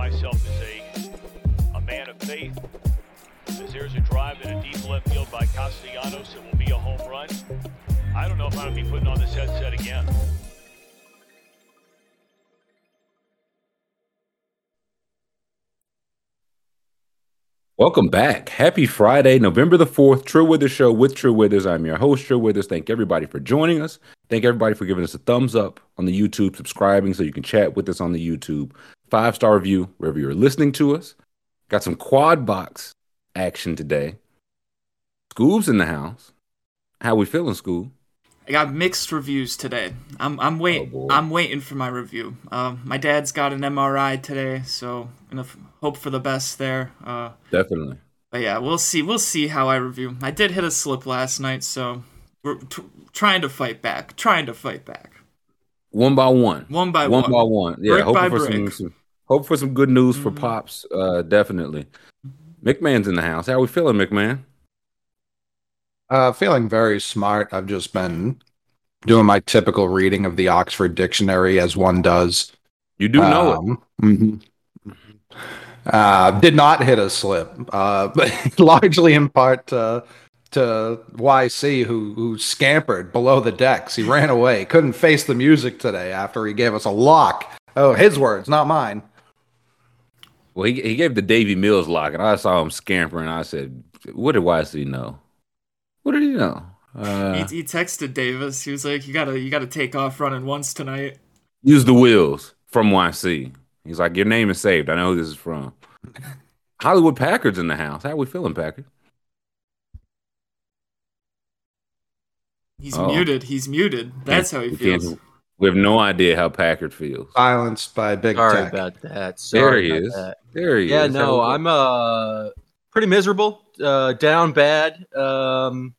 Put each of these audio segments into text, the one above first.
myself as a, a man of faith. As there's a drive in a deep left field by Castellanos, it will be a home run. I don't know if I'm going to be putting on this headset again. Welcome back. Happy Friday, November the 4th, Trill Withers Show with Trill Withers. I'm your host, Trill Withers. Thank everybody for joining us. Thank everybody for giving us a thumbs up on the YouTube, subscribing so you can chat with us on the YouTube. Five star review wherever you're listening to us. Got some quad box action today. Scoob's in the house. How we feeling, Scoob? I got mixed reviews today. I'm I'm wait boy. I'm waiting for my review. Um, my dad's got an MRI today, so gonna f- hope for the best there. Uh, Definitely. but yeah, we'll see. We'll see how I review. I did hit a slip last night, so we're t- trying to fight back. Trying to fight back. One by one. One by one. one. by one. Yeah, hoping for some, some hope for some good news for Mhm. Pops. Uh definitely. McMahon's in the house. How are we feeling, McMahon? Uh, feeling very smart. I've just been doing my typical reading of the Oxford Dictionary as one does. You do know it. Um, mhm. Uh, did not hit a slip, uh, but largely in part to, to YC, who who scampered below the decks. He ran away, couldn't face the music today after he gave us a lock. Oh, his words, not mine. Well, he, he gave the Davis Mills lock, and I saw him scampering. I said, "What did YC know? What did he know?" Uh, he, he texted Davis. He was like, "You gotta you gotta take off running once tonight." use the wheels from YC. He's like, "Your name is saved. I know who this is from." Hollywood Packard's in the house. How we feeling, Packard? He's Oh. muted. He's muted. That's how he We can't- feels. We have no idea how Packard feels. Silenced by Big Sorry Tech. about that. There he about is. that. There he Yeah, is. Yeah, no, How- I'm uh pretty miserable, uh down bad. Um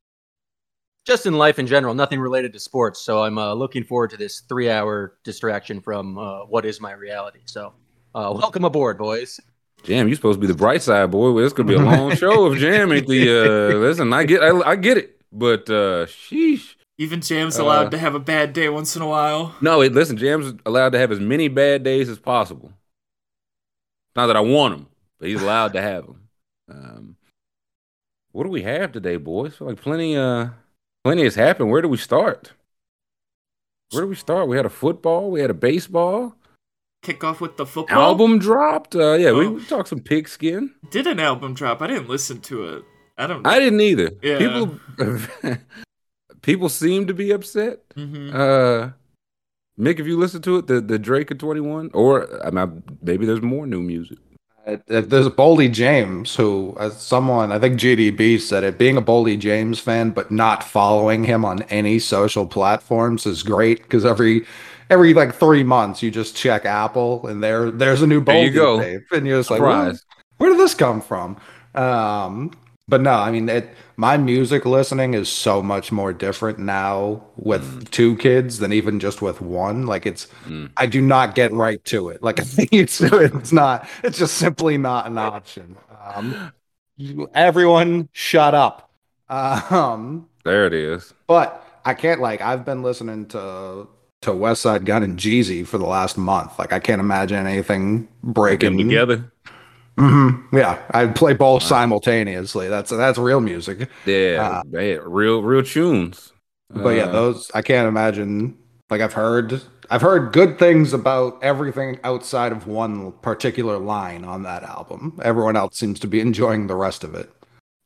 just in life in general, nothing related to sports. So I'm uh, looking forward to this 3-hour distraction from uh, what is my reality. So, uh welcome aboard, boys. Jam, you're supposed to be the bright side, boy. Well, gonna be a long show if Jam ain't the. Uh, listen, I get, I, I get it, but uh, sheesh. Even Jam's allowed Uh, to have a bad day once in a while. No, it, listen, Jam's allowed to have as many bad days as possible. Not that I want him, but he's allowed to have them. Um, what do we have today, boys? Like plenty, uh, plenty has happened. Where do we start? Where do we start? We had a football, we had a baseball. Kick off with the football. Album dropped. Uh, yeah, we, Oh. we talked some pigskin. Did an album drop? I didn't listen to it. I don't. I didn't either. Yeah. People, people seem to be upset. Mhm. Uh, Mick, if you listen to it, the the Drake of Twenty One, or I mean, maybe there's more new music. Uh, There's Boldy James, who, as someone, I think GDB said it, being a Boldy James fan, but not following him on any social platforms is great because every every like three months you just check Apple and there there's a new There you Boldy go. tape, and you're just like, where, where did this come from? Um, but no, I mean, it, my music listening is so much more different now with Mm. two kids than even just with one. Like it's, Mm. I do not get right to it. Like I think it's, it's not, it's just simply not an option. Um, everyone, shut up. Um, There it is. but I can't like I've been listening to to Westside Gunn and Jeezy for the last month. Like I can't imagine anything breaking together. Hmm Yeah, I play both simultaneously. That's that's real music. Yeah, Uh, real real tunes. But yeah, Uh, those I can't imagine. Like I've heard, I've heard good things about everything outside of one particular line on that album. Everyone else seems to be enjoying the rest of it.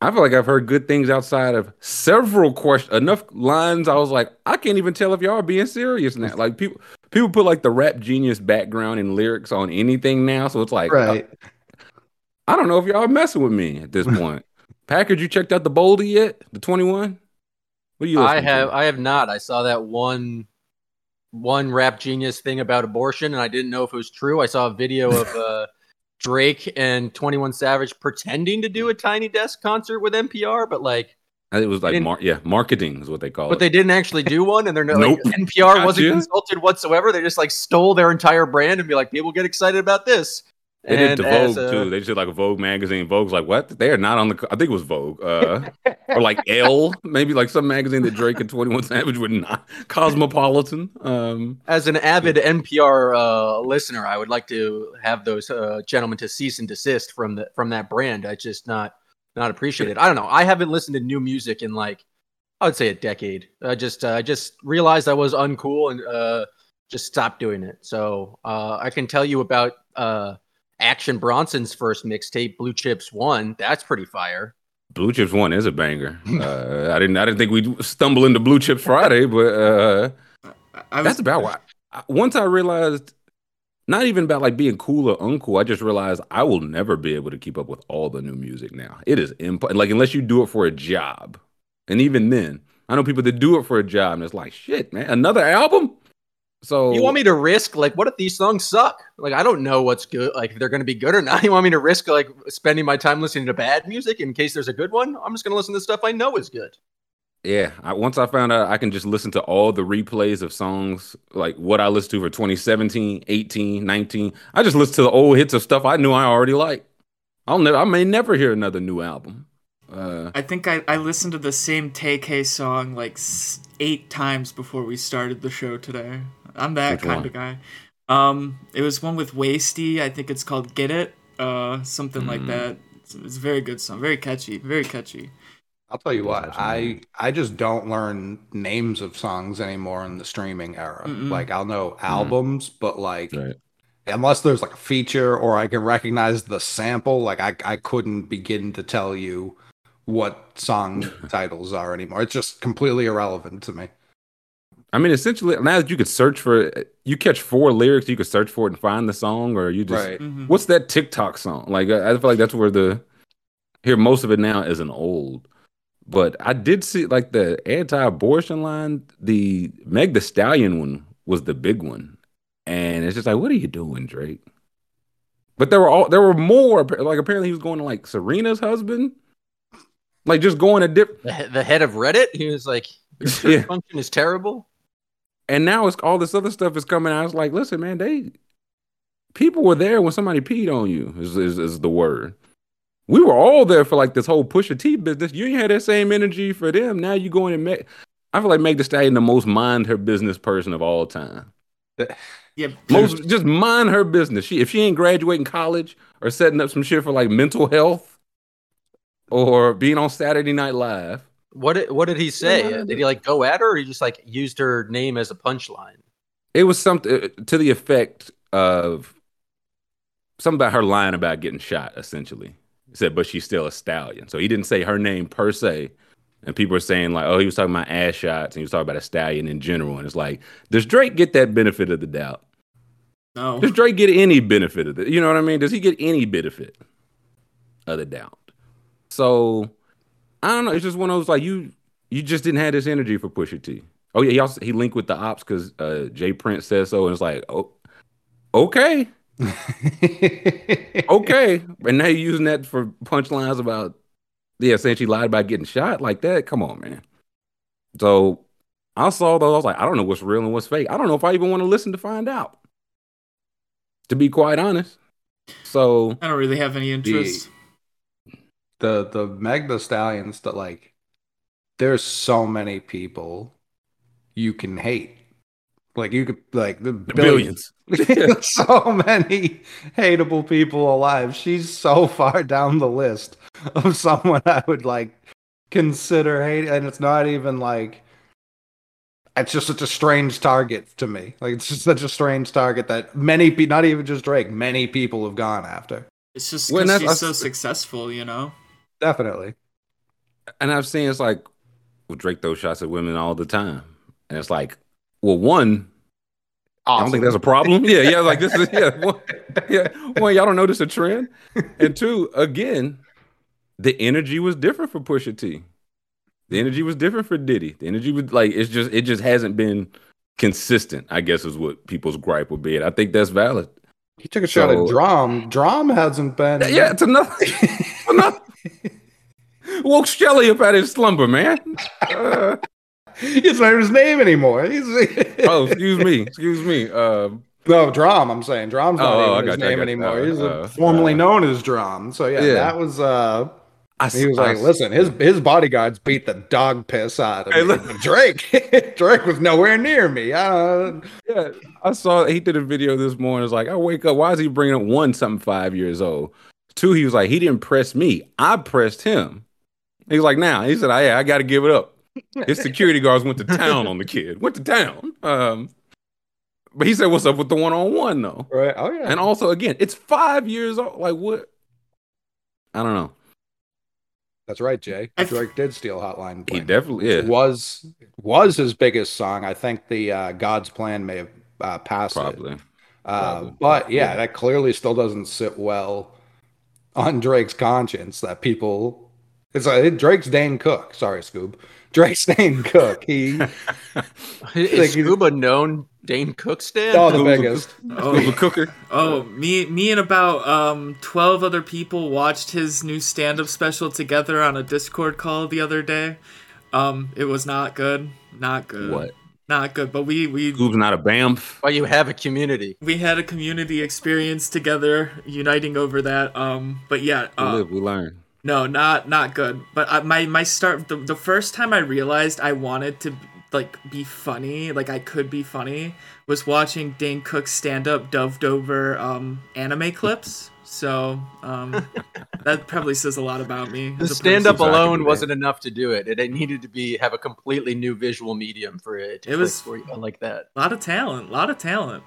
I feel like I've heard good things outside of several questions. Enough lines. I was like, I can't even tell if y'all are being serious now. Like people, people put like the rap genius background and lyrics on anything now. So it's like, Right. I don't know if y'all are messing with me at this point. Packard, you checked out the Boldy yet? The twenty one. What are you? I listening to? have I have not. I saw that one one rap genius thing about abortion and I didn't know if it was true. I saw a video of uh Drake and 21 Savage pretending to do a Tiny Desk concert with NPR, but like It was like, mar- yeah, marketing is what they call but it. But they didn't actually do one and they're no Nope. like, NPR wasn't consulted whatsoever. They just like stole their entire brand and be like, people get excited about this. They did the Vogue a- too. They did like a Vogue magazine. Vogue's like, what? They are not on the. I think it was Vogue, uh, or like Elle, maybe like some magazine that Drake and Twenty One Savage would not. Cosmopolitan. Um, As an avid NPR uh, listener, I would like to have those uh, gentlemen to cease and desist from the from that brand. I just not not appreciated. I don't know. I haven't listened to new music in like I would say a decade. I just uh, I just realized I was uncool and uh, just stopped doing it. So uh, I can tell you about uh, Action Bronson's first mixtape, Blue Chips One. That's pretty fire. Blue Chips One is a banger. Uh, I didn't. I didn't think we'd stumble into Blue Chips Friday, but uh, I was that's about why. Once I realized, not even about like being cool or uncool. I just realized I will never be able to keep up with all the new music now. It is imp- like unless you do it for a job, and even then, I know people that do it for a job, and it's like shit, man, another album. So You want me to risk like what if these songs suck? Like I don't know what's good, like if they're going to be good or not. You want me to risk like spending my time listening to bad music in case there's a good one? I'm just going to listen to stuff I know is good. Yeah, I, once I found out I can just listen to all the replays of songs, like what I listened to for 2017, 18, 19. I just listen to the old hits of stuff I knew I already liked. I'll never, I may never hear another new album. Uh, I think I, I listened to the same Tay song like eight times before we started the show today. I'm that Which kind one? of guy. Um, it was one with Wasty. I think it's called "Get It," uh, something like Mm. that. It's, it's a very good song, very catchy, very catchy. I'll tell you what, I. I just don't learn names of songs anymore in the streaming era. Mm-mm. Like I'll know albums, but like right. unless there's like a feature or I can recognize the sample, like I I couldn't begin to tell you what song titles are anymore. It's just completely irrelevant to me. I mean, essentially, now that you could search for, you catch four lyrics, you could search for it and find the song, or you just, Right. Mhm. what's that TikTok song? Like, I, I feel like that's where the, hear most of it now is an old. But I did see like the anti-abortion line, the Meg Thee Stallion one was the big one, and it's just like, what are you doing, Drake? But there were all there were more. Like apparently he was going to like Serena's husband, like just going to dip. The, the head of Reddit, he was like, "Your search Yeah. function is terrible." And now it's all this other stuff is coming out. It's like, listen, man, they people were there when somebody peed on you. Is is, is the word. We were all there for like this whole Pusha T business. You ain't had that same energy for them. Now you going and make. I feel like Meg Thee Stallion the most mind her business person of all time. Yeah, Most just mind her business. She if she ain't graduating college or setting up some shit for like mental health or being on Saturday Night Live. What did, what did he say? Yeah. Did he like go at her, or he just like used her name as a punchline? It was something uh, to the effect of something about her lying about getting shot, essentially. He said, but she's still a stallion. So he didn't say her name per se. And people are saying, like, oh, he was talking about ass shots and he was talking about a stallion in general. And it's like, does Drake get that benefit of the doubt? No. Does Drake get any benefit of it? You know what I mean? Does he get any benefit of the doubt? So I don't know. It's just one of those like you you just didn't have this energy for Pusha T. Oh yeah, he also he linked with the ops because uh, Jay Prince says so, and it's like, oh, okay, okay, and now you're using that for punchlines about yeah, saying she lied about getting shot like that. Come on, man. So I saw those. I was like, I don't know what's real and what's fake. I don't know if I even want to listen to find out. To be quite honest, so I don't really have any interest. The the Meg Thee Stallions that like, there's so many people you can hate. Like you could like the billions. billions. so many hateable people alive. She's so far down the list of someone I would like consider hate, and it's not even like it's just such a strange target to me. Like it's just such a strange target that many people, not even just Drake, many people have gone after. It's just because she's so successful, you know. Definitely. And I've seen it's like well, Drake throws shots at women all the time, and it's like, well, one. Awesome. I don't think that's a problem. Yeah, yeah, like this is yeah, one, yeah. One, y'all don't notice a trend, and two, again, the energy was different for Pusha T. The energy was different for Diddy. The energy was like it's just it just hasn't been consistent. I guess is what people's gripe would be. And I think that's valid. He took a shot at DRAM. DRAM hasn't been. Yeah, it's enough. Woke Shelly up out of his slumber, man. Uh, it's not his name anymore. He's... oh, excuse me. Excuse me. Um, no, DRAM. I'm saying DRAM's not oh, even his name anymore. Uh, He's uh, formerly uh, known as DRAM. So yeah, yeah, that was. uh I, he was I, like, "Listen, his his bodyguards beat the dog piss out of hey, me. Drake, Drake was nowhere near me." Uh, yeah, I saw he did a video this morning. It's like, I wake up. Why is he bringing up one something five years old? Two, he was like, he didn't press me. I pressed him. He was like, now he said, I I got to give it up. His security guards went to town on the kid. Went to town. Um, but he said, "What's up with the one on one though?" Right. Oh yeah. And also, again, it's five years old. Like what? I don't know. That's right, Jay. Drake did steal Hotline. Bling. He definitely yeah. was was his biggest song. I think the uh, God's Plan may have uh, passed Probably. it. Uh, Probably. But yeah, yeah, that clearly still doesn't sit well on Drake's conscience. That people, it's like Drake's Dane Cook. Sorry, Scoob. Drake's Dane Cook. He is Scuba known Dane Cook stand? Oh, the biggest. Oh, the cooker. Oh, me, me, and about um, twelve other people watched his new stand-up special together on a Discord call the other day. Um, it was not good. Not good. What? Not good. But we we. Scoob's not a BAMF. But you have a community. We had a community experience together, uniting over that. Um, but yeah. Uh, we live, we learn. No, not not good. But I, my my start the, the first time I realized I wanted to like be funny, like I could be funny, was watching Dane Cook stand up Dove over um, anime clips. So um, that probably says a lot about me. The stand up alone wasn't enough to do it. It needed to be have a completely new visual medium for it. it was like that. A lot of talent. A lot of talent.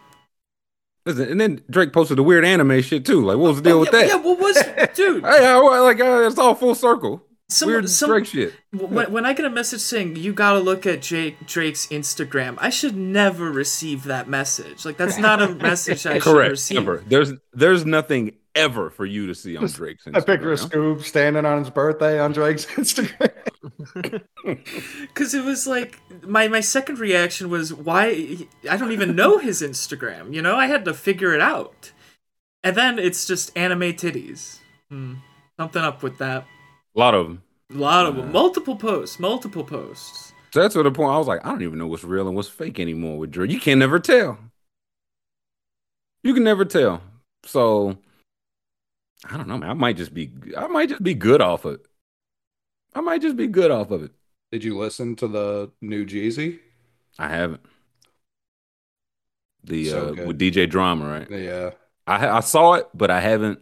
Listen, and then Drake posted the weird anime shit too. Like, what was the deal oh, with that? Yeah, what was, dude? hey, I, like, uh, it's all full circle. Some, weird some, Drake shit. When, when I get a message saying you gotta look at Jake Drake's Instagram, I should never receive that message. Like, that's not a message I should receive. Never. There's there's nothing ever for you to see on Drake's Instagram. I picture a Scoob standing on his birthday on Drake's Instagram. Because it was like my my second reaction was why I don't even know his Instagram. You know, I had to figure it out, and then it's just anime titties. Hmm. Something up with that. A lot of them. A lot of them. Multiple posts. Multiple posts. So that's what the point. I was like, I don't even know what's real and what's fake anymore with Drake. You can never tell. You can never tell. So I don't know, man. I might just be I might just be good off of it. I might just be good off of it. Did you listen to the new Jeezy? I haven't. The so uh with DJ Drama, right? Yeah. I I saw it, but I haven't.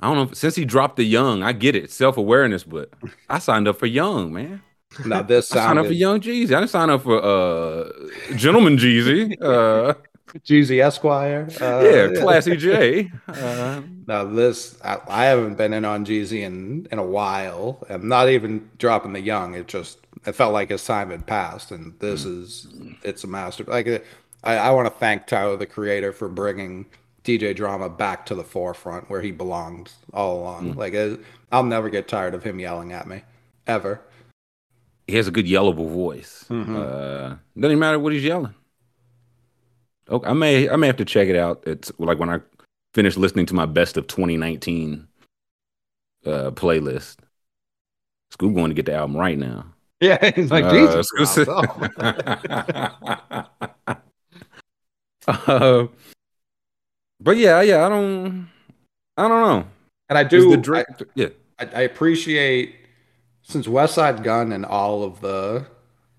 I don't know. Since he dropped the Young, I get it, self awareness, but I signed up for Young, man. Now this. I signed up for Young Jeezy. I didn't sign up for uh Gentleman Jeezy. Uh Jeezy Esquire. Uh, yeah, Classy J. Uh, now this, I, I, haven't been in on Jeezy in in a while. I'm not even dropping the young. It just it felt like his time had passed, and this mm. is it's a master. Like I, I want to thank Tyler, the creator, for bringing DJ Drama back to the forefront where he belonged all along. Mm. Like, I'll never get tired of him yelling at me, ever. He has a good yellable voice. Mhm. Uh, doesn't even matter what he's yelling. Okay, I may I may have to check it out. It's like when I finish listening to my best of 2019 uh, playlist. Scoob going to get the album right now. Yeah, he's like, Uh, Jesus. Scoob Rob, Uh, but yeah, yeah, I don't, I don't know. And I do, the Drake, yeah, I, I appreciate since Westside Gunn and all of the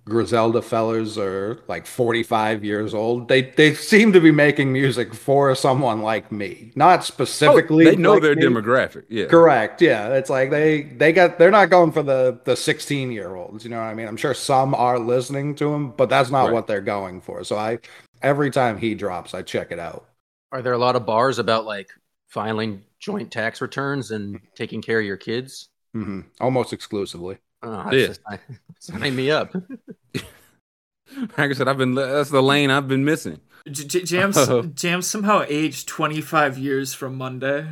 Griselda fellers are like 45 years old. They they seem to be making music for someone like me, not oh, specifically. Oh, they know like their me. demographic. Yeah, Correct. Yeah, it's like they they got they're not going for the the 16 year olds. You know what I mean? I'm sure some are listening to him, but that's not Right. what they're going for. So I every time he drops, I check it out. Are there a lot of bars about like filing joint tax returns and taking care of your kids? hmm Almost exclusively. Oh, Yeah. that's sign me up. Like I said, I've been that's the lane I've been missing. J- J- Jams Oh. Jams somehow aged 25 years from Monday.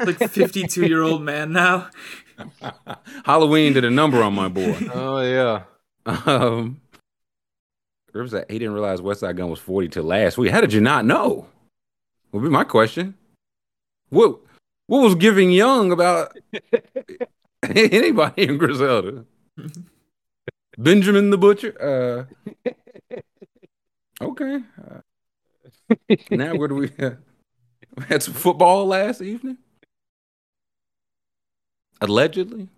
Like 52 year old man now. Halloween did a number on my boy. oh yeah. Um, where was? He didn't realize Westside Gunn was 40 till last week. How did you not know? Would be my question. What what was giving young about anybody in Griselda? Benjamin the Butcher? Uh, okay. Uh, now where do we we had some football last evening? Allegedly.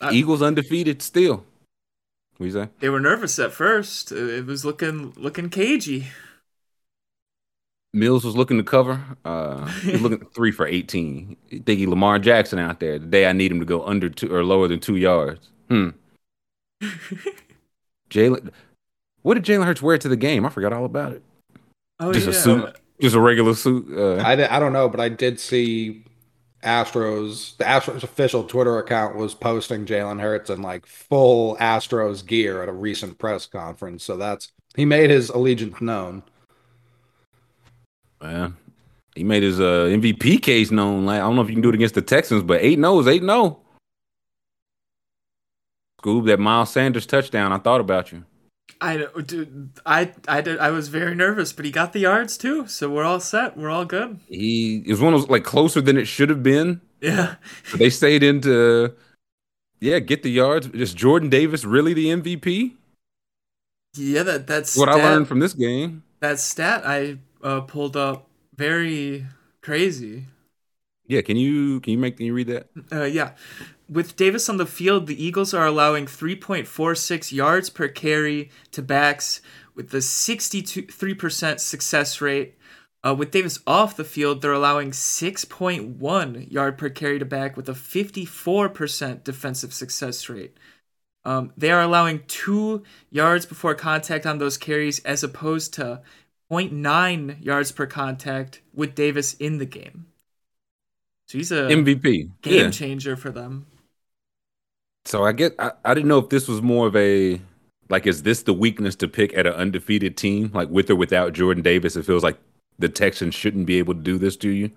I- Eagles undefeated still. What you say? They were nervous at first. Uh, It was looking looking cagey. Mills was looking to cover. Uh, he was looking three for 18. Thinking Lamar Jackson out there. The day I need him to go under two or lower than two yards. Hmm. Jalen, what did Jalen Hurts wear to the game? I forgot all about it. Oh Just yeah. a suit, just a regular suit. Uh, I, I don't know, but I did see Astros. The Astros official Twitter account was posting Jalen Hurts in like full Astros gear at a recent press conference. So that's he made his allegiance known. Man, he made his uh, MVP case known. Like I don't know if you can do it against the Texans, but eight no's eight no. Scoob that Miles Sanders touchdown. I thought about you. I dude, I I did I was very nervous, but he got the yards too, so we're all set. We're all good. He it was one of those like closer than it should have been. Yeah. But they stayed into yeah, get the yards. Is Jordan Davis really the MVP? Yeah, that that's What I learned from this game. that stat I uh, pulled up very crazy. Yeah, can you can you make can you read that? Uh, yeah. With Davis on the field, the Eagles are allowing 3.46 yards per carry to backs with a 63% success rate. Uh, with Davis off the field, they're allowing 6.1 yard per carry to back with a 54% defensive success rate. Um, they are allowing two yards before contact on those carries as opposed to 0.9 yards per contact with Davis in the game. So he's a MVP. game Yeah. changer for them. So I get I, I didn't know if this was more of a like is this the weakness to pick at an undefeated team? Like with or without Jordan Davis, it feels like the Texans shouldn't be able to do this to you.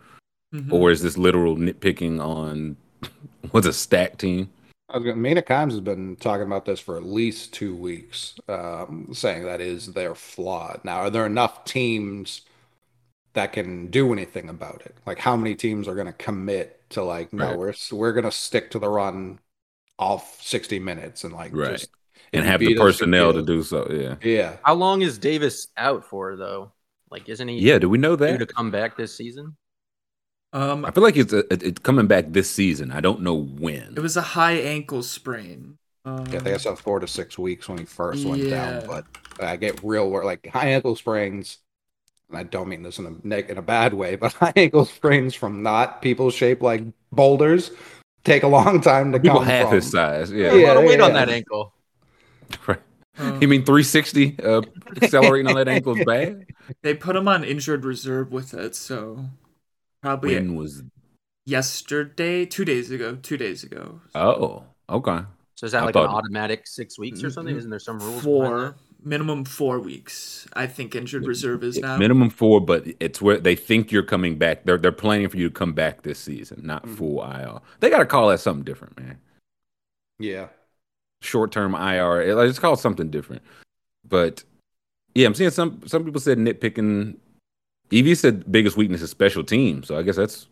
Mhm. Or is this literal nitpicking on what's a stack team? I was gonna, Mina Kimes has been talking about this for at least two weeks, um, saying that is their flaw. Now, are there enough teams that can do anything about it? Like, how many teams are going to commit to like, no, Right. we're we're going to stick to the run off sixty minutes and like Right. just And have the beat us, you personnel to do so. Yeah. Yeah, How long is Davis out for though? Like, isn't he Yeah, do we know due that? to come back this season? Um, I feel like it's a, it's coming back this season. I don't know when. it was a high ankle sprain. Um, yeah, they said four to six weeks when he first went Yeah. down, but I get real work like high ankle sprains. And I don't mean this in a neg- in a bad way, but high ankle sprains from not people shaped like boulders take a long time to People come half from. his size. Yeah. a lot of Yeah, weight on yeah. that ankle. Right. um, You mean 360 uh, accelerating on that ankle is bad? they put him on injured reserve with it, so probably When was yesterday, two days ago, two days ago. Oh, okay. So is that I like an automatic six weeks or something? Isn't there some rules? Four, minimum four weeks. I think injured reserve is now minimum four, but it's where they think you're coming back. They're they're planning for you to come back this season, not Mhm. full IR. They got to call that something different, man. Yeah. Short term IR, it's called something different. But yeah, I'm seeing some some people said nitpicking. Evie said biggest weakness is special teams, so I guess that's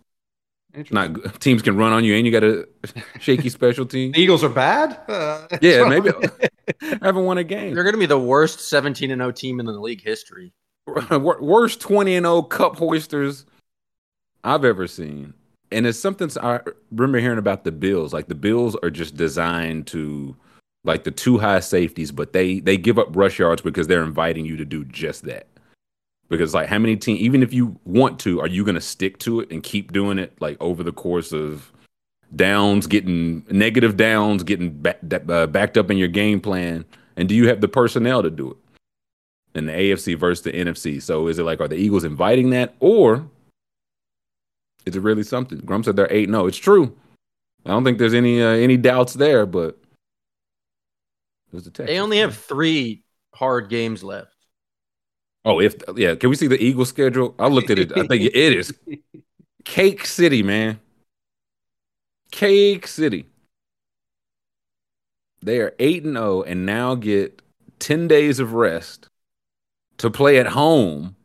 not teams can run on you and you got a shaky special team. The Eagles are bad. Uh, Yeah, maybe I haven't won a game. They're going to be the worst 17 and 0 team in the league history. Worst 20 and 0 cup hoisters I've ever seen. And it's something I remember hearing about the Bills. Like the Bills are just designed to like the two high safeties, but they they give up rush yards because they're inviting you to do just that. Because like how many teams even if you want to, are you going to stick to it and keep doing it like over the course of downs, getting negative downs, getting back, uh, backed up in your game plan, and do you have the personnel to do it? in the AFC versus the NFC. So is it like are the Eagles inviting that or is it really something? Grum said they're 8 No, it's true. I don't think there's any uh, any doubts there, but text. They only have three hard games left. Oh, if yeah, can we see the Eagles schedule? I looked at it. I think it is Cake City, man. Cake City. They are 8 and 0 and now get 10 days of rest to play at home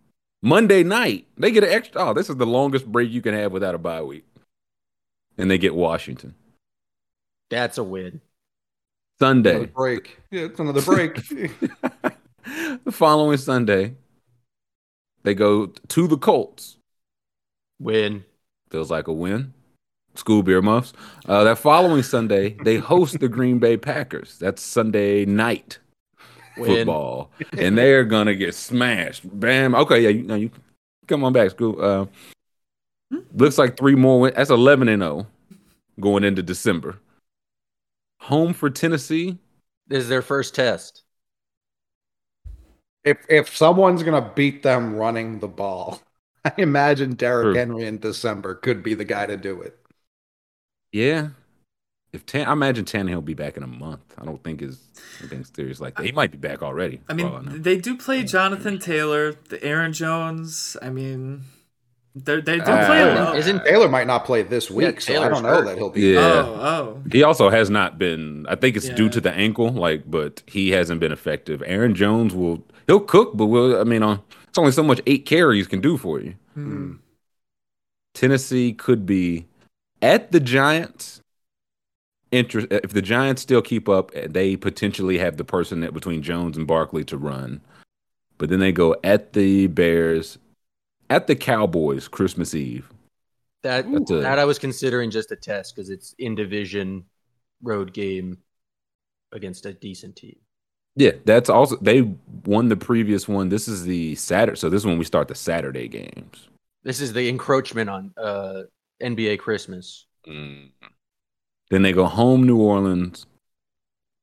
Monday night. They get an extra Oh, this is the longest break you can have without a bye week. And they get Washington. That's a win. Sunday. Another break. Yeah, it's another break. the following Sunday, they go to the Colts. Win. Feels like a win. School beer muffs. Uh, that following Sunday, they host the Green Bay Packers. That's Sunday night Win. football, and they're gonna get smashed. Bam. Okay, yeah, you, no, you come on back, school. Uh, looks like three more. Win- That's eleven and zero going into December. Home for Tennessee. This is their first test. If if someone's gonna beat them running the ball, I imagine Derrick True. Henry in December could be the guy to do it. Yeah. If Tan, I imagine Tannehill will be back in a month. I don't think is anything serious like that. He might be back already. I mean, know. they do play Jonathan Taylor, the Aaron Jones. I mean, they they do Uh, play a Taylor lot. Isn't Taylor might not play this week, so I don't know hurt. that he'll be. yeah. Oh, oh. He also has not been. I think it's due to the ankle, like, but he hasn't been effective. Aaron Jones will he'll cook, but we'll, I mean, uh, it's only so much eight carries can do for you. Hmm. Tennessee could be at the Giants. Interest if the Giants still keep up, they potentially have the person that between Jones and Barkley to run. But then they go at the Bears, at the Cowboys Christmas Eve. that a- that I was considering just a test because it's in division road game against a decent team. Yeah, that's also they won the previous one. This is the Saturday, so this is when we start the Saturday games. This is the encroachment on uh, NBA Christmas. Then they go home New Orleans,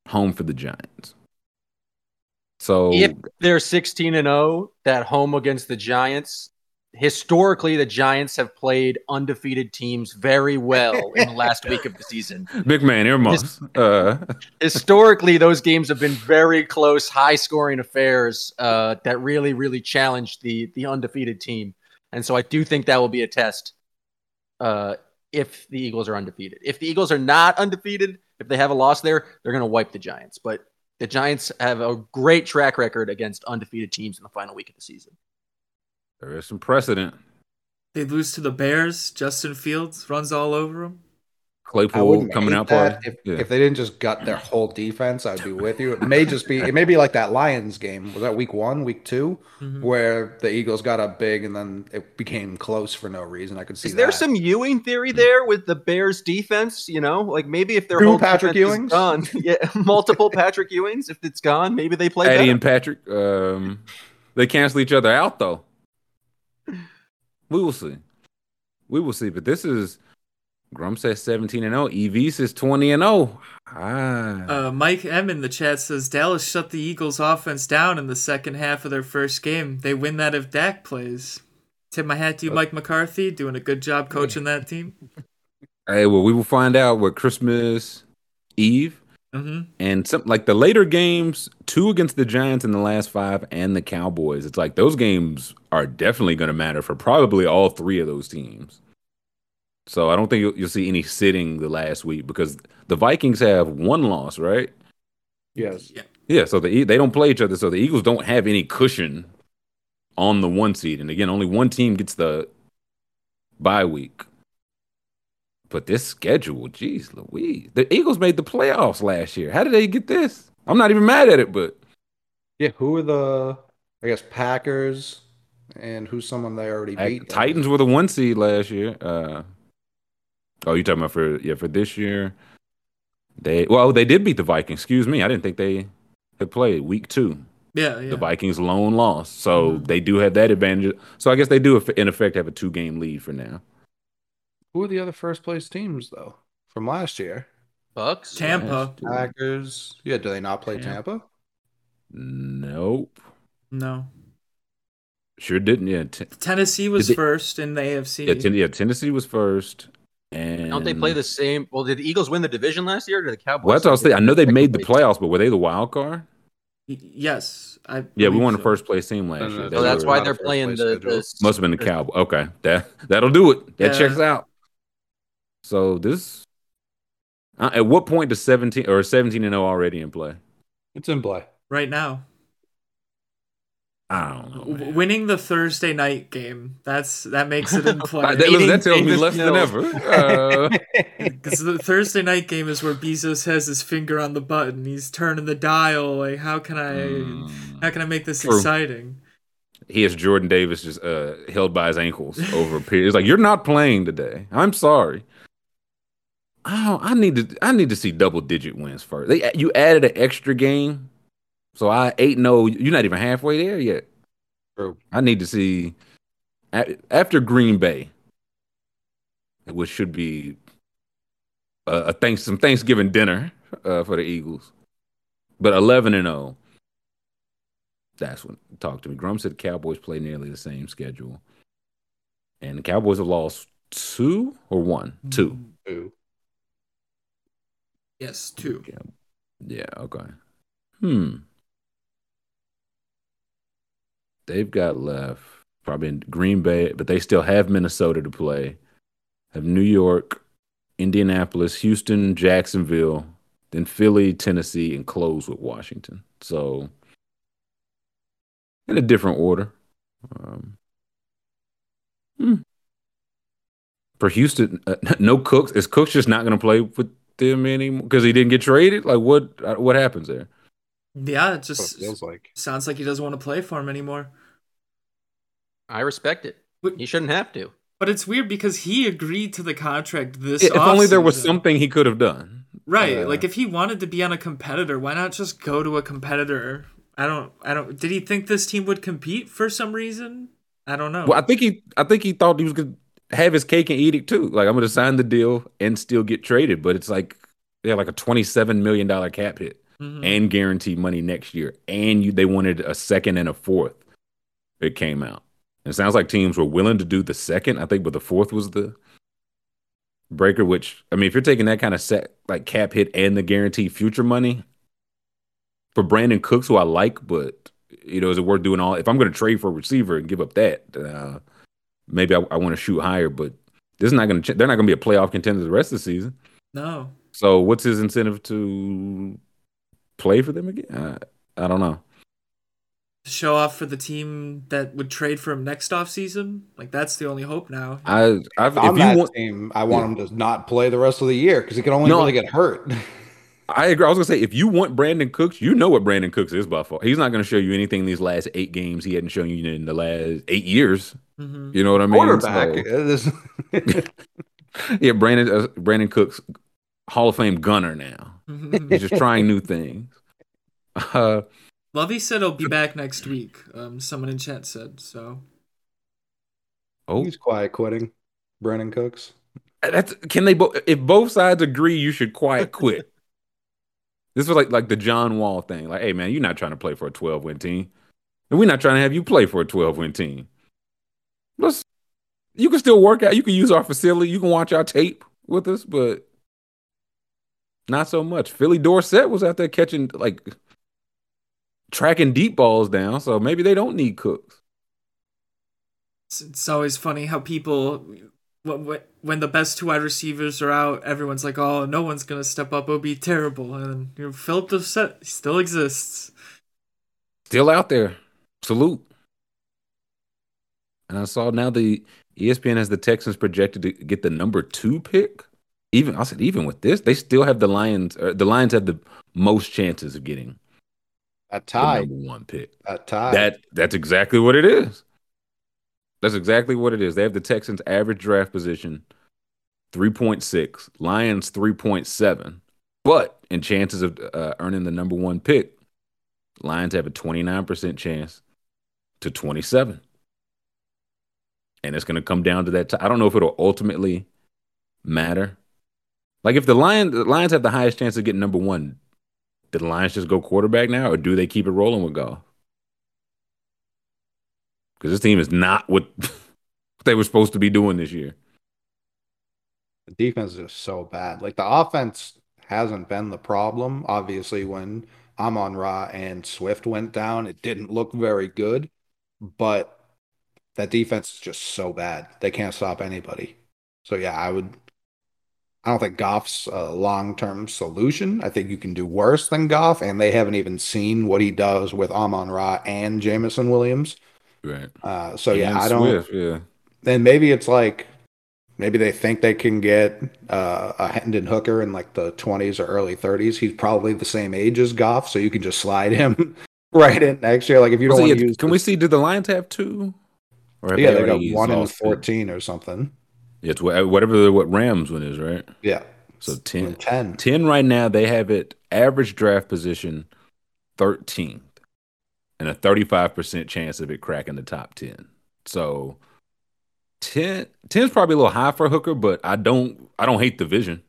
home for the Giants. So If they're 16 and 0, that home against the Giants, historically the Giants have played undefeated teams very well in the last week of the season. big man earmuffs. Uh, Historically, those games have been very close, high scoring affairs uh, that really, really challenged the the undefeated team. And so I do think that will be a test uh, if the Eagles are undefeated. If the Eagles are not undefeated, if they have a loss there, they're going to wipe the Giants. But the Giants have a great track record against undefeated teams in the final week of the season. There is some precedent. They lose to the Bears. Justin Fields runs all over them. Claypool coming out that if, Yeah. if they didn't just gut their whole defense. I'd be with you. It may just be. It may be like that Lions game. Was that week one, week 2 Mhm. where the Eagles got up big and then it became close for no reason? I could see. Is there that. some Ewing theory there with the Bears defense? You know, like maybe if their Two whole Patrick defense is Ewings? gone, yeah, multiple Patrick Ewings. If it's gone, maybe they play Eddie better. and Patrick, um, they cancel each other out though. We will see. We will see. But this is Grum says 17 and 0. EV says 20 and 0. Ah. Uh, Mike M in the chat says Dallas shut the Eagles' offense down in the second half of their first game. They win that if Dak plays. Tip my hat to you, Mike McCarthy, doing a good job coaching that team. Hey, well, we will find out what Christmas Eve. Mm-hmm. And some like the later games, two against the Giants in the last five and the Cowboys. It's like those games are definitely going to matter for probably all three of those teams. So I don't think you'll, you'll see any sitting the last week because the Vikings have one loss, right? Yes. Yeah. Yeah, so the E- they don't play each other, so the Eagles don't have any cushion on the one seed. And again, only one team gets the bye week. But this schedule, geez, Louise, the Eagles made the playoffs last year. How did they get this? I'm not even mad at it, but Yeah. Who are the? I guess Packers, and who's someone they already beat? Titans were the one seed last year. Uh, oh, you talking about for yeah for this year? They well they did beat the Vikings. Excuse me, I didn't think they had played week two. Yeah, yeah. The Vikings lone loss, so they do have that advantage. So I guess they do in effect have a two game lead for now. Who are the other first place teams though from last year? Bucks. Tampa. Packers. Yeah. Do they not play Tampa. Tampa? Nope, No. sure didn't. Yeah, T- Tennessee was they- first in the AFC. yeah, Ten- yeah, Tennessee was first. And Don't they play the same? Well, did the Eagles win the division last year? Or did the Cowboys? Well, that's what I was saying. I know they made the playoffs, but were they the wild card? Yes. I Yeah, we believe won the first place team last No, no, year. no, So that's why they're playing the, schedule. the Must have been the Cowboy. Okay, that that'll do it. That Yeah. checks out. So this, uh, at what point does seventeen or seventeen and zero already in play? It's in play. right now. I don't know. Man. winning the Thursday night game. That's that makes it in play. Uh, that, Eating that tells me Davis less than Mills. ever. Uh, Because the Thursday night game is where Bezos has his finger on the button. He's turning the dial. Like, how can I, how can I make this. True. exciting? he has Jordan Davis just uh, held by his ankles over a period. It's like you're not playing today. I'm sorry. I I need to I need to see double digit wins first. They you added an extra game, so I eight no. You're not even halfway there yet. True. I need to see after Green Bay, which should be a, a thanks some Thanksgiving dinner uh, for the Eagles, but eleven and zero. That's when talk to me. Grum said the Cowboys play nearly the same schedule, and the Cowboys have lost two or one, two. Ooh. Yes, two. Yeah. Okay. Hmm. They've got left probably in Green Bay, but they still have Minnesota to play. Have New York, Indianapolis, Houston, Jacksonville, then Philly, Tennessee, and close with Washington. So in a different order. Um, hmm. For Houston, uh, no Cooks. Is Cooks just not going to play with them anymore because he didn't get traded? Like what? uh, What happens there? Yeah, it just it feels like. sounds like he doesn't want to play for him anymore. I respect it. But- He shouldn't have to. But it's weird because he agreed to the contract this. If only there was something he could have done. Right, Uh, like if he wanted to be on a competitor, why not just go to a competitor? I don't. I don't. Did he think this team would compete for some reason? I don't know. Well, I think he, I think he thought he was gonna have his cake and eat it too. Like I'm gonna sign the deal and still get traded, but it's like they have like a 27 million dollar cap hit Mhm. and guaranteed money next year, and you, they wanted a second and a fourth. It came out. It sounds like teams were willing to do the second, I think, but the fourth was the breaker. Which I mean, if you're taking that kind of set like cap hit and the guaranteed future money for Brandin Cooks, who I like, but you know, is it worth doing all? If I'm going to trade for a receiver and give up that, uh, maybe I, I want to shoot higher. But this is not going to. Ch- they're not going to be a playoff contender the rest of the season. no. So what's his incentive to play for them again? I, I don't know. Show off for the team that would trade for him next off season. Like that's the only hope now. I I've, If I'm if you that want, team, I want him to not play the rest of the year because he can only No. really get hurt. I agree. I was gonna say if you want Brandin Cooks, you know what Brandin Cooks is by far. He's not gonna show you anything these last eight games he hadn't shown you in the last eight years. Mhm. You know what I mean? Quarterback. So- yeah, Brandin uh, Brandin Cooks, Hall of Fame gunner now. He's just trying new things. Uh, Lovey said he'll be back next week. Um, someone in chat said so. oh, He's quiet quitting. Brandin Cooks. that's can they both? If both sides agree, you should quiet quit. This was like like the John Wall thing. Like, hey man, you're not trying to play for a 12 win team, and we're not trying to have you play for a 12 win team. Let's. You can still work out. You can use our facility. You can watch our tape with us, but Not so much. Philly Dorsett was out there catching like tracking deep balls down, so maybe they don't need Cooks. It's, it's always funny how people when, when the best two wide receivers are out, everyone's like, "Oh, no one's gonna step up. It'll be terrible." And you know, Phillip Dorsett still exists, still out there. Salute. And I saw now the ESPN has the Texans projected to get the number two pick. Even I said, even with this, they still have the Lions. the Lions have the most chances of getting a tie number one pick. A tie. That that's exactly what it is. That's exactly what it is. They have the Texans' average draft position 3.6, Lions 3.7. But in chances of uh, earning the number one pick, Lions have a 29% chance to 27. And it's going to come down to that. I don't know if it'll ultimately matter. Like if the Lions, the Lions have the highest chance of getting number one, did the Lions just go quarterback now, or do they keep it rolling with Goff? Because this team is not what they were supposed to be doing this year. The defense is so bad. Like the offense hasn't been the problem. Obviously, when Amon Ra and Swift went down, it didn't look very good. But that defense is just so bad. They can't stop anybody. So yeah, I would I don't think Goff's a long term solution. I think you can do worse than Goff, and they haven't even seen what he does with Amon Ra and Jameson Williams. Right. Uh, so yeah, I don't. Swift, yeah. Then maybe it's like maybe they think they can get uh, a Hendon Hooker in like the 20s or early 30s. He's probably the same age as Goff, so you can just slide him right in next year. Like if you don't want to use. Can we see? Did the Lions have two? Or yeah, they, they got one in 14 or something. It's whatever the, what Rams one is, right? Yeah. So 10, 10. 10 right now. They have it average draft position 13 and a 35% chance of it cracking the top 10. So 10 10 is probably a little high for Hooker, but I don't I don't hate the vision.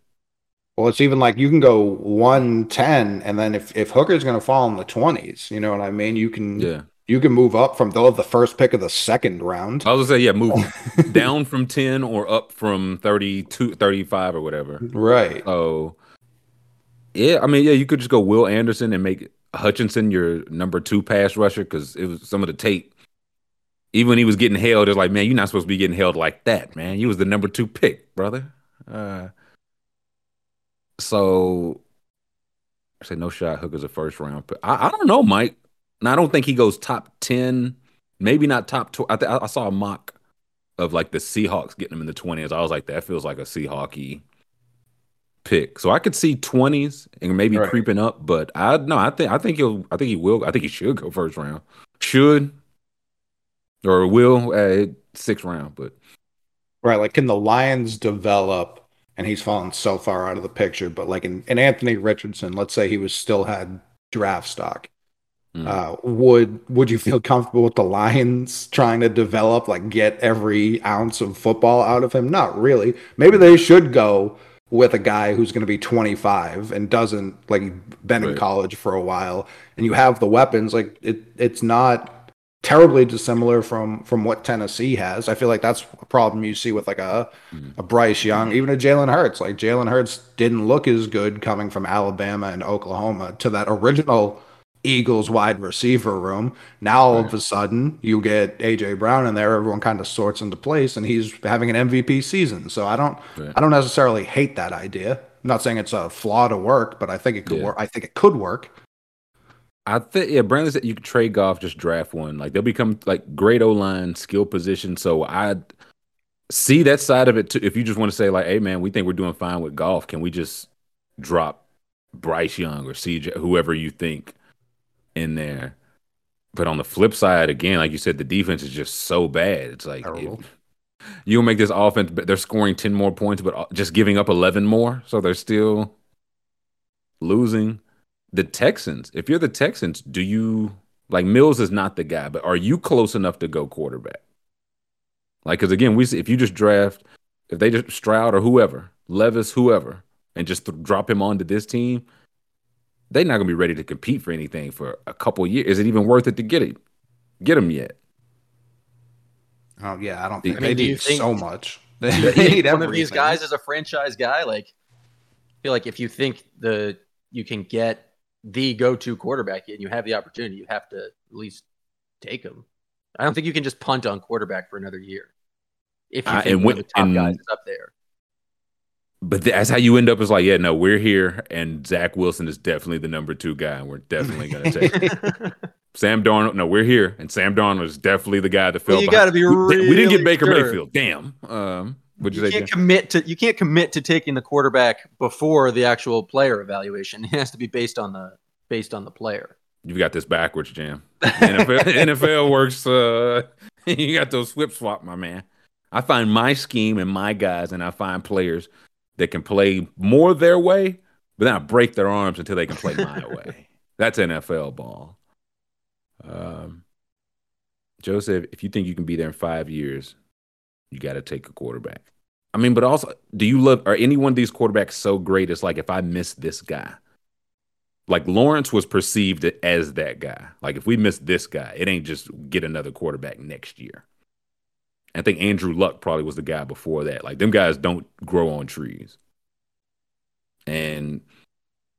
Well, it's even like you can go 110 and then if if Hooker's going to fall in the 20s, you know what I mean? You can Yeah. You can move up from though the first pick of the second round. I was gonna say, yeah, move down from 10 or up from 32, 35 or whatever. Right. Oh, yeah. I mean, yeah, you could just go Will Anderson and make Hutchinson your number two pass rusher because it was some of the tape. Even when he was getting held, it's like, man, you're not supposed to be getting held like that, man. You was the number two pick, brother. Uh, so I say no shot. Hooker's a first round pick. I, I don't know, Mike. Now I don't think he goes top ten. Maybe not top. Tw- I, th- I saw a mock of like the Seahawks getting him in the twenties. I was like, that feels like a Seahawky pick. So I could see 20s and maybe right. creeping up, but I no, I think I think he'll I think he will I think he should go first round. Should or will at sixth round, but Right, like can the Lions develop and he's fallen so far out of the picture, but like in, in Anthony Richardson, let's say he was still had draft stock. Mm. Uh, would would you feel comfortable with the Lions trying to develop, like get every ounce of football out of him? Not really. Maybe they should go with a guy who's going to be 25 and doesn't like been right. in college for a while and you have the weapons like it it's not terribly dissimilar from from what Tennessee has. I feel like that's a problem you see with like a mm. a Bryce Young, even a Jalen Hurts. Like Jalen Hurts didn't look as good coming from Alabama and Oklahoma to that original Eagles wide receiver room. Now all of a sudden you get AJ Brown in there, everyone kind of sorts into place and he's having an MVP season. So I don't right. I don't necessarily hate that idea. I'm not saying it's a flaw to work, but I think it could yeah. work. I think it could work. I think yeah, Brandon said you could trade Goff, just draft one. Like they'll become like great O line, skill position. So I see that side of it too. If you just want to say like, hey man, we think we're doing fine with Goff, can we just drop Bryce Young or CJ, whoever you think in there. But on the flip side, again, like you said, the defense is just so bad. It's like you'll make this offense, but they're scoring 10 more points, but just giving up 11 more. So they're still losing. The Texans, if you're the Texans, do you like Mills is not the guy, but are you close enough to go quarterback? Like, because again, we see if you just draft, if they just Stroud or whoever, Levis, whoever, and just th- drop him onto this team, they're not gonna be ready to compete for anything for a couple years. Is it even worth it to get it? Get them yet? Oh yeah, I don't think I mean, they need so much. They need one of these guys as a franchise guy. Like I feel like if you think the you can get the go-to quarterback and you have the opportunity, you have to at least take him. I don't think you can just punt on quarterback for another year. If you Uh, think and when- the top and- guys is up there. But that's how you end up. Is like, yeah, no, we're here, and Zach Wilson is definitely the number two guy, and we're definitely going to take him. Sam Darnold. No, we're here, and Sam Darnold is definitely the guy that fell. Well, you gotta be we, we didn't get Baker sure. Mayfield. Damn. Um, would you, you say? can't commit to you can't commit to taking the quarterback before the actual player evaluation. It has to be based on the based on the player. You've got this backwards, Jam. NFL, NFL works. Uh, you got those flip swap, my man. I find my scheme and my guys, and I find players that can play more their way, but then I break their arms until they can play my way. That's NFL ball. Um, Joseph, if you think you can be there in five years, you got to take a quarterback. I mean, but also, do you love? Are any one of these quarterbacks so great? It's like if I miss this guy, like Lawrence was perceived as that guy. Like if we miss this guy, it ain't just get another quarterback next year. I think Andrew Luck probably was the guy before that. Like them guys don't grow on trees. And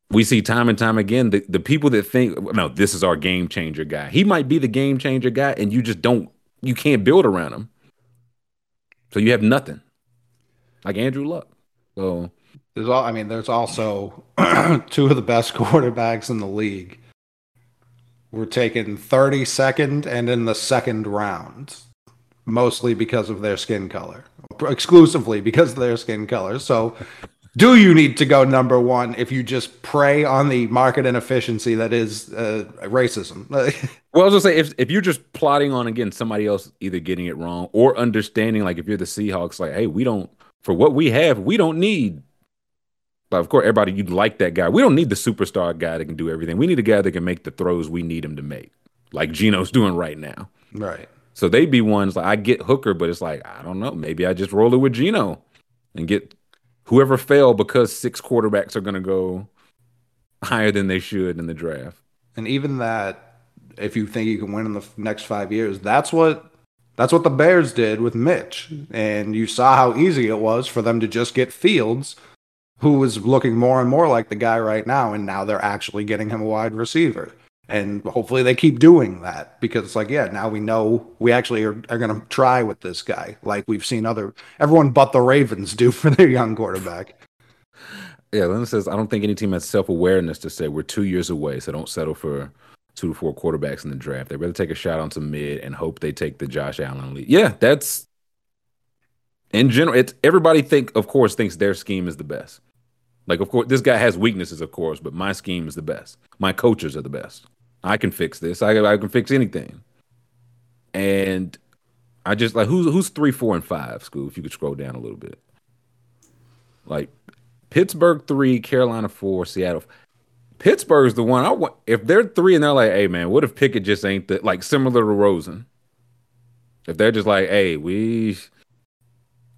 we see time and time again the, the people that think no, this is our game changer guy. He might be the game changer guy, and you just don't you can't build around him. So you have nothing. Like Andrew Luck. So There's all. I mean, there's also two of the best quarterbacks in the league. We're taking 32nd and in the second round, mostly because of their skin color, exclusively because of their skin color. So, do you need to go number one if you just prey on the market inefficiency that is uh, racism? Well, I was gonna say if if you're just plotting on again somebody else either getting it wrong or understanding, like if you're the Seahawks, like, hey, we don't for what we have, we don't need. But of course, everybody you'd like that guy. We don't need the superstar guy that can do everything. We need a guy that can make the throws we need him to make, like Gino's doing right now. right. So they'd be ones like I get Hooker, but it's like I don't know. Maybe I just roll it with Gino and get whoever fell because six quarterbacks are gonna go higher than they should in the draft. And even that, if you think you can win in the next five years, that's what that's what the Bears did with Mitch. And you saw how easy it was for them to just get Fields, who was looking more and more like the guy right now. And now they're actually getting him a wide receiver. And hopefully they keep doing that because it's like, yeah, now we know we actually are, are going to try with this guy, like we've seen other everyone but the Ravens do for their young quarterback. Yeah, Lynn says, I don't think any team has self awareness to say we're two years away, so don't settle for two to four quarterbacks in the draft. They'd rather take a shot on some mid and hope they take the Josh Allen lead. Yeah, that's in general. It's everybody think, of course, thinks their scheme is the best. Like, of course, this guy has weaknesses, of course, but my scheme is the best. My coaches are the best. I can fix this. I, I can fix anything. And I just like who's who's three, four, and five, Scoob, if you could scroll down a little bit. Like Pittsburgh three, Carolina four, Seattle. Pittsburgh's the one I want. If they're three and they're like, "Hey man, what if Pickett just ain't the like similar to Rosen?" If they're just like, "Hey, we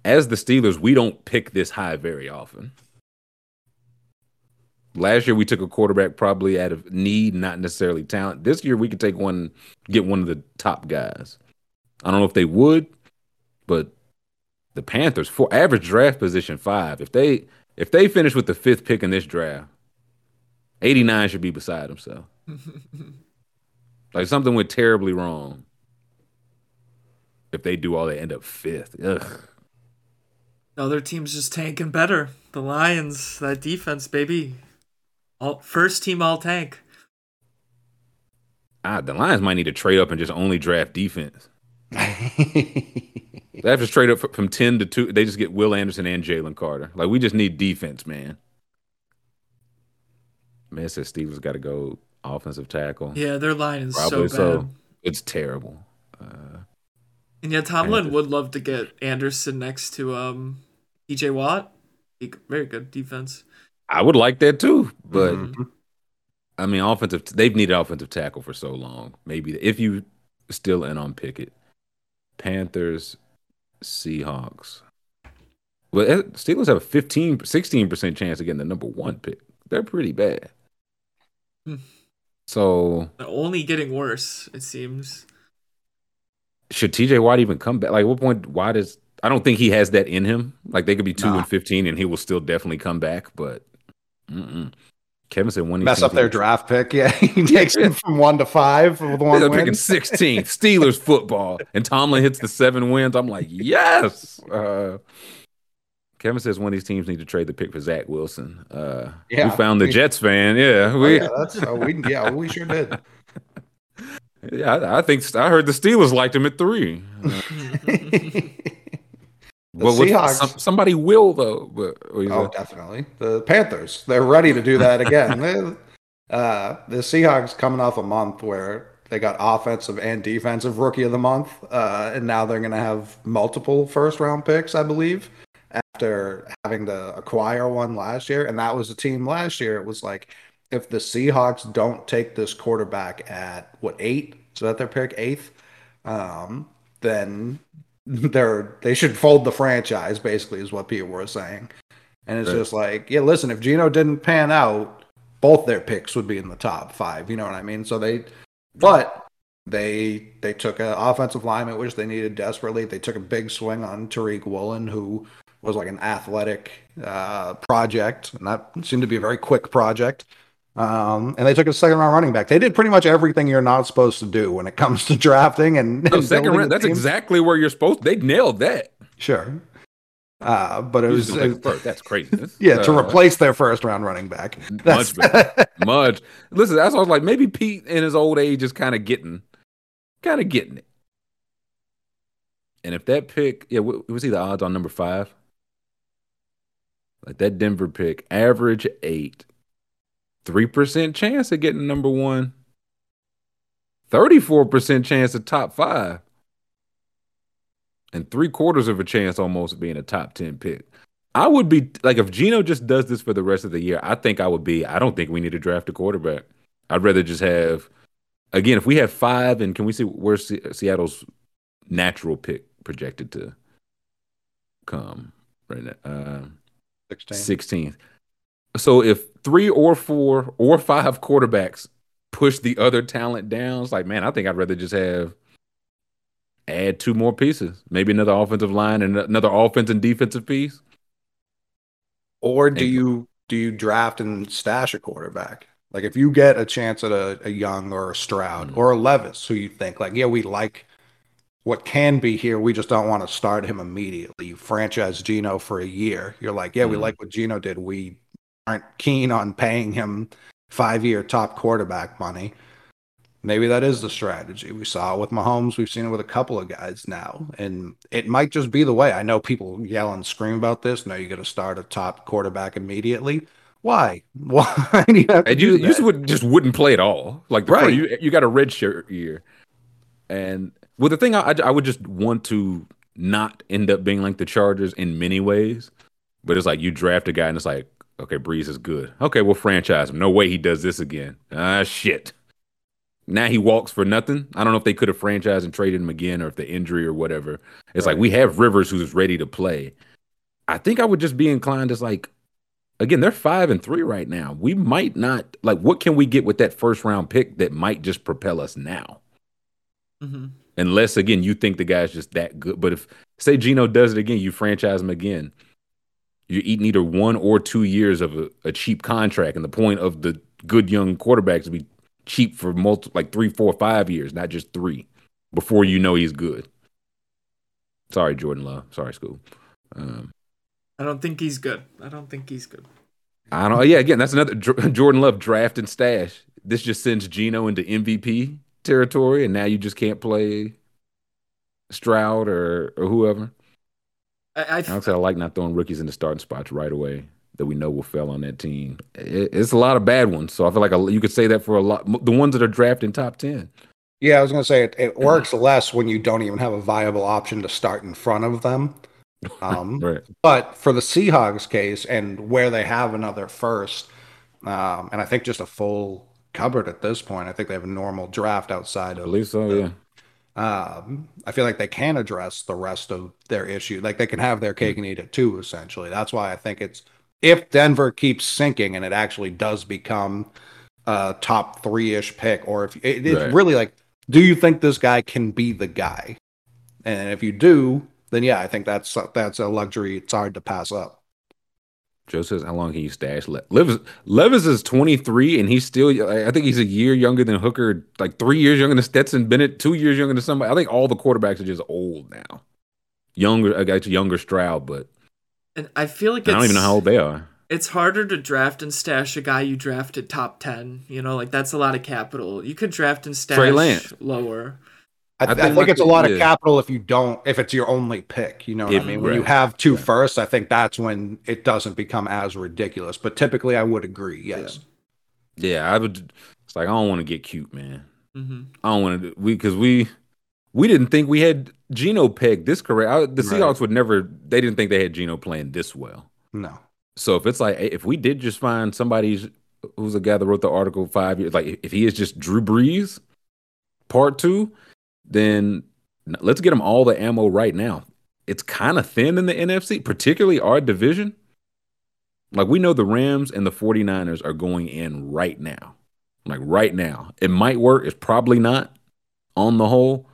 as the Steelers, we don't pick this high very often." Last year we took a quarterback probably out of need, not necessarily talent. This year we could take one, get one of the top guys. I don't know if they would, but the Panthers for average draft position five. If they if they finish with the fifth pick in this draft, 89 should be beside himself. like something went terribly wrong. If they do all, they end up fifth. Ugh. Other teams just tanking better. The Lions, that defense, baby. All first team all tank. Ah, the Lions might need to trade up and just only draft defense. They have to trade up from 10 to 2. They just get Will Anderson and Jalen Carter. Like, we just need defense, man. Man, it says Stevens got to go offensive tackle. Yeah, their line is Probably so so. bad. It's terrible. Uh, And yeah, Tomlin Panthers. would love to get Anderson next to um TJ Watt. Very good defense. I would like that too, but Mhm. I mean, offensive. They've needed offensive tackle for so long. Maybe if you still in on Pickett, Panthers, Seahawks. Well, eh, Steelers have a 15, 16 percent chance of getting the number one pick. They're pretty bad. Hmm. So They're only getting worse, it seems. should TJ Watt even come back? Like, what point? Why does I don't think he has that in him. Like, they could be two Nah. and fifteen, and he will still definitely come back. But Mm-mm. Kevin said one. Mess up their draft pick. Yeah, he takes it from one to five with one They're win. picking 16th. Steelers football, and Tomlin hits the seven wins. I'm like, yes. Uh, Kevin says one of these teams need to trade the pick for Zach Wilson. Uh, Yeah, we found the we- Jets fan. Yeah, Oh, we, yeah, that's uh, we. Yeah, we sure did. yeah. I, I think I heard the Steelers liked him at three. The but Seahawks- some- somebody will though. But Oh, definitely. The Panthers. They're ready to do that again. They- uh, the Seahawks coming off a month where they got offensive and defensive rookie of the month, uh, and now they're going to have multiple first round picks, I believe, after having to acquire one last year. And that was a team last year. It was like if the Seahawks don't take this quarterback at what eight, so that their pick eighth, um, then they're they should fold the franchise. Basically, is what people were saying. And it's Right. just like, yeah, listen, if Gino didn't pan out, both their picks would be in the top five. You know what I mean? So they, but they they took an offensive lineman, which they needed desperately. They took a big swing on Tariq Woolen, who was like an athletic uh, project, and that seemed to be a very quick project. Um, and they took a second round running back. They did pretty much everything you're not supposed to do when it comes to drafting and, No, and second round. That's team. exactly where you're supposed. To, They nailed that. sure. Uh, but it was just gonna first. That's crazy. Yeah to uh, replace their first round running back. That's much better. much. Listen, that's what I was like. Maybe Pete in his old age is kind of getting, kind of getting it. And if that pick, yeah, was he the odds on number five? Like that Denver pick, average eight, three percent chance of getting number one, 34 percent chance of top five, and three quarters of a chance almost of being a top ten pick. I would be like if Gino just does this for the rest of the year. I think I would be. I don't think we need to draft a quarterback. I'd rather just have. Again, if we have five, and can we see where Se- Seattle's natural pick projected to come right now? Uh, 16. 16th. So if three or four or five quarterbacks push the other talent down, it's like, man, I think I'd rather just have add two more pieces, maybe another offensive line and another offense and defensive piece. Or do And- you do you draft and stash a quarterback? Like if you get a chance at a, a Young or a Stroud Mm. or a Levis, who you think like, yeah, we like what can be here, we just don't want to start him immediately. You franchise Gino for a year. You're like, yeah, we Mhm. like what Gino did. We aren't keen on paying him five year top quarterback money. Maybe that is the strategy. We saw it with Mahomes. We've seen it with a couple of guys now. And it might just be the way. I know people yell and scream about this. No, you got to start a top quarterback immediately. Why? Why do you have to And you, do you that? just would just wouldn't play at all. Like Right. you you got a red shirt year, and well, the thing I, I I would just want to not end up being like the Chargers in many ways, but it's like you draft a guy and it's like, okay, Brees is good. Okay, we'll franchise him. No way he does this again. Ah, shit. Now he walks for nothing. I don't know if they could have franchised and traded him again, or if the injury or whatever. It's like we have Rivers who's ready to play. I think I would just be inclined as like again, they're five and three right now. We might not like what can we get with that first round pick that might just propel us now? hmm Unless again you think the guy's just that good. But if say Gino does it again, you franchise him again. You're eating either one or two years of a, a cheap contract, and the point of the good young quarterbacks to be cheap for multi like three, four, five years, not just three, before you know he's good. Sorry, Jordan Love. Sorry, Scoob. Um, I don't think he's good. I don't think he's good. I don't. Yeah, again, that's another Jordan Love draft and stash. This just sends Gino into MVP territory, and now you just can't play Stroud or or whoever. I, I, I don't say I like not throwing rookies in the starting spots right away that we know will fail on that team. It, it's a lot of bad ones, so I feel like a, you could say that for a lot. The ones that are drafted in top ten. Yeah, I was going to say it, it works less when you don't even have a viable option to start in front of them. Um, Right. But for the Seahawks case and where they have another first, um, and I think just a full cupboard at this point, I think they have a normal draft outside I of. believe so. Yeah. Um, I feel like they can address the rest of their issue. Like they can have their cake and eat it too, essentially. That's why I think it's if Denver keeps sinking and it actually does become a top three ish pick, or if it, it's Right. really like, do you think this guy can be the guy? And if you do, then yeah, I think that's that's a luxury it's hard to pass up. Joe says, "How long can you stash?" Le- Levis Levis is 23, and he's still. I think he's a year younger than Hooker, like three years younger than Stetson Bennett, two years younger than somebody. I think all the quarterbacks are just old now. Younger, I got younger Stroud, but And I feel like I don't even know how old they are. It's harder to draft and stash a guy you drafted top ten. You know, like that's a lot of capital. You could draft and stash Trey Lance. lower. I, I I think think, it's a lot of capital if you don't if it's your only pick. You know what If- I mean? When you have two firsts, I think that's when it doesn't become as ridiculous. But typically, I would agree. Yes. Yeah, I would. It's like I don't want to get cute, man. hmm I don't want to. We because we we didn't think we had Gino pegged this correct. I, the Right. Seahawks would never. They didn't think they had Gino playing this well. No. So if it's like if we did just find somebody who's a guy that wrote the article five years, like if he is just Drew Brees, part two, then let's get them all the ammo right now. It's kind of thin in the NFC, particularly our division. Like we know the Rams and the 49ers are going in right now. Like right now. It might work, it's probably not on the whole.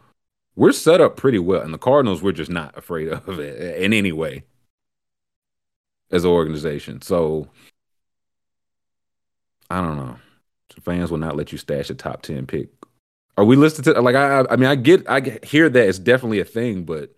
We're set up pretty well. And the Cardinals, we're just not afraid of it in any way as an organization. So I don't know. Fans will not let you stash a top 10 pick. Are we listed to like I I mean I get I hear that it's definitely a thing, but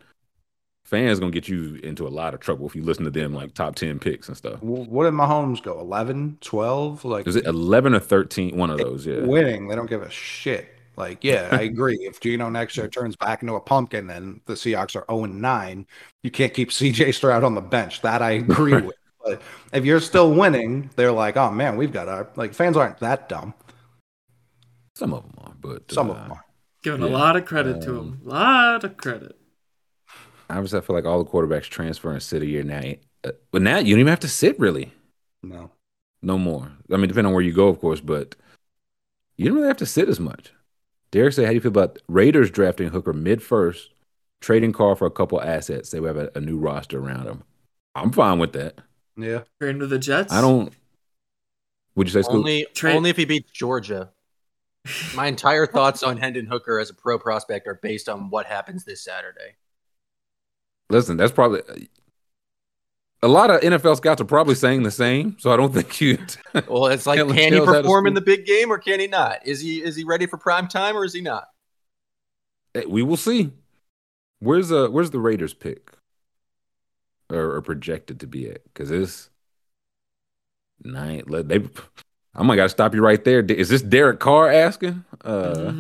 fans gonna get you into a lot of trouble if you listen to them like top 10 picks and stuff. What did Mahomes go? 11, 12? Like Is it 11 or 13? One of those, yeah. winning? They don't give a shit. Like, yeah, I agree. if Gino next year turns back into a pumpkin, then the Seahawks are 0 and 9. You can't keep CJ Stroud on the bench. That I agree with. But if you're still winning, they're like, oh man, we've got our like fans aren't that dumb. Some of them are, but Some uh, of them are. Giving a lot of credit to him. A lot of credit. Obviously, I feel like all the quarterbacks transfer and sit a year now. Uh, But now you don't even have to sit really. No. No more. I mean, depending on where you go, of course, but you don't really have to sit as much. Derek said, How do you feel about Raiders drafting Hooker mid first, trading Carr for a couple assets? They have a, a new roster around him. I'm fine with that. Yeah. Trading with the Jets. I don't. Would you say, Scoob? Only, Trade- only if he beats Georgia. My entire thoughts on Hendon Hooker as a pro prospect are based on what happens this Saturday. Listen, that's probably a lot of NFL scouts are probably saying the same. So I don't think you. Well, it's like, can he tell us how to perform in the big game or can he not? Is he is he ready for prime time or is he not? Hey, we will see. Where's uh where's the Raiders pick? Or, or projected to be at? Because it's nine. Let they. I might gotta stop you right there. Is this Derek Carr asking? Uh,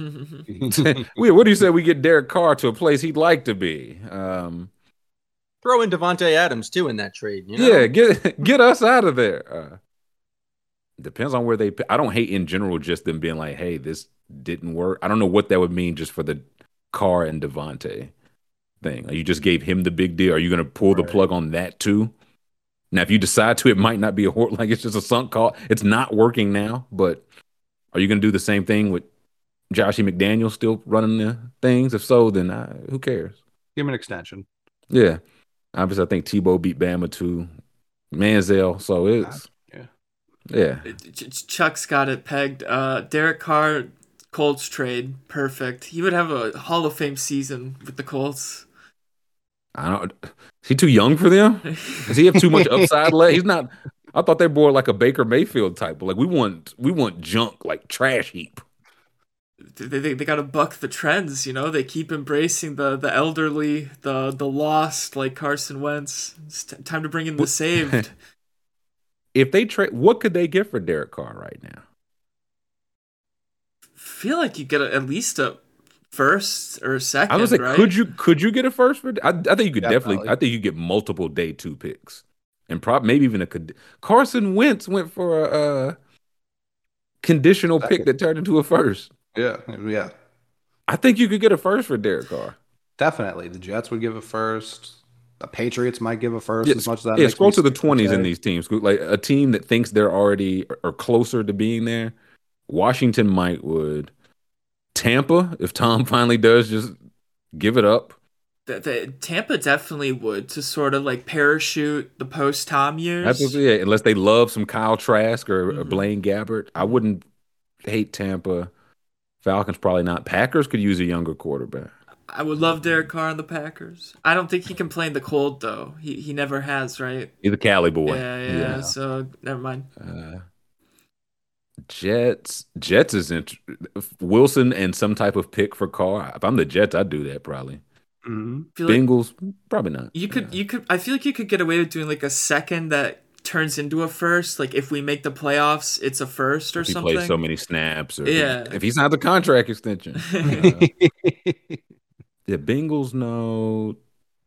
we, what do you say we get Derek Carr to a place he'd like to be? Um, Throw in Davante Adams too in that trade. You know? yeah, get get us out of there. Uh, depends on where they. I don't hate in general just them being like, "Hey, this didn't work." I don't know what that would mean just for the Carr and Davante thing. You just gave him the big deal. Are you going to pull the plug on that too? Now, if you decide to, it might not be a hor- like it's just a sunk cost. It's not working now, but are you going to do the same thing with Joshy McDaniel still running the things? If so, then uh, who cares? Give him an extension. Yeah. Obviously, I think Tebow beat Bama too. Manziel. So it's Yeah. yeah. Ch- Ch- Chuck's got it pegged. Uh, Derek Carr, Colts trade, perfect. He would have a Hall of Fame season with the Colts. I don't. Is he too young for them? Does he have too much upside left? He's not. I thought they bore like a Baker Mayfield type, but like we want we want junk like trash heap. They, they, they got to buck the trends, you know. They keep embracing the the elderly, the the lost, like Carson Wentz. It's t- time to bring in the saved. If they trade, what could they get for Derek Carr right now? Feel like you get a, at least a first or second. I was like, right? could you could you get a first for? I, I think you could definitely. Definitely. I think you get multiple day two picks, and probably maybe even a. Carson Wentz went for a, uh conditional pick that turned into a first. Yeah. Yeah. I think you could get a first for Derek Carr. Definitely. The Jets would give a first. The Patriots might give a first Yeah, as much as that. yeah, makes scroll me to the twenties in these teams. Like a team that thinks they're already or closer to being there. Washington might would. Tampa, if Tom finally does, just give it up. The, the, Tampa definitely would to sort of like parachute the post Tom years. What- yeah, unless they love some Kyle Trask or, or Mhm. Blaine Gabbert. I wouldn't hate Tampa. Falcons probably not. Packers could use a younger quarterback. I would love Derek Carr on the Packers. I don't think he can play in the cold though. He he never has, right? He's a Cali boy. Yeah, yeah. So never mind. Uh, Jets. Jets is int- Wilson and some type of pick for Carr. If I'm the Jets, I'd do that probably. hmm feel like Bengals, probably not. you could you could I feel like you could get away with doing like a second that turns into a first. Like if we make the playoffs, it's a first or If he something. plays so many snaps, or Yeah. if he's not the contract extension. Uh, the Bengals no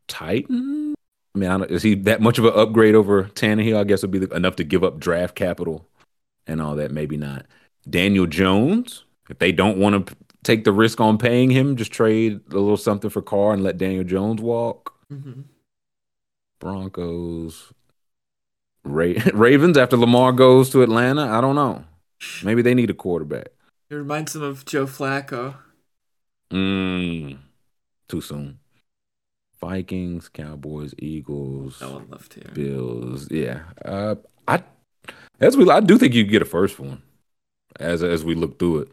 Titan. I mean, I don't, is he that much of an upgrade over Tannehill? I guess would be enough to give up draft capital and all that. Maybe not. Daniel Jones, if they don't want to take the risk on paying him, just trade a little something for Carr and let Daniel Jones walk. Mhm. Broncos, Ra- Ravens. After Lamar goes to Atlanta, I don't know. Maybe they need a quarterback. It reminds them of Joe Flacco. Mm, too soon. Vikings, Cowboys, Eagles, No one left here. Bills. Yeah. Uh, I as we I do think you get a first for him as as we look through it.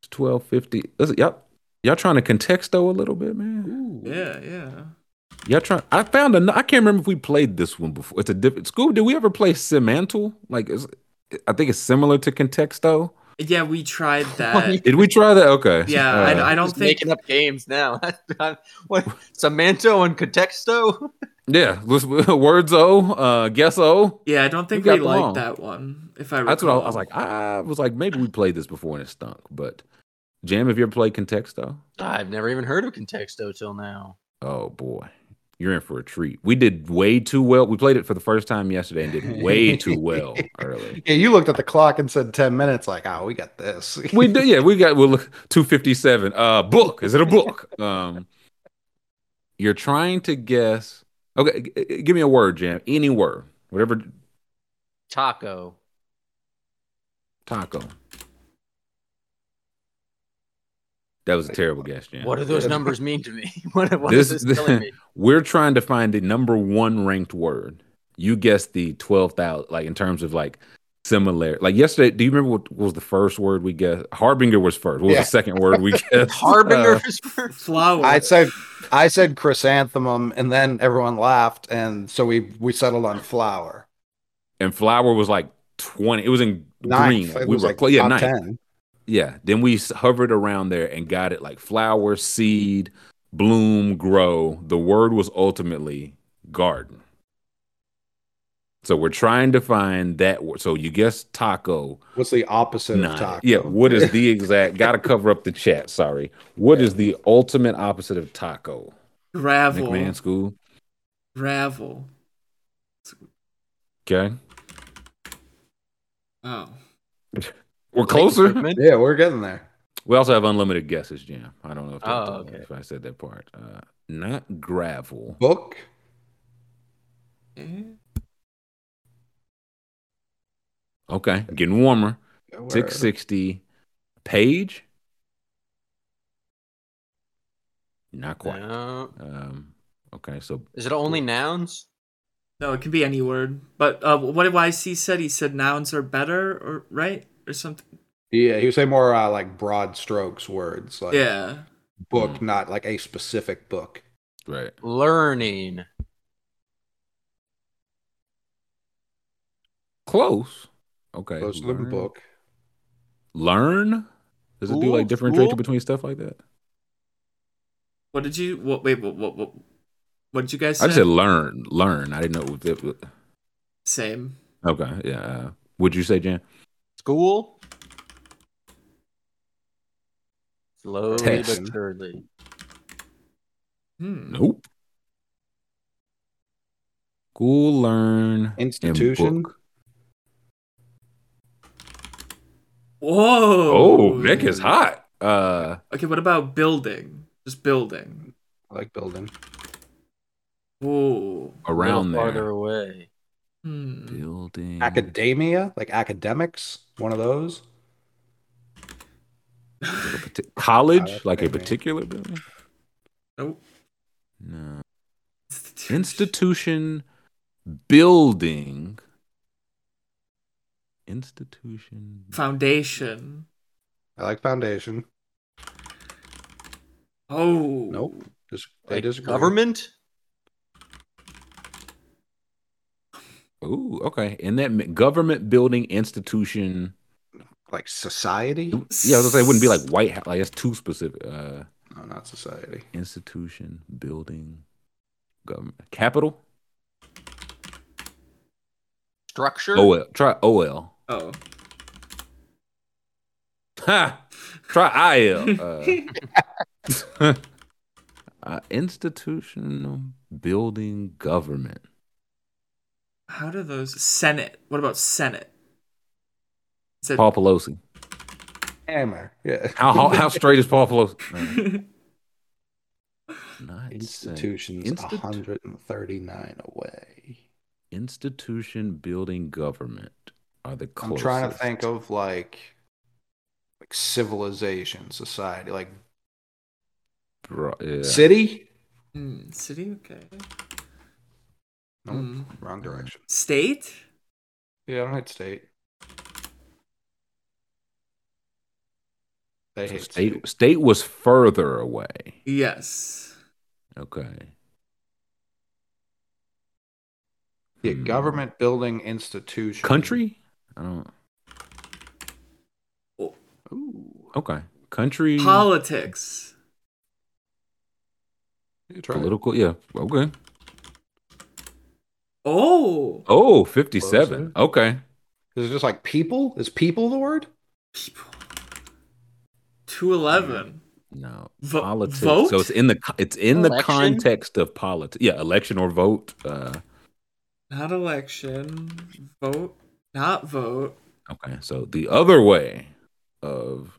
It's twelve fifty. Y'all y'all trying to context though a little bit, man. Yeah, yeah. Y'all trying. I found a. I can't remember if we played this one before. It's a different. school. did we ever play Semantle? Like, is, I think it's similar to Contexto. Yeah, we tried that. Did we try that? Okay. yeah, Uh, I, I don't Just think making up games now. what Samantha and Contexto? Yeah, was- words O, uh, guess O. Yeah, I don't think We we, liked along. that one. If I recall. That's what I, I was like. I was like, maybe we played this before and it stunk. But Jam, have you ever played Contexto? I've never even heard of Contexto till now. Oh boy, you're in for a treat. We did way too well. We played it for the first time yesterday and did way too well early. Yeah, you looked at the clock and said 10 minutes, like, oh, we got this. We did, yeah. We got well, two fifty seven. Uh, book. Is it a book? Um, you're trying to guess. Okay, g- g- give me a word, Jam. Any word, whatever. Taco. Taco. That was a terrible guess, Jam. What do those numbers mean to me? What, what This- is this telling me? We're trying to find the number one ranked word. You guessed the twelve thousand, like in terms of like similar. Like yesterday, do you remember what was the first word we guessed? Harbinger was first. What was Yeah. the second word we guessed? Harbinger Uh, is first. flower. I said I said chrysanthemum, and then everyone laughed, and so we we settled on flower. and flower was like twenty. It was in Ninth. green. It we was were like yeah, top ninth. 10. Yeah. Then we hovered around there and got it like flower, seed, bloom, grow. The word was ultimately garden. So we're trying to find that word. So you guess taco. What's the opposite Nah, of taco? Yeah. What is the exact? Got to cover up the chat. Sorry. What is the ultimate opposite of taco? gravel. McMahon School. Gravel. Okay. Oh. We're closer. Yeah, we're getting there. We also have unlimited guesses, Jam. I don't know if, Oh, okay. if I said that part. Uh, not gravel. Book. Eh? Okay, getting warmer. We're- Six sixty. Page. Not quite. No. Um. Okay, so Is it only nouns? No, it can be any word. But uh, what did YC said? He said nouns are better, or right, or something. Yeah, he was saying more uh, like broad strokes words, like Yeah. book, not like a specific book. right. Learning. Close. Okay. Close to the learn. book. Learn. Does it do like differentiation School? between stuff like that? What did you? What? Wait. What? What? What, what did you guys say? I just said learn. Learn. I didn't know. If it, Same. okay. Yeah. Uh, would you say, Jam? School. Slowly Test. but surely. Hmm. Nope. School, learn, Institution. Whoa. Oh, Nick is hot. Uh, Okay. What about building? Just building. I like building. Whoa. around there. farther away. Hmm. Building. Academia, like academics, one of those. Like college, Uh, like a particular building. Nope. No. Institution, building. Institution. Foundation. I like foundation. Oh. Nope. Just they Like disagree. government? Ooh, okay. In that government building institution, like society. yeah, I was gonna say it wouldn't be like White House. Like it's too specific. Uh, No, not society. institution, building, government, capital. Structure? OL. Try OL. Oh. Ha! Try IL. Uh, uh, institutional building government. How do those Senate? What about Senate? Is it Paul Pelosi. Hammer. Yeah. How how, how straight is Paul Pelosi? Not Institutions Institu- 139 away. institution building government are the closest. I'm trying to think of like like civilization, society, like Bro- yeah. city. Hmm, city? Okay. Nope, Hmm. wrong direction. State? Yeah, I don't hate state. They So hate state state. state was further away. Yes. Okay. Yeah, Hmm. government building institution. Country? I don't. Oh, Ooh, Okay. Country. Politics. you try it. Political. Yeah. Okay. Oh. Oh, 57. Closer. Okay. Is it just like people? Is people the word? People. 211. No. Vo- politics. vote? So it's in the it's in the context of politics. Yeah, election or vote. Uh Not election. Vote. Not vote. okay. So the other way of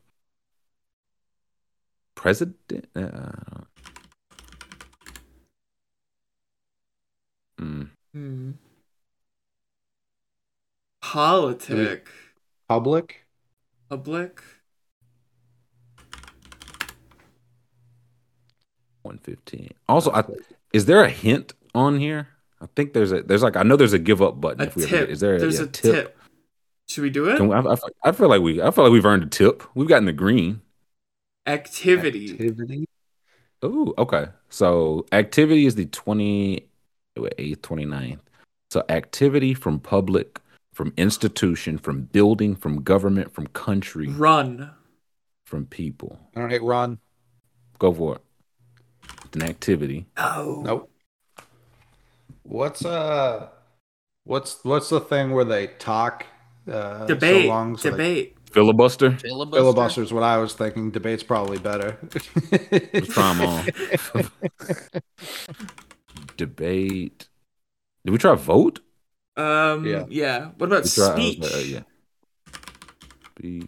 president uh, mm, Hmm. Politic. Public? Public. 115. Also, I, is there a hint on here? I think there's a there's like I know there's a give up button. A if we ever tip. get- is there a, There's yeah, a tip. Should we do it? Can we- I, I, I feel like we I feel like we've earned a tip. We've gotten the green. Activity. Activity? Oh, okay. So activity is the 28th, 29th. So activity from public, from institution, from building, from government, from country, Run. from people. I run. Go for it. It's an activity. Oh. Nope. What's uh what's what's the thing where they talk uh Debate. so long so they- Debate. Filibuster. Filibuster? filibuster's what I was thinking. Debate's probably better. Let's try 'em all. Debate. Did we try vote? Um. Yeah. Yeah. What about We try, speech? uh, yeah. Speech.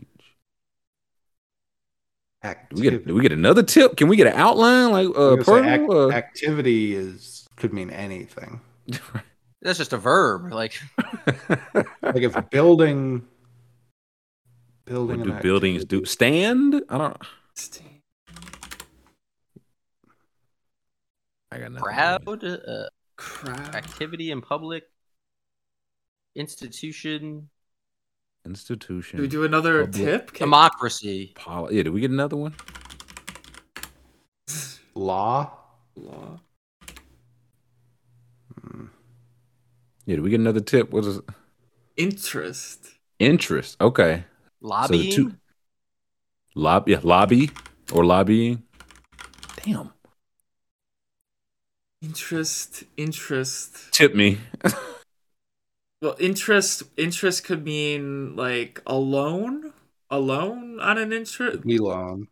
Do Activity. we get do we get another tip? Can we get an outline like I uh, was say, ac- Uh, activity is could mean anything. That's just a verb. Like Like if building building what do buildings do? Stand? I don't. St- I got nothing. crowd, uh, Crowd. activity in public, institution, Institution. Do we do another Public. tip? Can- democracy. Poli- yeah, did we get another one? law. Law. Yeah, did we get another tip? What is it? Interest. Interest. Okay. Lobbying. So two, lobby, yeah, lobby or lobbying. Damn. Interest. Interest. Tip me. Well, interest. Interest could mean like a loan. A loan on an interest. Be loan.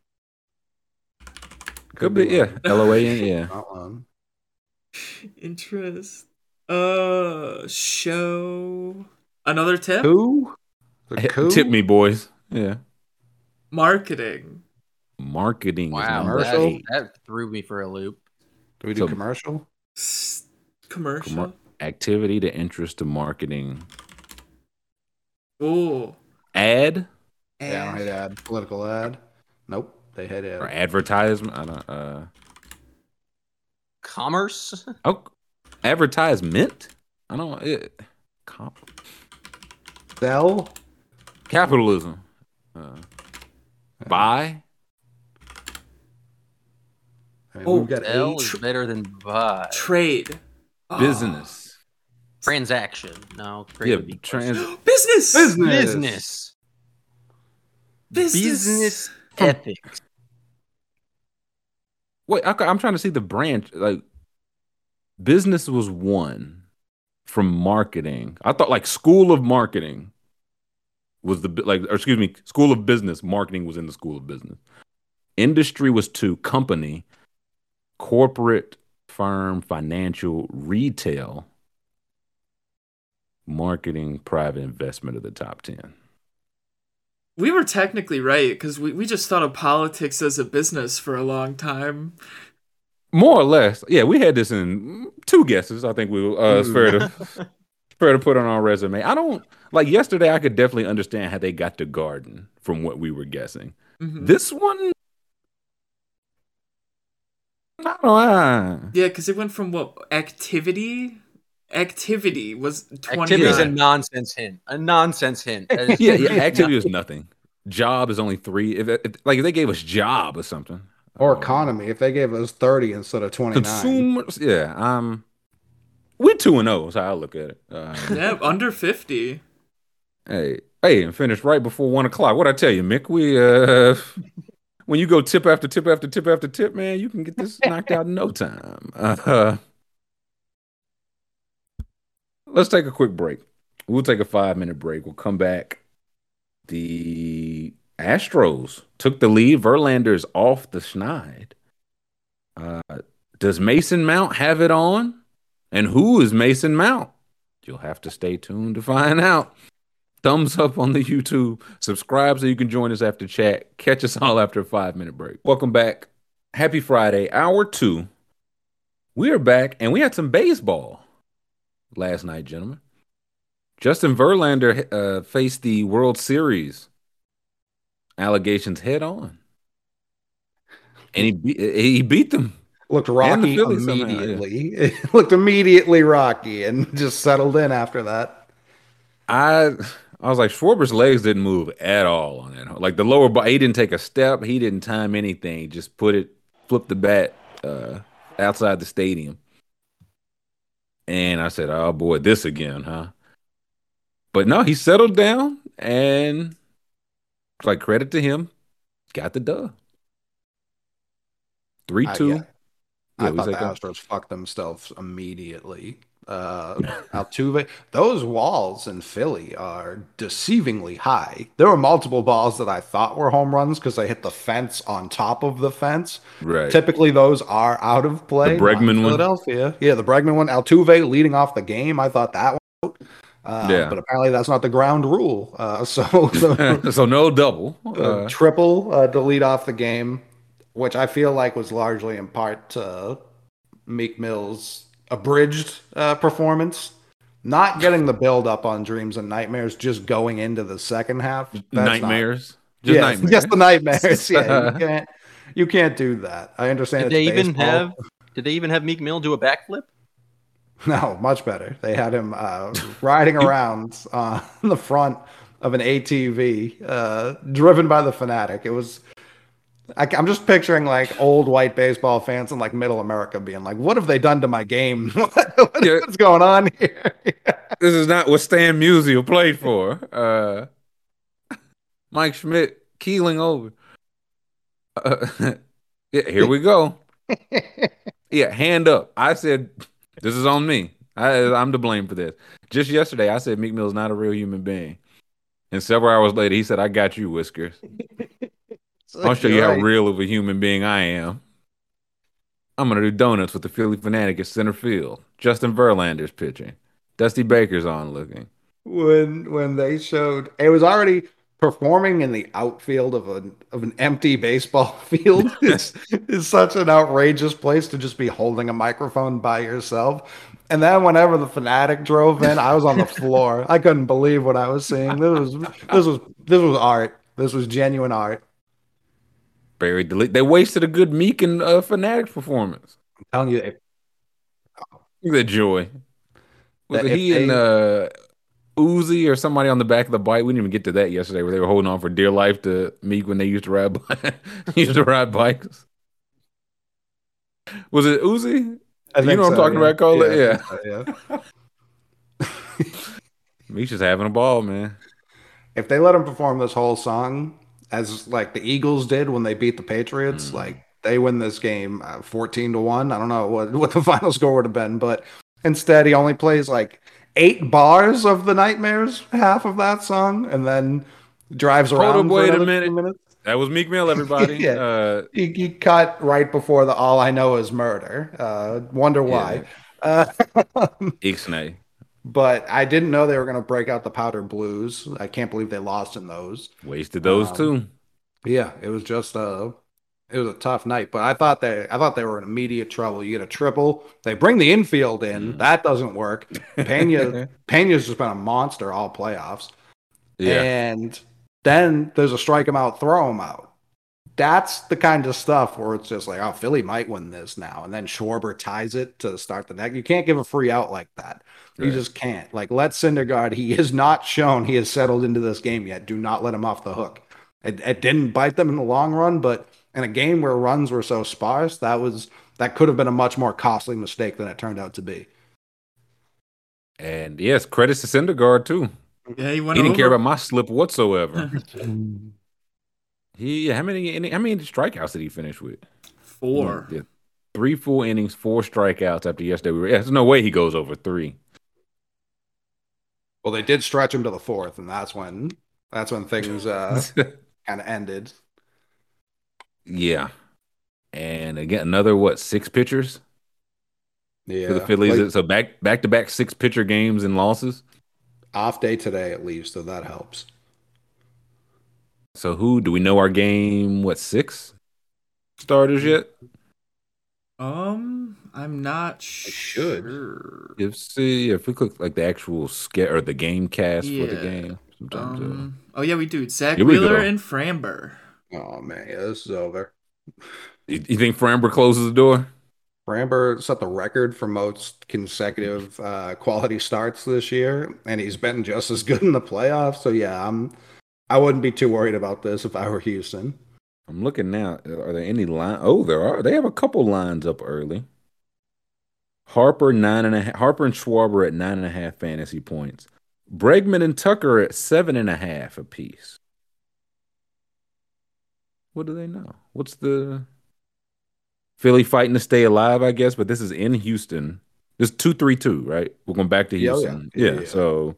Could be, yeah. L O A N, yeah. Not loan. Interest. Uh, show. Another tip. Coup? The coup? Tip me, boys. Yeah. Marketing. Marketing. is Wow, number that, that threw me for a loop. Do we do So- commercial? S- commercial. Commer- activity to interest to marketing. oh. Ad Yeah, I don't hate ad. Political ad. Nope. They hate ad. or advertisement. I don't. Uh. Commerce. Oh, advertisement. I don't. It, comp, Sell? capitalism. Uh, buy. I mean, Oh, we've got Sell eight. is better than buy. Trade. Oh. Business. Transaction. No, trade Yeah, would be trans. Business. Business. business. Business. Business ethics. Wait, I, am trying to see the branch. Like, business was one from marketing. I thought like school of marketing was the like, or excuse me, school of business. Marketing was in the school of business. Industry was two. Company, corporate, firm, financial, retail, marketing, private investment of the top ten. We were technically right because we, we just thought of politics as a business for a long time. More or less, yeah. We had this in two guesses. I think we uh, it's fair to fair to put on our resume. I don't like yesterday. I could definitely understand how they got to garden from what we were guessing. Mhm. This one, I don't. Yeah, because it went from what activity? Activity was twenty. Activity is a nonsense hint. A nonsense hint. Yeah, yeah. Activity is nothing. Job is only three. If, if like if they gave us job or something, Or uh, economy, if they gave us 30 instead of 29. consumers. Yeah, um, we two and zero. Is how I look at it. Uh, Yeah, under fifty. Hey, hey, and finished right before one o'clock. What I tell you, Mick? We uh, when you go tip after tip after tip after tip, man, you can get this knocked out in no time. Uh, let's take a quick break. We'll take a five minute break. We'll come back. The Astros took the lead. Verlander's off the schneid. Uh, does Mason Mount have it on? And who is Mason Mount? You'll have to stay tuned to find out thumbs up on the YouTube, subscribe so you can join us after chat. Catch us all after a five minute break. Welcome back. Happy Friday, hour two. We are back and we had some baseball last night, gentlemen. Justin Verlander uh, faced the World Series allegations head on. And he, be- he beat them. Looked the rocky yeah. immediately. Looked immediately rocky and just settled in after that. I I was like Schwarber's legs didn't move at all on that. Like the lower body, he didn't take a step. He didn't time anything. Just put it, flip the bat uh, outside the stadium. And I said, "Oh boy, this again, huh?" But no, he settled down, and like credit to him, got the dub. Three I- two. yeah. I thought the. Astros fucked themselves immediately. Uh, Altuve, those walls in Philly are deceivingly high. There were multiple balls that I thought were home runs because they hit the fence on top of the fence. Right. Typically, those are out of play. The Bregman one? Philadelphia. Yeah, the Bregman one. Altuve leading off the game. I thought that one. Uh, Yeah. But apparently, that's not the ground rule. Uh, so, so so no double. uh, Uh, triple uh, to lead off the game, which I feel like was largely in part to Meek Mill's abridged uh, performance. Not getting the build up on dreams and nightmares, just going into the second half. That's not- nightmares. Just Yes, nightmares. just the nightmares. Yeah, you can't, you can't do that. I understand. Did they it's even have? Did they even have Meek Mill do a backflip? No, much better. They had him uh, riding around uh, on the front of an ATV, uh, driven by the fanatic. It was. I, am just picturing like old white baseball fans in like Middle America being like, "What have they done to my game? What- Yeah. what's going on here?" this is not what Stan Musial played for. Uh, Mike Schmidt keeling over. Uh, yeah, here we go. Yeah, hand up. I said this is on me. I, I'm to blame for this. Just yesterday, I said Meek Mill's not a real human being, and several hours later, he said, "I got you, Whiskers. I'll show you how Right. real of a human being I am." I'm gonna do donuts with the Philly fanatic at center field. Justin Verlander's pitching. Dusty Baker's on looking. when when they showed it was already performing in the outfield of an of an empty baseball field is is such an outrageous place to just be holding a microphone by yourself. And then whenever the fanatic drove in, I was on the floor. I couldn't believe what I was seeing. This was this was this was art. This was genuine art. Buried the lead. They wasted a good Meek and uh, Fanatic performance. I'm telling you, if, that joy. Was it he and they- uh, Uzi or somebody on the back of the bike? We didn't even get to that yesterday, where they were holding on for dear life to Meek when they used to ride used to ride bikes. Was it Uzi? I you know what I'm talking yeah. about, Coley? Yeah, Yeah. so, yeah. Misha's having a ball, man. if they let him perform this whole song as like the Eagles did when they beat the Patriots, like they win this game uh, 14 to 1. I don't know what, what the final score would have been, but instead he only plays like eight bars of the Nightmares, half of that song, and then drives Hold around up, for wait a minute. That was Meek Mill, everybody. Yeah. uh, He, he cut right before the All I Know Is Murder. Uh, wonder why. Uh, Ixnay. But I didn't know they were going to break out the Powder Blues. I can't believe they lost in those. Wasted those Um, too. Yeah, it was just a it was a tough night, but I thought they I thought they were in immediate trouble. You get a triple, they bring the infield in, Mm. that doesn't work. Pena Pena's just been a monster all playoffs, Yeah. and then there's a strike him out, throw him out. That's the kind of stuff where it's just like, oh, Philly might win this now, and then Schwarber ties it to start the next. You can't give a free out like that. You Right. just can't. Like, let Syndergaard. He has not shown he has settled into this game yet. Do not let him off the hook. It, it didn't bite them in the long run, but in a game where runs were so sparse, that was that could have been a much more costly mistake than it turned out to be. And yes, credits to Syndergaard too. Yeah, he went He didn't care about my slip whatsoever. he how many how many strikeouts did he finish with? Four. Yeah, three full innings, four strikeouts after yesterday. We were, yeah, there's no way he goes over three. Well, they did stretch him to the fourth, and that's when that's when things uh, kind of ended. yeah. And again, another what six pitchers Yeah, for the Phillies. Like, so back back to back six pitcher games and losses. off day today at least, so that helps. So who do we know our game? What six starters yet? Um, I'm not should. sure. If see if we click like the actual skit or the game cast for the game. Sometimes uh, Um, oh yeah, we do. Zack Here Wheeler and Framber. Oh man, yeah, this is over. you, you think Framber closes the door? Framber set the record for most consecutive uh, quality starts this year, and he's been just as good in the playoffs. So yeah, I'm. I wouldn't be too worried about this if I were Houston. I'm looking now. Are there any line? Oh, there are. They have a couple lines up early. Harper nine and a half. Harper and Schwarber at nine and a half fantasy points. Bregman and Tucker at seven and a half apiece. What do they know? What's the Philly fighting to stay alive? I guess, but this is in Houston. This two three two, right? We're going back to Yeah, oh, yeah. Houston. Yeah, yeah, yeah. So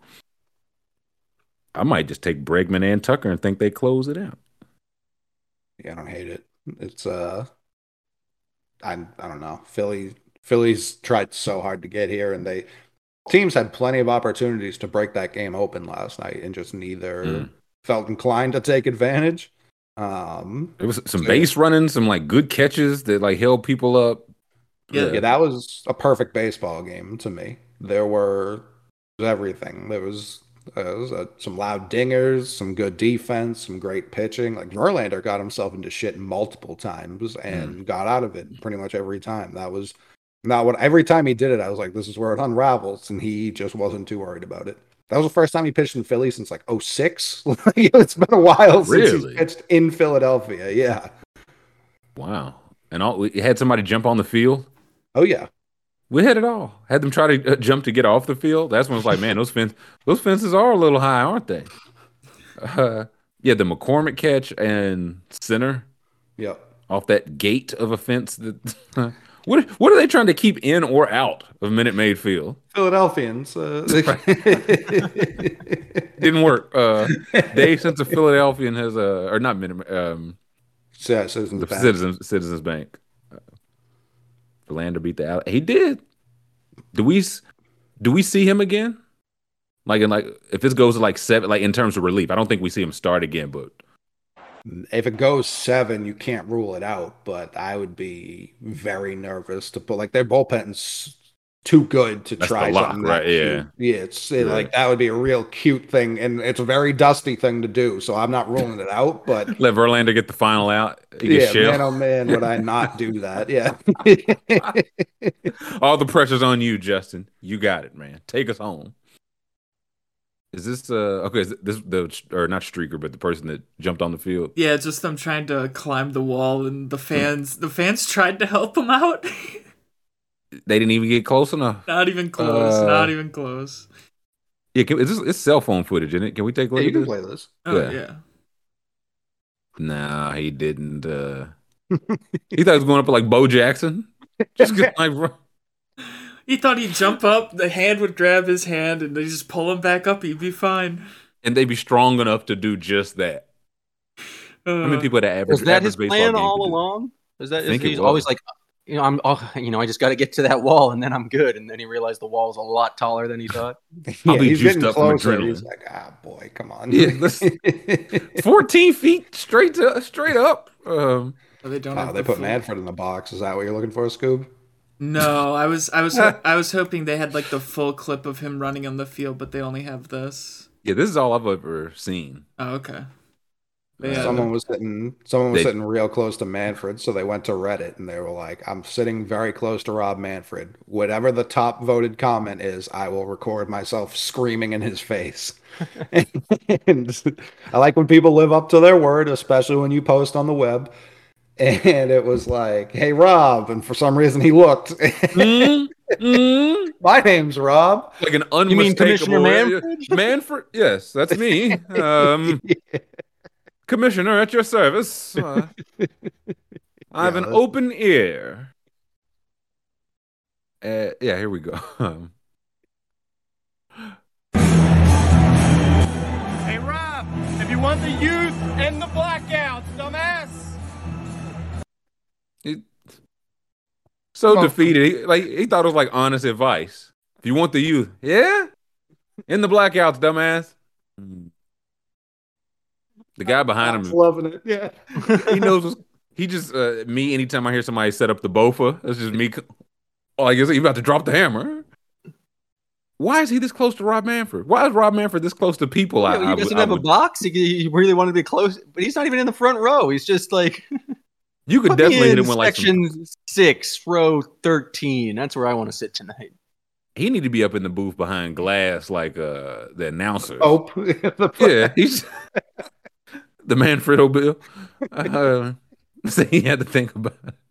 I might just take Bregman and Tucker and think they close it out. Yeah, I don't hate it. It's uh, I I don't know. Philly Philly's tried so hard to get here, and they teams had plenty of opportunities to break that game open last night, and just neither Mm. felt inclined to take advantage. Um, It was some So, base running, some like good catches that like held people up. Yeah. Yeah, that was a perfect baseball game to me. There were everything. There was, uh, uh, some loud dingers, some good defense, some great pitching. Like Verlander got himself into shit multiple times and got out of it pretty much every time. That was not what every time he did it. I was like, this is where it unravels, and he just wasn't too worried about it. That was the first time he pitched in Philly since like 06. it's been a while since Really? he's pitched in Philadelphia. Yeah. Wow. And all we had somebody jump on the field. Oh yeah. We had it all. Had them try to uh, jump to get off the field. That's when it's like, man, those fence, those fences are a little high, aren't they? Uh, yeah, the McCormick catch and center Yep. off that gate of a fence. That what what are they trying to keep in or out of Minute Maid Field? Philadelphians. Uh, Didn't work. Uh, Dave, since the Philadelphian has a or not Minute um, yeah, Citizens the Bank. Citizens Citizens Bank. Uh, beat the Al- he did. Do we do we see him again? Like in like if this goes to like seven, like in terms of relief, I don't think we see him start again. But If it goes seven, you can't rule it out, but I would be very nervous to put like their bullpen's too good to That's try the lock, something that right? Yeah. Yeah, it's it, Yeah. like that would be a real cute thing, and it's a very dusty thing to do. So I'm not ruling it out, but let Verlander get the final out. He gets yeah, shelled. man, oh man, would I not do that? Yeah. All the pressure's on you, Justin. You got it, man. Take us home. Is this uh okay? Is this the or not streaker, but the person that jumped on the field? Yeah, just them trying to climb the wall, and the fans the fans tried to help him out. They didn't even get close enough. not even close. Uh, not even close. Yeah, can, is this it's cell phone footage, isn't it? Can we take a Yeah, look you at can this? play this. Oh yeah. yeah. Nah, he didn't. uh He thought he was going up like Bo Jackson. Just get like, bro. He thought he'd jump up, the hand would grab his hand, and they just pull him back up. He'd be fine. and they'd be strong enough to do just that. Uh, How many people that average? Was that average his baseball plan all along? Is that I think is it he's always like, you know, I'm, oh, you know, I just got to get to that wall and then I'm good. And then he realized the wall's a lot taller than he thought. Yeah, be he's juiced getting up from closer. adrenaline. He's like, ah, boy, come on. Yeah, let's- 14 feet straight to straight up. Um, oh, they don't. Wow, have they the put full- Manfred in the box. Is that what you're looking for, Scoob? No, I was, I was, I was hoping they had like the full clip of him running on the field, but they only have this. yeah, this is all I've ever seen. Oh, okay. They Someone was sitting. Someone was They- sitting real close to Manfred, so they went to Reddit and they were like, "I'm sitting very close to Rob Manfred. Whatever the top voted comment is, I will record myself screaming in his face." and I like when people live up to their word, especially when you post on the web. And it was like, "Hey, Rob," and for some reason he looked. Mm, mm. My name's Rob. Like an You mean unmistakable Commissioner Manfred? Manfred, yes, that's me. Um, Commissioner at your service. Uh, I have Yeah, an that's- open ear. Uh, yeah, here we go. Um, Hey, Rob, if you want the youth and the blackouts, dumbass. he- so Well- defeated. He, like he thought it was like honest advice. If you want the youth, yeah, in the blackouts, dumbass. The guy behind him, I'm loving it. Yeah. he knows. what's- He just uh, me. Anytime I hear somebody set up the bofa, that's just me. Oh, I guess he about to drop the hammer. Why is he this close to Rob Manfred? Why is Rob Manfred this close to people? I, he doesn't would- I have a would- box. He, he really wanted to be close, but he's not even in the front row. He's just like, You could definitely hit in him with like some, section six, row 13. That's where I want to sit tonight. he need to be up in the booth behind glass like uh the announcer. Oh, yeah, he's the Manfredo Bill. Uh, so he had to think about it.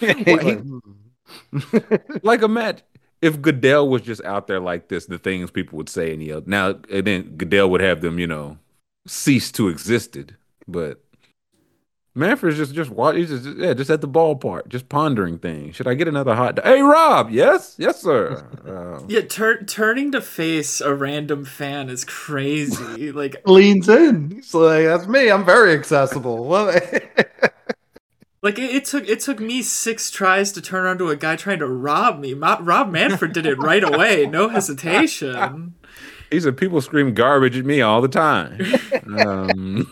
Like, hmm. like a match. If Goodell was just out there like this, the things people would say and yell. Now and then Goodell would have them, you know, cease to existed. But Manfred's just just watch. He's just yeah, just at the ballpark, just pondering things. Should I get another hot dog? Hey, Rob. Yes, yes, sir. Uh, Yeah, tur- turning to face a random fan is crazy. like, leans in. He's like, "That's me. I'm very accessible." Well, like it, it took it took me six tries to turn onto a guy trying to rob me. Ma- Rob Manfred did it right away, no hesitation. he said people scream garbage at me all the time. Um,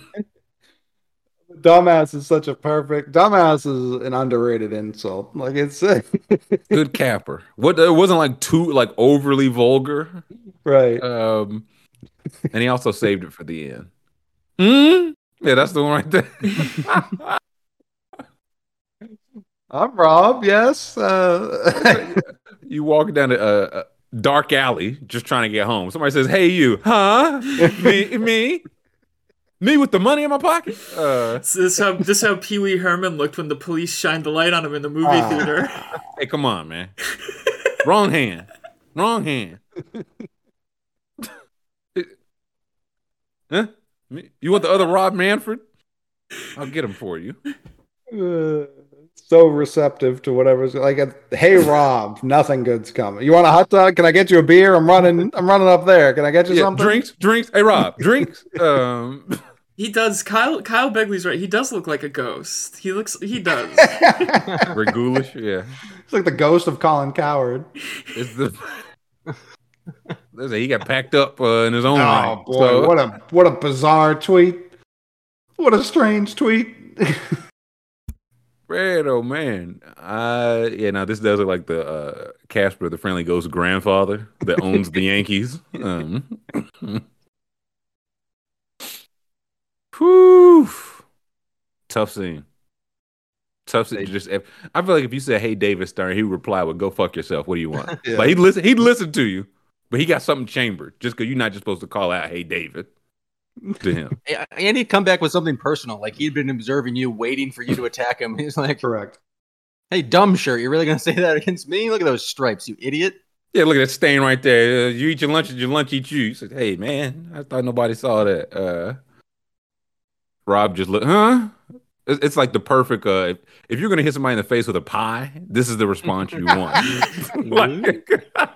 dumbass is such a perfect. Dumbass is an underrated insult. Like it's sick. good capper. What it wasn't like too like overly vulgar. right. Um, and he also saved it for the end. Mm? Yeah, that's the one right there. I'm Rob. Yes. Uh, you walk down a, a, a dark alley just trying to get home. Somebody says, "Hey, you, huh? me, me, me with the money in my pocket." Uh, So this how this how Pee Wee Herman looked when the police shined the light on him in the movie Ah. theater. hey, come on, man. Wrong hand. Wrong hand. huh? Me- You want the other Rob Manfred? I'll get him for you. uh, so receptive to whatever's like. A, hey, Rob. Nothing good's coming. You want a hot dog? Can I get you a beer? I'm running. I'm running up there. Can I get you Yeah, something? drinks, drinks. Hey, Rob, drinks. Um, He does. Kyle Kyle Begley's right. He does look like a ghost. He looks. He does. very ghoulish. Yeah. It's like the ghost of Colin Cowherd. It's the. He got packed up uh, in his own Oh right. boy, So- what a what a bizarre tweet. What a strange tweet. Fred, oh man. Uh yeah, now this does look like the uh Casper, the friendly ghost grandfather that owns the Yankees. Um Whew. Tough scene. Tough scene. Just if, I feel like if you said, "Hey, David Stern," he would reply with, "Go fuck yourself." What do you want? Yeah. Like he'd listen. He'd listen to you. but he got something chambered just because you're not just supposed to call out, "Hey, David," to him. And he'd come back with something personal, like he'd been observing you, waiting for you to attack him. He's like, Correct. "Hey, dumb shirt, you're really gonna say that against me? Look at those stripes, you idiot!" Yeah, look at that stain right there. Uh, you eat your lunch, and your lunch eat you. He said, "Hey, man, I thought nobody saw that." Uh, Rob just look, huh? It's like the perfect. Uh, if, you're gonna hit somebody in the face with a pie, this is the response you want. Like,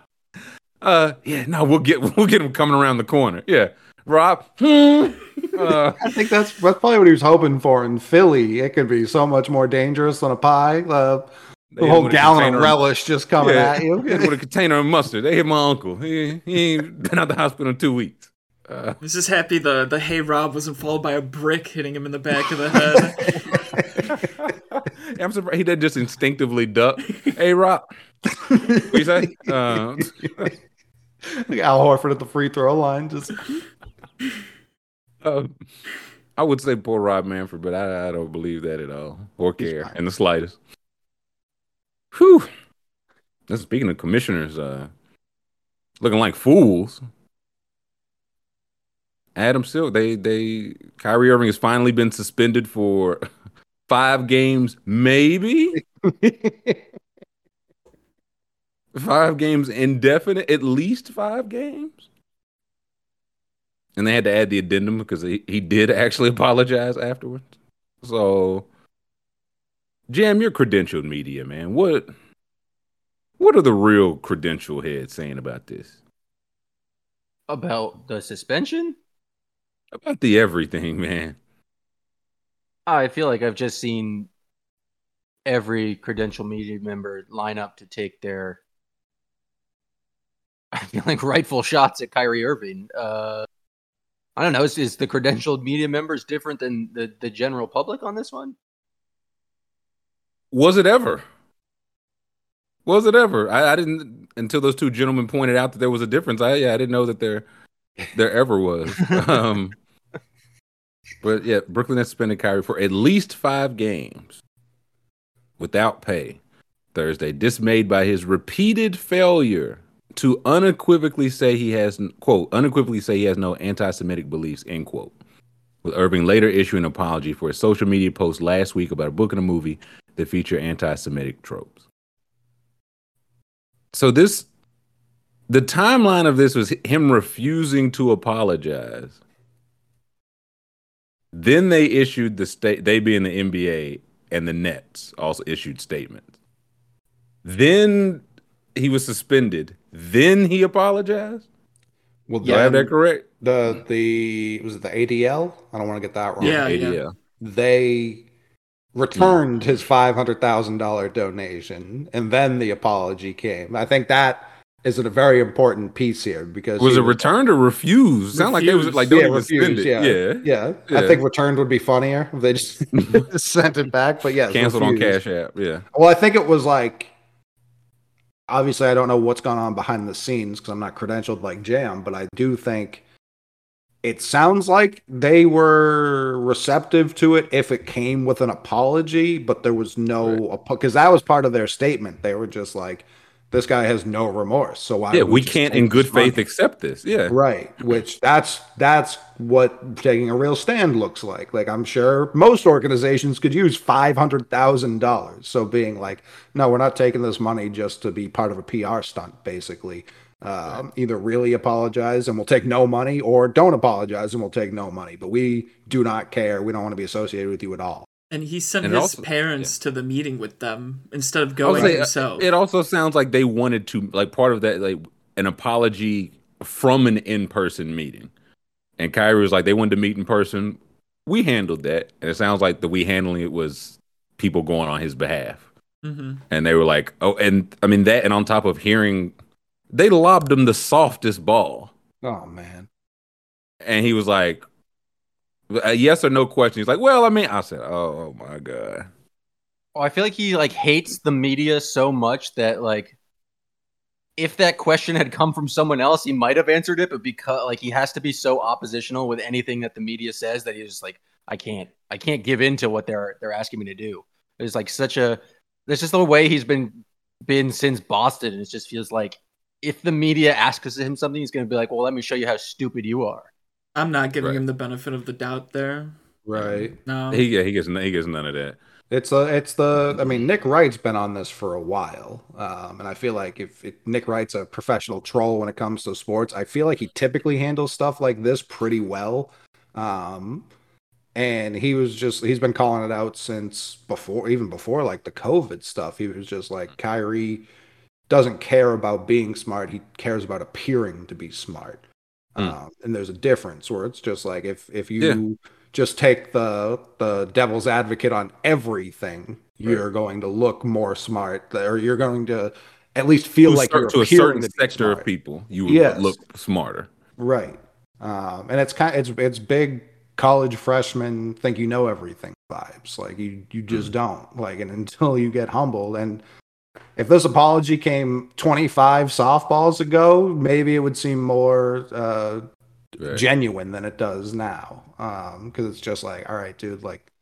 uh, yeah, no, we'll get we'll get him coming around the corner. Yeah, Rob. hmm, uh, I think that's that's probably what he was hoping for in Philly. It could be so much more dangerous than a pie. Uh, the whole gallon of relish just coming yeah, at you. with a container of mustard. They hit my uncle. He, he ain't been out the hospital in two weeks. Uh, I'm just happy the the Hey Rob wasn't followed by a brick hitting him in the back of the head. I'm surprised he didn't just instinctively duck. Hey, Rob. What you say? Uh, Like Al Horford at the free throw line. Just uh, I would say poor Rob Manfred, but I, I don't believe that at all or care in the slightest. Whew. Now, speaking of commissioners, uh, looking like fools. Adam Silk, they they Kyrie Irving has finally been suspended for five games, maybe five games indefinite, at least five games. And they had to add the addendum because he, he did actually apologize afterwards. So, Jam, you're credentialed media, man. What what are the real credential heads saying about this? About the suspension, About the everything, man. I feel like I've just seen every credential media member line up to take their, I feel like rightful shots at Kyrie Irving. Uh, I don't know. Is, is the credentialed media members different than the, the general public on this one? Was it ever? Was it ever? I, I didn't until those two gentlemen pointed out that there was a difference. I yeah, I didn't know that there there ever was. um, but yeah, Brooklyn has suspended Kyrie for at least five games without pay Thursday, dismayed by his repeated failure to unequivocally say he has quote unequivocally say he has no anti-Semitic beliefs end quote. With Irving later issuing an apology for a social media post last week about a book and a movie that feature anti-Semitic tropes. So this, the timeline of this was him refusing to apologize. Then they issued the state, they being the NBA and the Nets also issued statements. Then he was suspended. Then he apologized. well, Do I have that correct? the the was it the ADL? I don't want to get that wrong. Yeah, ADL. they returned his five hundred thousand dollar donation, and then the apology came. I think that is it a very important piece here because Was it returned or refused? Sound like they was like yeah, refused, it. yeah. Yeah. yeah, I think returned would be funnier if they just, sent it back. But yeah, Canceled on. Cash App. Yeah. Well, I think it was like obviously I don't know what's gone on behind the scenes because I'm not credentialed like Jam, but I do think it sounds like they were receptive to it if it came with an apology, but there was no because that was part of their statement. They were just like, "This guy has no remorse." So why? Yeah, we can't in good this money? faith accept this. Yeah. Right, which that's that's what taking a real stand looks like. Like I'm sure most organizations could use five hundred thousand dollars. So being like, no, we're not taking this money just to be part of a PR stunt, basically. Um, Either really apologize and we'll take no money, or don't apologize and we'll take no money. But we do not care. We don't want to be associated with you at all. And he sent And his also- parents to the meeting with them instead of going say, himself. It also sounds like they wanted to like part of that like an apology from an in-person meeting. And Kyrie was like they wanted to meet in person. We handled that. And it sounds like the we handling it was people going on his behalf. hmm And they were like, "Oh, and I mean that and on top of hearing they lobbed him the softest ball. Oh man, And he was like a yes or no question. He's like, "Well, I mean, I said, oh, "Oh, my god." Oh, I feel like he like hates the media so much that like if that question had come from someone else, he might have answered it, but because like he has to be so oppositional with anything that the media says that he's just like, I can't, I can't give in to what they're they're asking me to do. It's like such a there's just the way he's been been since Boston, and it just feels like if the media asks him something, he's going to be like, "Well, let me show you how stupid you are." I'm not giving Right. him the benefit of the doubt there. Right. No. He yeah, he gets he gets none of that. It's a, it's the. I mean, Nick Wright's been on this for a while, um, and I feel like if, if Nick Wright's a professional troll when it comes to sports, I feel like he typically handles stuff like this pretty well. Um, and he was just he's been calling it out since before, even before like the COVID stuff. He was just like Kyrie doesn't care about being smart; he cares about appearing to be smart. Mm. Um, and there's a difference where it's just like if if you Yeah. just take the the devil's advocate on everything, you're going to look more smart, or you're going to at least feel To like cer- you're to a certain to sector of people, you would Yes. look smarter. right? Um, and it's kind it's it's big college freshmen think you know everything vibes. Like you you just don't like, and until you get humbled and. If this apology came 25 softballs ago, maybe it would seem more uh, Right. genuine than it does now. Um, because it's just like, all right, dude, like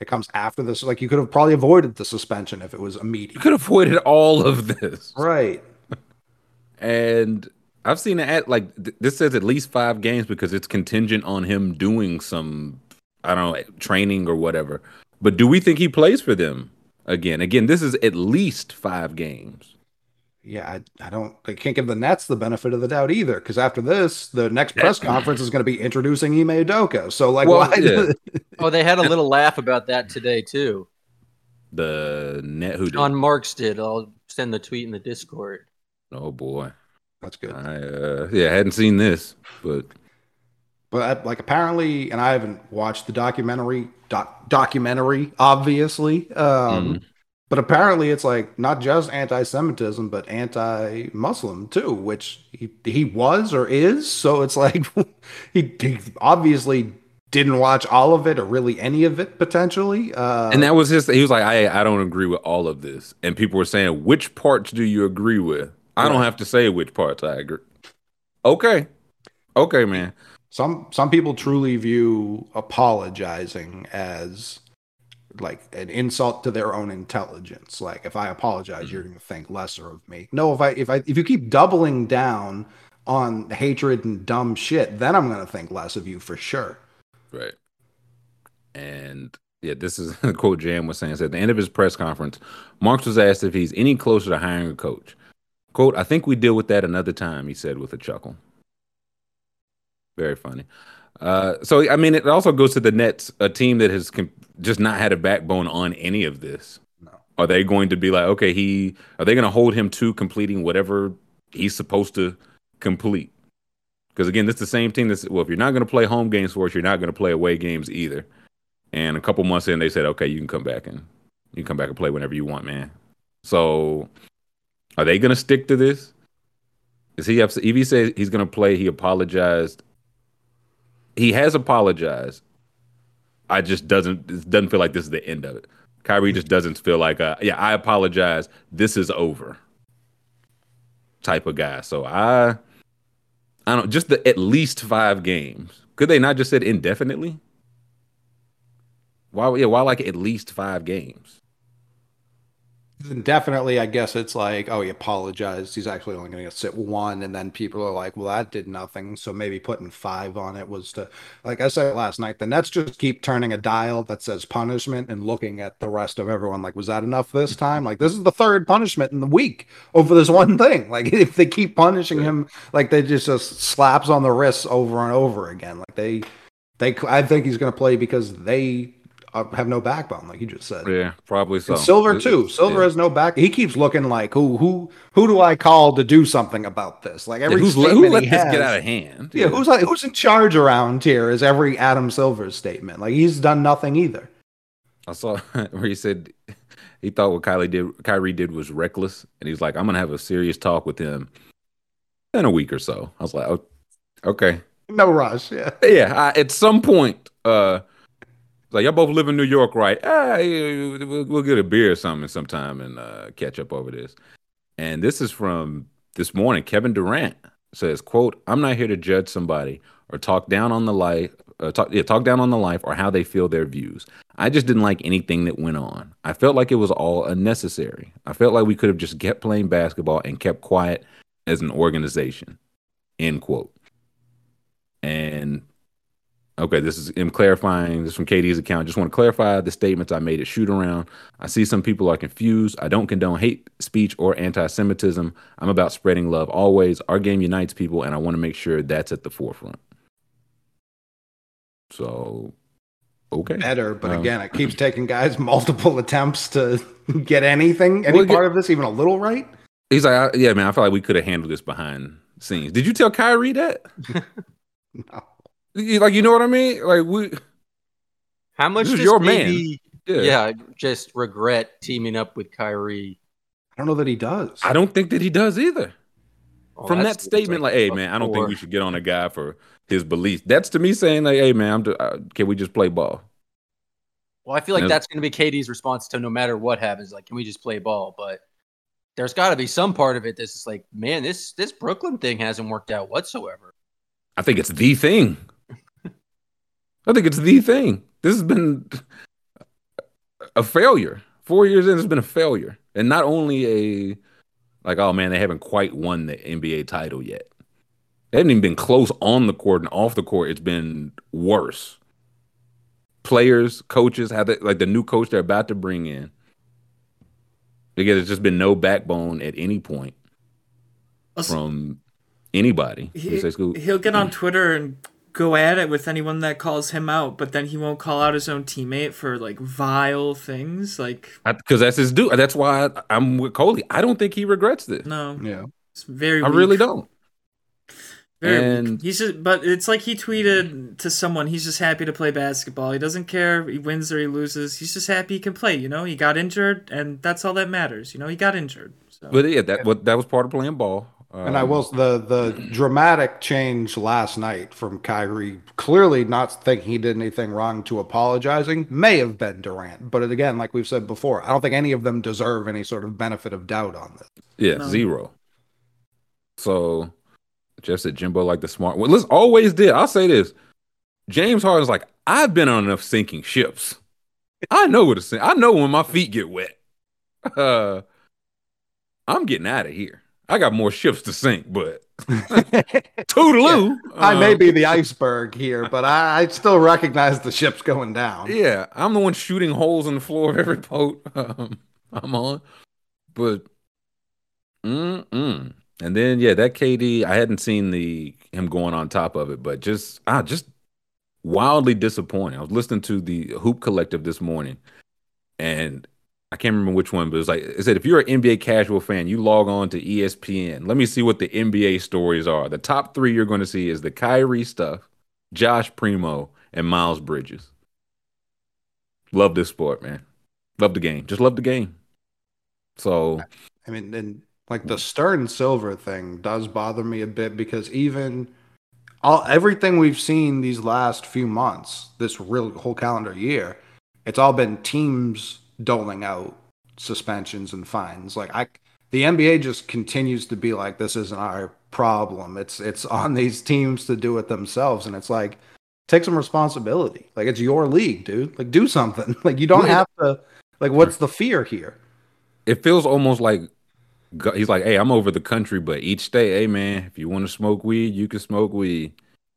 it comes after this. Like you could have probably avoided the suspension if it was immediate. You could have avoided all of this. Right. And I've seen it at like th- this says at least five games because it's contingent on him doing some I don't know training or whatever. But do we think he plays for them again? Again, this is at least five games. Yeah, I, I don't I can't give the Nets the benefit of the doubt either. Because after this, the next press conference is going to be introducing Ime Udoka. So like Well, why yeah. Oh, they had a little laugh about that today too. The net who did. Sean Marks did. I'll send the tweet in the Discord. Oh boy, that's good. I uh, yeah, I hadn't seen this, but But like apparently, and I haven't watched the documentary doc, documentary, obviously. Um, Mhm. But apparently, it's like not just anti-Semitism, but anti-Muslim too, which he he was or is. So it's like he, he obviously didn't watch all of it or really any of it potentially. Uh, and that was his. He was like, I I don't agree with all of this, and people were saying, which parts do you agree with? I don't have to say which parts I agree. Okay, okay, man. Some some people truly view apologizing as like an insult to their own intelligence like if i apologize you're mm-hmm. going to think lesser of me no if i if i if you keep doubling down on hatred and dumb shit then i'm going to think less of you for sure Right. And yeah, this is a quote Jam was saying. So at the end of his press conference, Marks was asked if he's any closer to hiring a coach. Quote, I think we deal with that another time, he said with a chuckle. Very funny. Uh, so, I mean, it also goes to the Nets, a team that has com- just not had a backbone on any of this. No. Are they going to be like, okay, he, are they going to hold him to completing whatever he's supposed to complete? Because again, this is the same team that's well, if you're not going to play home games for us, you're not going to play away games either. And a couple months in, they said, okay, you can come back and you can come back and play whenever you want, man. So, are they going to stick to this? Is he upset? If he says he's going to play, he apologized. He has apologized. I just doesn't it doesn't feel like this is the end of it. Kyrie just doesn't feel like, uh, yeah, I apologize. This is over. Type of guy. So I, I don't just the at least five games. Could they not just said indefinitely? Why? Yeah, why like at least five games? Definitely i guess it's like oh he apologized. He's actually only going to sit one. And then people are like well that did nothing. So maybe putting five on it was to like i said last night the nets just keep turning a dial that says punishment and looking at the rest of everyone like was that enough this time? Like this is the third punishment in the week over this one thing. Like if they keep punishing him like they just just slaps on the wrists over and over again. Like they they i think he's going to play because they have no backbone like you just said Yeah, probably so. and Silver too. Silver yeah. has no back. He keeps looking like who who who do I call to do something about this? Like Yeah, every who's, statement who let he this has, get out of hand? Yeah, who's like who's in charge around here? Is every Adam Silver statement like he's done nothing either? I saw where he said he thought what Kylie did, Kyrie did was reckless, and he's like, "I'm gonna have a serious talk with him in a week or so." I was like, "Oh, "Okay, No rush. Yeah, yeah." I, at some point, uh, like y'all both live in New York, right? Ah, we'll, we'll get a beer or something sometime and uh, catch up over this. And this is from this morning. Kevin Durant says, "quote I'm not here to judge somebody or talk down on the life, uh, talk yeah, talk down on the life or how they feel their views. I just didn't like anything that went on. I felt like it was all unnecessary. I felt like we could have just kept playing basketball and kept quiet as an organization. End quote. And okay, this is him clarifying this from KD's account. Just want to clarify the statements I made at shoot around. I see some people are confused. I don't condone hate speech or anti Semitism. I'm about spreading love always. Our game unites people, and I want to make sure that's at the forefront. So, okay. Better, but Um, again, it keeps taking guys multiple attempts to get anything, any Well, yeah. part of this, even a little right. He's like, yeah, man, I feel like we could have handled this behind scenes. Did you tell Kyrie that? No. You- Like, you know what I mean? Like, we, How much This is does your man. Yeah. yeah. just regret teaming up with Kyrie? I don't know that he does. I don't think that he does either. Oh, From that statement, like, hey, man, I don't think we should get on a guy for his beliefs. That's to me saying, like, hey, man, I'm d- uh, can we just play ball? Well, I feel like And- that's going to be KD's response to no matter what happens. Like, can we just play ball? But there's got to be some part of it that's just like, man, this this Brooklyn thing hasn't worked out whatsoever. I think it's the thing. I think it's the thing. This has been a failure. Four years in, it's been a failure. And not only a, like, oh man, they haven't quite won the NBA title yet. They haven't even been close on the court and off the court. It's been worse. Players, coaches, have they, like the new coach they're about to bring in. Because there's just been no backbone at any point from anybody. he, You say, Scoob? he'll get on Twitter and go at it with anyone that calls him out, but then he won't call out his own teammate for like vile things. Like, because that's his due. That's why I, I'm with Coley. I don't think he regrets this. no, Yeah. it's very. I weak. really don't. Very weak. And- he's just, but it's like he tweeted to someone. He's just happy to play basketball. He doesn't care if he wins or he loses. He's just happy he can play. You know, he got injured, and that's all that matters. You know, he got injured. So. But yeah, that what that was part of playing ball. And I Um, will the the dramatic change last night from Kyrie, clearly not thinking he did anything wrong to apologizing, may have been Durant. But again, like we've said before, I don't think any of them deserve any sort of benefit of doubt on this. Yeah, No. zero. So Jeff said Jimbo like the smart one. Listen, always did. I'll say this. James Harden's like, I've been on enough sinking ships. I know what to sink. I know when my feet get wet. Uh, I'm getting out of here. I got more ships to sink, but toodaloo. I may Um, be the iceberg here, but I, I still recognize the ship's going down. Yeah, I'm the one shooting holes in the floor of every boat um, I'm on. But, mm-mm. and then yeah, that KD, I hadn't seen the him going on top of it, but just ah, just wildly disappointing. I was listening to the Hoop Collective this morning, and I can't remember which one, but it's like it said if you're an NBA casual fan, you log on to ESPN. Let me see what the NBA stories are. The top three you're going to see is the Kyrie stuff, Josh Primo, and Miles Bridges. Love this sport, man. Love the game. Just love the game. So I mean, and like the Stern Silver thing does bother me a bit because even all everything we've seen these last few months, this real whole calendar year, it's all been teams doling out suspensions and fines. Like I, the NBA just continues to be like, this isn't our problem. It's it's on these teams to do it themselves, and it's like, take some responsibility. Like it's your league, dude. Like do something. Like you don't have to. Like what's the fear here? it feels almost like he's like, hey, I'm over the country, but each state, hey man, if you want to smoke weed, you can smoke weed.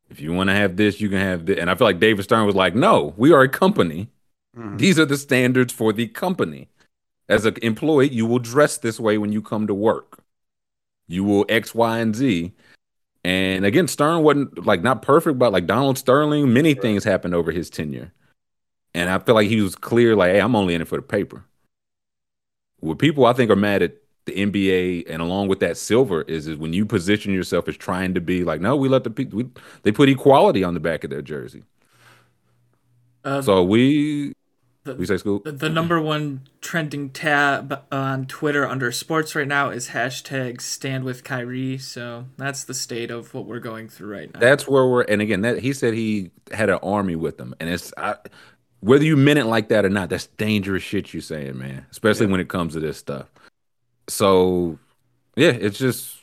If you want to have this, you can have this. And I feel like David Stern was like, no, we are a company. Mhm. These are the standards for the company. As an employee, you will dress this way when you come to work. You will X, Y, and Z. And again, Stern wasn't like not perfect, but like Donald Sterling, many things happened over his tenure. And I feel like he was clear, like, hey, I'm only in it for the paper. What people I think are mad at the NBA and along with that silver is is when you position yourself as trying to be like, no, we let the people we, they put equality on the back of their jersey. Uh, So we the, we say school. the, the number one trending tab on Twitter under sports right now is hashtag stand with Kyrie. So that's the state of what we're going through right now. That's where we're and again that he said he had an army with him. And it's I, whether you meant it like that or not, that's dangerous shit you're saying, man. Especially when it comes to this stuff. So yeah, it's just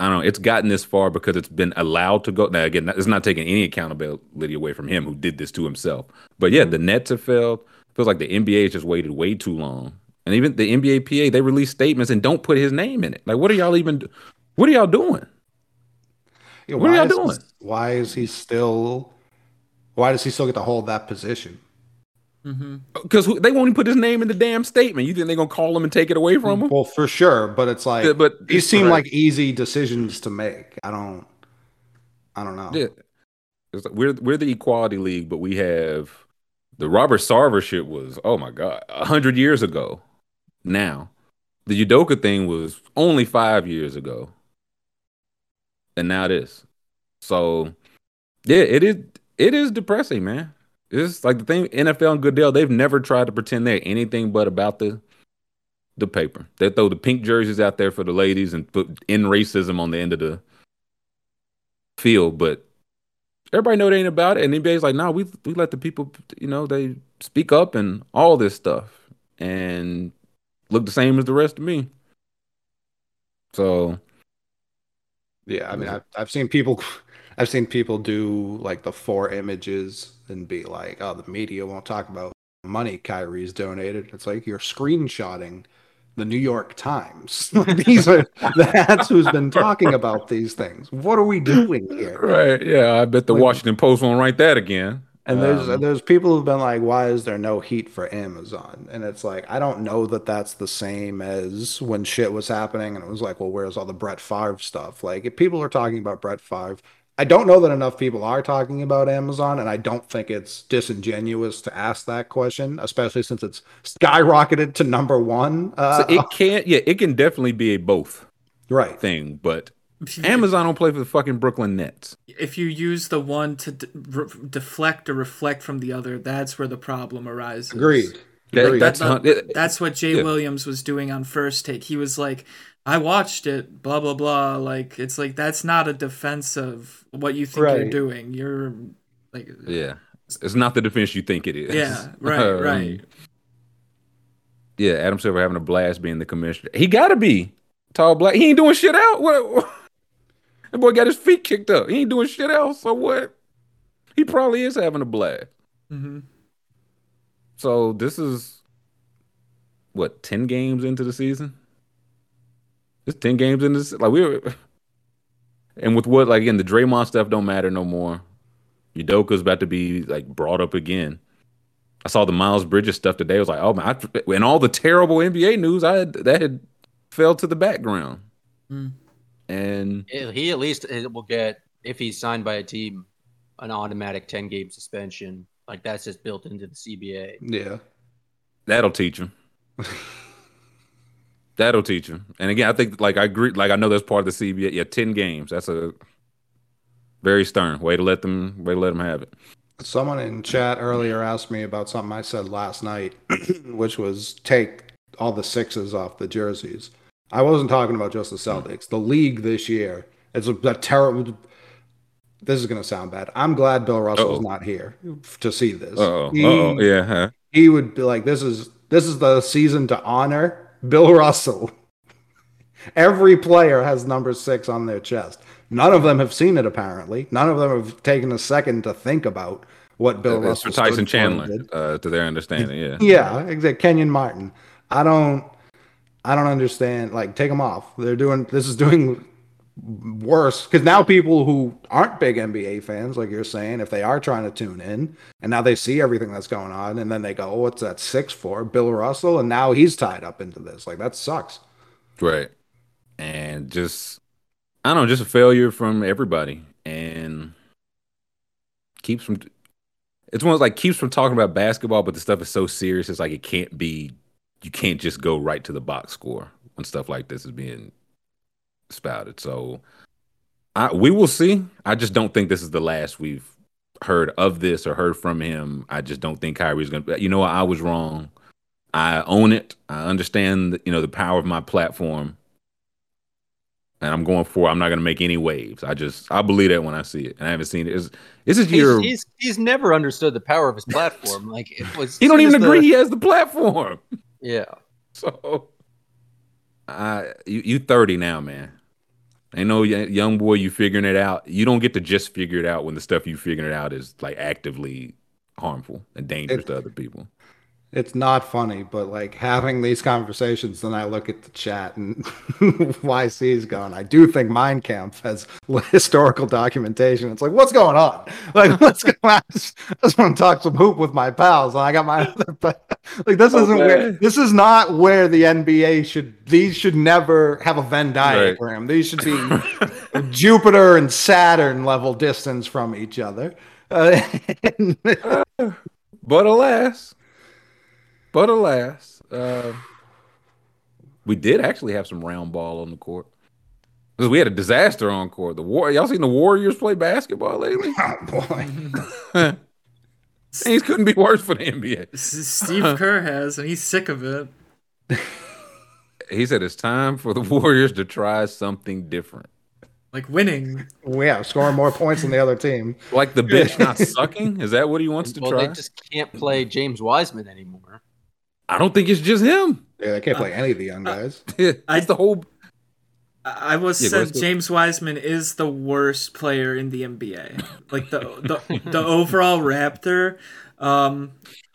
I don't know. It's gotten this far because it's been allowed to go. Now, again, it's not taking any accountability away from him who did this to himself. But yeah, mm-hmm. the Nets have failed. Feels like the NBA has just waited way too long. And even the NBA PA, they release statements and don't put his name in it. Like, what are y'all even? What are y'all doing? Yeah, What are y'all doing? He, why is he still? Why does he still get to hold that position? Mm-hmm. Because they won't even put his name in the damn statement. You think they're gonna call him and take it away from him? Well, for sure, but it's like, Yeah, but these seem like easy decisions to make. I don't, I don't know. Yeah, it's like we're we're the equality league, but we have the Robert Sarver shit was oh my god, a hundred years ago. Now, the Udoka thing was only five years ago, and now this. So, yeah, it is it is depressing, man. It's like the thing NFL and Goodell they've never tried to pretend they're anything but about the the paper. They throw the pink jerseys out there for the ladies and put in racism on the end of the field, but everybody know they ain't about it. And NBA's like, nah, we we let the people, you know, they speak up and all this stuff and look the same as the rest of me. So Yeah, I mean, I've, I've seen people, I've seen people do like the four images and be like, "Oh, the media won't talk about money Kyrie's donated." It's like you're screenshotting the New York Times. these are that's who's been talking about these things. What are we doing here? right, yeah, I bet the Like- Washington Post won't write that again. And there's Um, there's people who've been like, why is there no heat for Amazon? And it's like, I don't know that that's the same as when shit was happening, and it was like, well, where's all the Brett Favre stuff? Like, if people are talking about Brett Favre, I don't know that enough people are talking about Amazon, and I don't think it's disingenuous to ask that question, especially since it's skyrocketed to number one. Uh, so it can't, yeah, it can definitely be a both right. thing, but Amazon don't play for the fucking Brooklyn Nets. If you use the one to de- re- deflect or reflect from the other, that's where the problem arises. Agreed. That- Agreed. that's That- hun- That's what Jay yeah. Williams was doing on first take. He was like, I watched it, blah blah blah. Like it's like that's not a defense of what you think you're doing. You're like Yeah, it's not the defense you think it is. Yeah, right, Um, right. Yeah, Adam Silver having a blast being the commissioner. He got to be tall black. He ain't doing shit out. What? That boy got his feet kicked up. He ain't doing shit else. So what? He probably is having a blast. Mhm. So this is what ten games into the season. It's ten games in this. Like we were, and with what like again the Draymond stuff don't matter no more. Udoka's about to be like brought up again. I saw the Miles Bridges stuff today. I was like, oh man, I, and all the terrible NBA news I had that had fell to the background. Mm. And He he at least uh, will get if he's signed by a team an automatic 10 game suspension. Like that's just built into the CBA. Yeah. That'll teach him. That'll teach him. And again, I think like I agree. Like I know that's part of the CBA. Yeah, ten games. That's a very stern way to let them way to let them have it. Someone in chat earlier asked me about something I said last night, which was take all the sixes off the jerseys. I wasn't talking about just the Celtics. The league this year, it's a, a terrible. This is going to sound bad. I'm glad Bill Russell's Uh-oh. not here to see this. Oh, oh, yeah. Huh? he would be like, "This is this is the season to honor Bill Russell." Every player has number six on their chest. None of them have seen it. Apparently, none of them have taken a second to think about what Bill That's Russell for Tyson stood for and Chandler, uh, to their understanding. Yeah. Yeah, exactly. Kenyon Martin. I don't. I don't understand. Like, take them off. They're doing. This is doing worse because now people who aren't big NBA fans, like you're saying, if they are trying to tune in, and now they see everything that's going on, and then they go, oh, "What's that six for?" Bill Russell, and now he's tied up into this. Like that sucks. Right. And just I don't know, just a failure from everybody. And keeps from it's one of those, like keeps from talking about basketball, but the stuff is so serious, it's like it can't be you can't just go right to the box score when stuff like this is being spouted. So I we will see. I just don't think this is the last we've heard of this or heard from him. I just don't think Kyrie's gonna you know what, I was wrong. I own it. I understand, you know, the power of my platform, and I'm going for. I'm not going to make any waves. I just, I believe that when I see it, and I haven't seen it. It's, this is He's, your. he's he's never understood the power of his platform. Like it was. he don't even agree the- he has the platform. Yeah. So, I you you 30 now, man. Ain't no y- young boy. You figuring it out. You don't get to just figure it out when the stuff you figuring it out is like actively harmful and dangerous It- to other people. It's not funny, but like having these conversations, then I look at the chat and YC is going. I do think Mein Kampf has historical documentation. It's like, what's going on? Like, going on? I just, just want to talk some hoop with my pals, and I got my other. Like, this isn't where. This is not where the NBA should. These should never have a Venn diagram. Right. These should be Jupiter and Saturn level distance from each other. Uh, but alas, but alas, uh, we did actually have some round ball on the court. Because we had a disaster on court. The war, y'all seen the Warriors play basketball lately? Oh boy. Things couldn't be worse for the NBA. Steve Kerr has, and he's sick of it. he said it's time for the Warriors to try something different. Like winning. Yeah, scoring more points than the other team. Like the bench not sucking? Is that what he wants to well, try? They just can't play James Wiseman anymore. I don't think it's just him. Yeah, they can't play uh, any of the young guys. Uh, it's the whole. I was yeah, said James Wiseman is the worst player in the NBA. Like the the, the overall Raptor, um,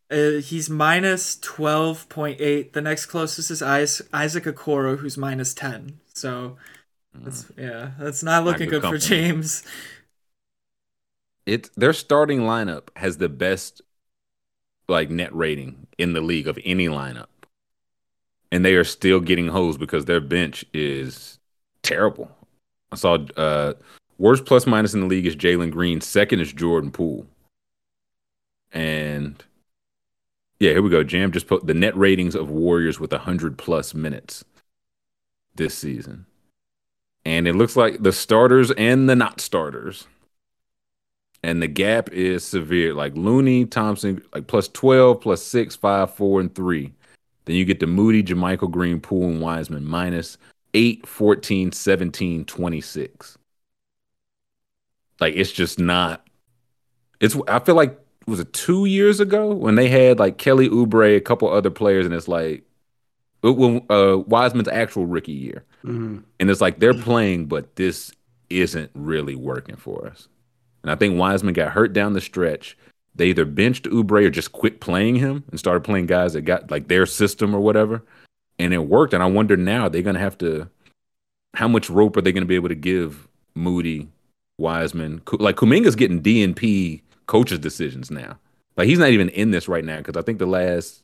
uh, he's minus twelve point eight. The next closest is Isaac Okoro, who's minus ten. So, that's, mm. yeah, that's not looking not good, good for James. It their starting lineup has the best like net rating in the league of any lineup. And they are still getting hosed because their bench is terrible. I saw uh worst plus minus in the league is Jalen Green, second is Jordan Poole. And yeah, here we go. Jam just put the net ratings of Warriors with 100 plus minutes this season. And it looks like the starters and the not starters and the gap is severe. Like Looney, Thompson, like plus 12, plus 6, 5, 4, and 3. Then you get the Moody, JaMychal Green, Poole, and Wiseman minus 8, 14, 17, 26. Like it's just not. It's I feel like it was it two years ago when they had like Kelly Oubre, a couple other players, and it's like when uh, Wiseman's actual rookie year, mm-hmm. and it's like they're playing, but this isn't really working for us. And I think Wiseman got hurt down the stretch. They either benched Oubre or just quit playing him and started playing guys that got like their system or whatever. And it worked. And I wonder now they're gonna have to how much rope are they gonna be able to give Moody, Wiseman? Like Kuminga's getting DNP coaches decisions now. Like he's not even in this right now because I think the last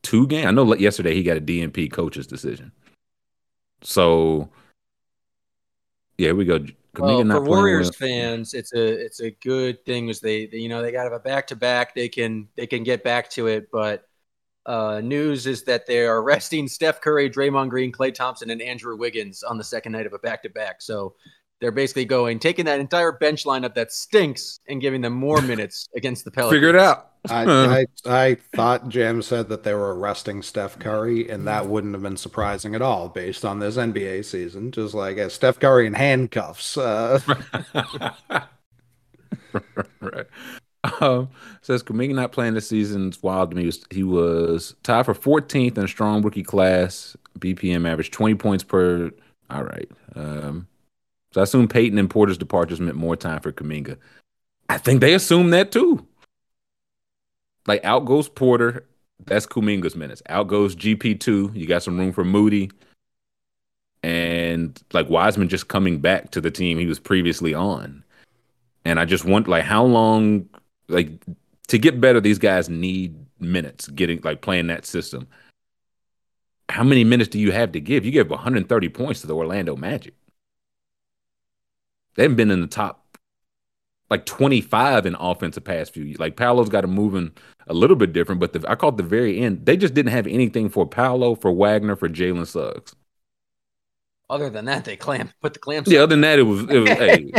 two games. I know yesterday he got a DNP coaches decision. So yeah, we go well, for Warriors fans, it's a it's a good thing as they, they you know they got a back to back. They can they can get back to it, but uh, news is that they are resting Steph Curry, Draymond Green, Klay Thompson, and Andrew Wiggins on the second night of a back to back. So they're basically going taking that entire bench lineup that stinks and giving them more minutes against the Pelicans. Figure it out. I, I, I thought Jam said that they were arresting Steph Curry, and that wouldn't have been surprising at all based on this NBA season. Just like uh, Steph Curry in handcuffs. Uh. right. Um, says Kuminga not playing this season's wild to me. He was, he was tied for 14th in a strong rookie class. BPM average 20 points per. All right. Um, so I assume Payton and Porter's departures meant more time for Kuminga. I think they assume that too. Like out goes Porter, that's Kuminga's minutes. Out goes GP2. You got some room for Moody. And like Wiseman just coming back to the team he was previously on. And I just want like how long like to get better, these guys need minutes getting like playing that system. How many minutes do you have to give? You give 130 points to the Orlando Magic. They haven't been in the top like 25 in offensive pass few. Years. Like Paolo's got them moving a little bit different, but the, I caught the very end. They just didn't have anything for Paolo, for Wagner, for Jalen Suggs. Other than that, they clamp put the clamps. Yeah. Other than that, it was it was hey,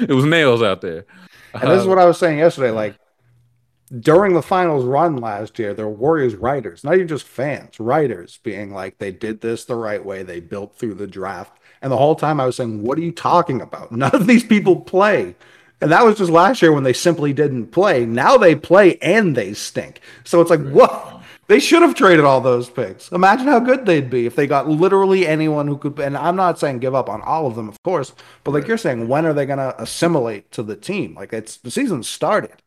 it was nails out there. And this is uh, what I was saying yesterday. Like during the finals run last year, there were Warriors writers, not even just fans, writers being like, they did this the right way. They built through the draft. And the whole time I was saying, what are you talking about? None of these people play. And that was just last year when they simply didn't play. Now they play and they stink. So it's like, what? They should have traded all those picks. Imagine how good they'd be if they got literally anyone who could. And I'm not saying give up on all of them, of course, but like right. you're saying, when are they going to assimilate to the team? Like it's the season started.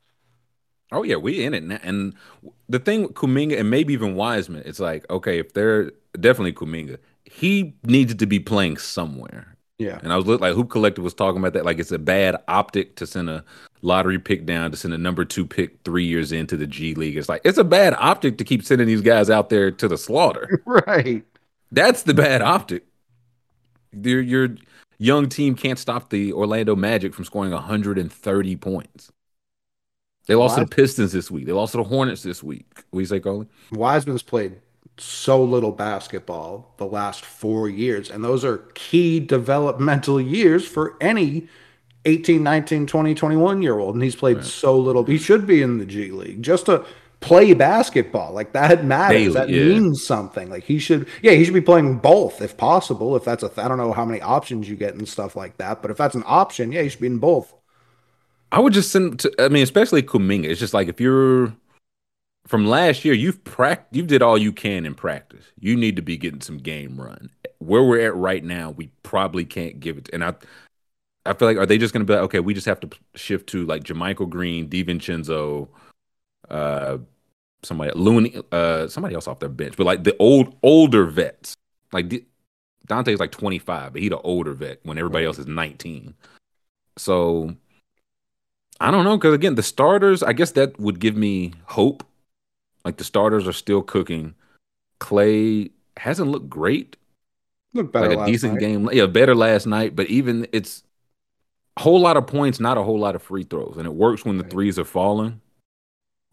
Oh yeah, we in it now. And the thing with Kuminga and maybe even Wiseman, it's like okay, if they're definitely Kuminga, he needed to be playing somewhere. Yeah. And I was like Hoop Collective was talking about that. Like it's a bad optic to send a lottery pick down to send a number two pick three years into the G League. It's like it's a bad optic to keep sending these guys out there to the slaughter. right. That's the bad optic. Your your young team can't stop the Orlando Magic from scoring 130 points. They lost to the Pistons this week. They lost to the Hornets this week. What do you say, Coley? Wiseman's played so little basketball the last four years, and those are key developmental years for any 18, 19, 20, 21 year old. And he's played Right. so little. He should be in the G League just to play basketball. Like that matters. Daily, that yeah. means something. Like he should, yeah, he should be playing both if possible. If that's a, I don't know how many options you get and stuff like that, but if that's an option, yeah, he should be in both. I would just send to I mean, especially Kuminga. It's just like if you're from last year, you've pract you did all you can in practice. You need to be getting some game run. Where we're at right now, we probably can't give it. And I I feel like are they just gonna be like, okay, we just have to shift to like JaMychal Green, DiVincenzo, uh somebody Looney, uh somebody else off their bench, but like the old older vets. Like D- Donte's like 25, but he the older vet when everybody else is 19. So I don't know because again, the starters. I guess that would give me hope. Like the starters are still cooking. Klay hasn't looked great. Look better like a last decent night. game. Yeah, better last night. But even it's a whole lot of points, not a whole lot of free throws, and it works when the threes are falling.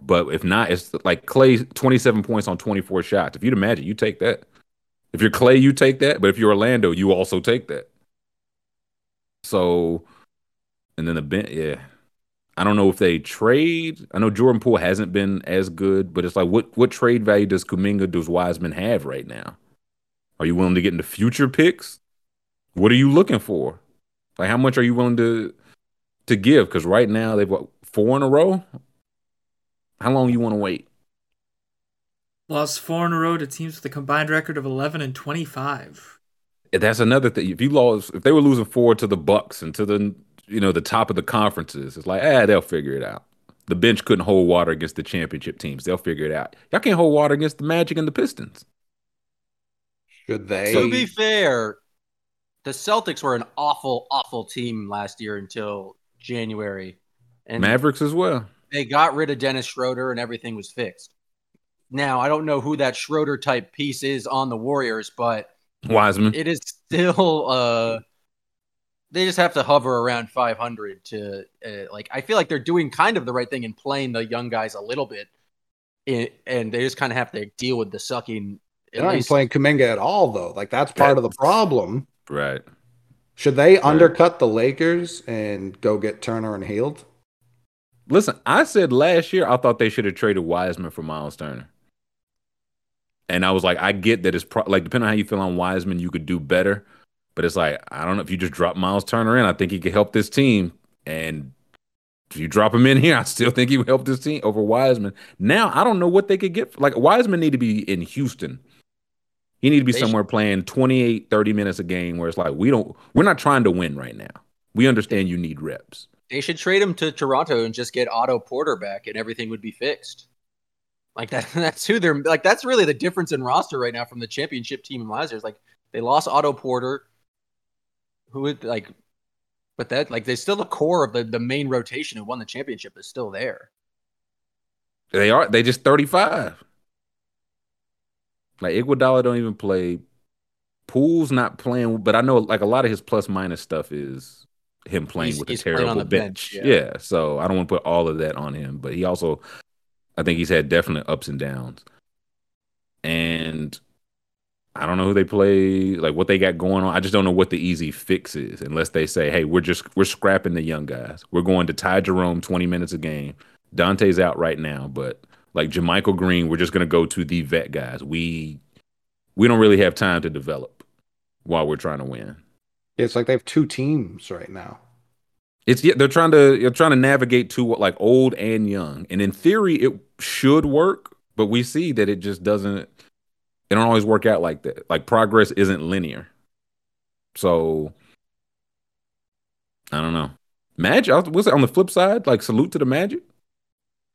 But if not, it's like Klay twenty seven points on twenty four shots. If you'd imagine, you take that. If you're Klay, you take that. But if you're Orlando, you also take that. So, and then the bench, yeah. I don't know if they trade. I know Jordan Poole hasn't been as good, but it's like what what trade value does Kuminga does Wiseman have right now? Are you willing to get into future picks? What are you looking for? Like how much are you willing to to give? Because right now they've what four in a row. How long you want to wait? Lost four in a row to teams with a combined record of 11 and 25. That's another thing. If you lost, if they were losing four to the Bucks and to the you know the top of the conferences, it's like ah, they'll figure it out. The bench couldn't hold water against the championship teams. They'll figure it out. Y'all can't hold water against the Magic and the Pistons. Should they? To be fair, the Celtics were an awful, awful team last year until January, and Mavericks as well. they got rid of Dennis Schroeder, and everything was fixed. Now I don't know who that Schroeder type piece is on the Warriors, but Wiseman. it is still uh they just have to hover around 500 to uh, like i feel like they're doing kind of the right thing in playing the young guys a little bit I- and they just kind of have to deal with the sucking They're at not even playing Kuminga at all, though. Like that's part of the problem. Right. Should they undercut the Lakers and go get Turner and Hield? Listen, I said last year I thought they should have traded Wiseman for Miles Turner. And I was like, I get that it's pro- like depending on how you feel on Wiseman, you could do better. But it's like I don't know if you just drop Miles Turner in, I think he could help this team. And if you drop him in here, I still think he would help this team over Wiseman. Now I don't know what they could get. Like Wiseman need to be in Houston. He need to be They somewhere playing 28, 30 minutes a game where it's like we don't we're not trying to win right now. We understand you need reps. they should trade him to toronto and just get otto porter back and everything would be fixed like that that's who they're like that's really the difference in roster right now from the championship team last year It's like they lost otto porter who would like but that like they still the core of the, the main rotation who won the championship is still there They are. They just thirty five. Like Iguodala don't even play. Poole's not playing, but I know like a lot of his plus minus stuff is him playing He's- with he's a terrible bench. bench, yeah. yeah. so I don't want to put all of that on him, but he also, I think he's had definite ups and downs, and I don't know who they play, like what they got going on. I just don't know what the easy fix is, unless they say, "Hey, we're just we're scrapping the young guys. We're going to Ty Jerome twenty minutes a game. Donte's out right now, but like JaMychal Green, we're just gonna go to the vet guys. We we don't really have time to develop while we're trying to win. It's like they have two teams right now. It's yeah, they're trying to you're trying to navigate to what like old and young, and in theory, it should work, but we see that it just doesn't. It don't always work out like that. Like progress isn't linear. So I don't know. Magic. I it on the flip side. Like salute to the Magic.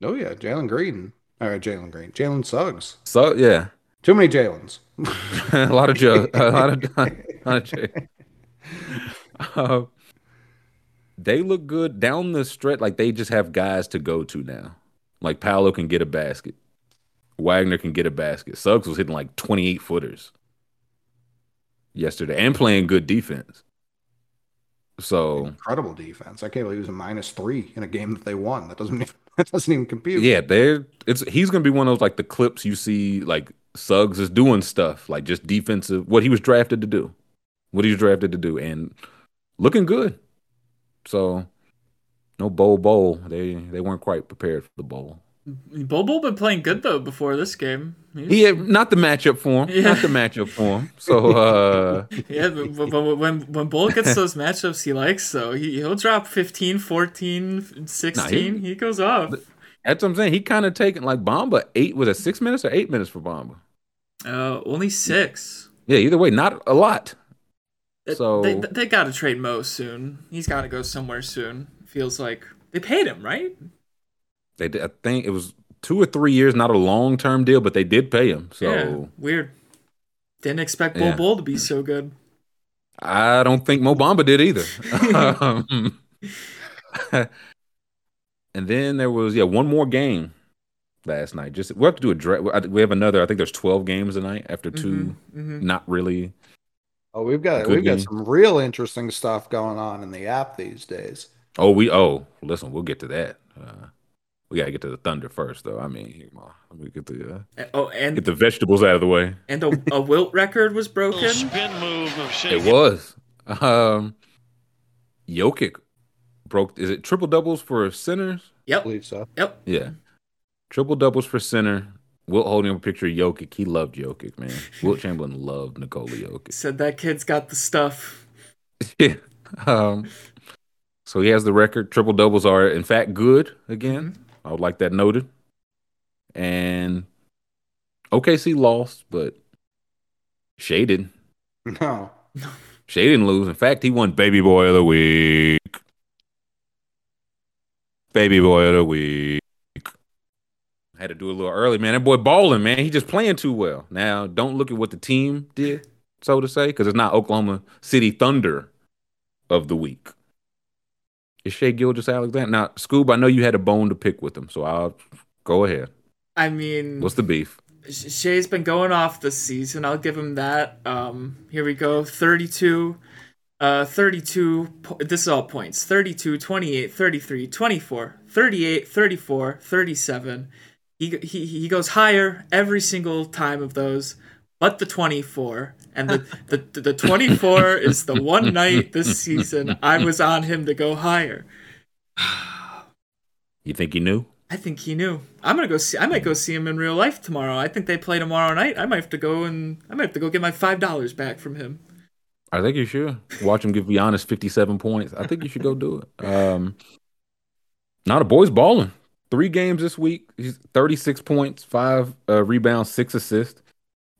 Oh yeah, Jalen Green. All right, Jalen Green. Jalen Suggs. So yeah, Too many Jalen's. a lot of Joe, a lot of, a lot of. Uh, they look good down the stretch. Like they just have guys to go to now. Like Paolo can get a basket. Wagner can get a basket. Suggs was hitting like 28 footers yesterday and playing good defense. So Incredible defense. I can't believe it was a minus three in a game that they won. That doesn't even that doesn't even compute. yeah, they're it's he's gonna be one of those like the clips you see like Suggs is doing stuff like just defensive what he was drafted to do, what he was drafted to do, and looking good. So no Bol Bol. They they weren't quite prepared for the Bol. Bobo been playing good though before this game. He's- He had not the matchup for him. Yeah. Not the matchup for him. So uh yeah, but, but, but when when Bol gets those matchups he likes, so he he'll drop 15, 14, 16. he, goes off. that's what I'm saying. He kind of taken like Bamba eight was it six minutes or eight minutes for Bamba? Uh, only six. Yeah, either way, not a lot. So They they got to trade Mo soon. He's got to go somewhere soon. Feels like they paid him, right? They did, I think it was two or three years, not a long term deal, but they did pay him. So yeah, weird. Didn't expect Bol Yeah. Bol to be so good. I don't think Mo Bamba did either. Um, and then there was yeah one more game last night. Just we have to do a draft. We have another. I think there's 12 games tonight after 2 mhm. Not really. Oh, we've got we've got some real interesting stuff going on in the app these days. Oh, we oh listen, we'll get to that. Uh, we gotta get to the Thunder first, though. I mean, come on, let me get the uh, Oh, and get the vegetables out of the way. and a, a wilt record was broken. Spin move of Shai. It was. Um, Jokic broke. Is it triple doubles for centers? Yep, I Yep, believe so. yep. Yeah, triple doubles for center. Wilt holding up a picture of Jokic. He loved Jokic, man. Wilt Chamberlain loved Nikola Jokic. Said that kid's got the stuff. Yeah. Um, so he has the record. Triple doubles are in fact good again. I would like that noted. And OKC lost, but Shai didn't. No. Shai didn't lose. In fact, he won Baby Boy of the Week. Baby Boy of the Week. Had to do a little early, man. That boy balling, man. He just playing too well. Now, don't look at what the team did, so to say, because it's not Oklahoma City Thunder of the week. It's Shai Gilgeous Alexander. Now, Scoob, I know you had a bone to pick with him, so I'll go ahead. I mean, What's the beef? Sh- Shai's been going off this season. I'll give him that. Um, here we go. 32, uh, 32. This is all points 32, 28, 33, 24, 38, 34, 37. He, he, he goes higher every single time of those, but the 24. And the, the, the 24 is the one night this season I was on him to go higher. You think he knew? I think he knew. I'm gonna go see. I might go see him in real life tomorrow. I think they play tomorrow night. I might have to go and I might have to go get my five dollars back from him. I think you should watch him give Giannis 57 points. I think you should go do it. Um, now the boy's balling. Three games this week. He's 36 points, five uh, rebounds, six assists.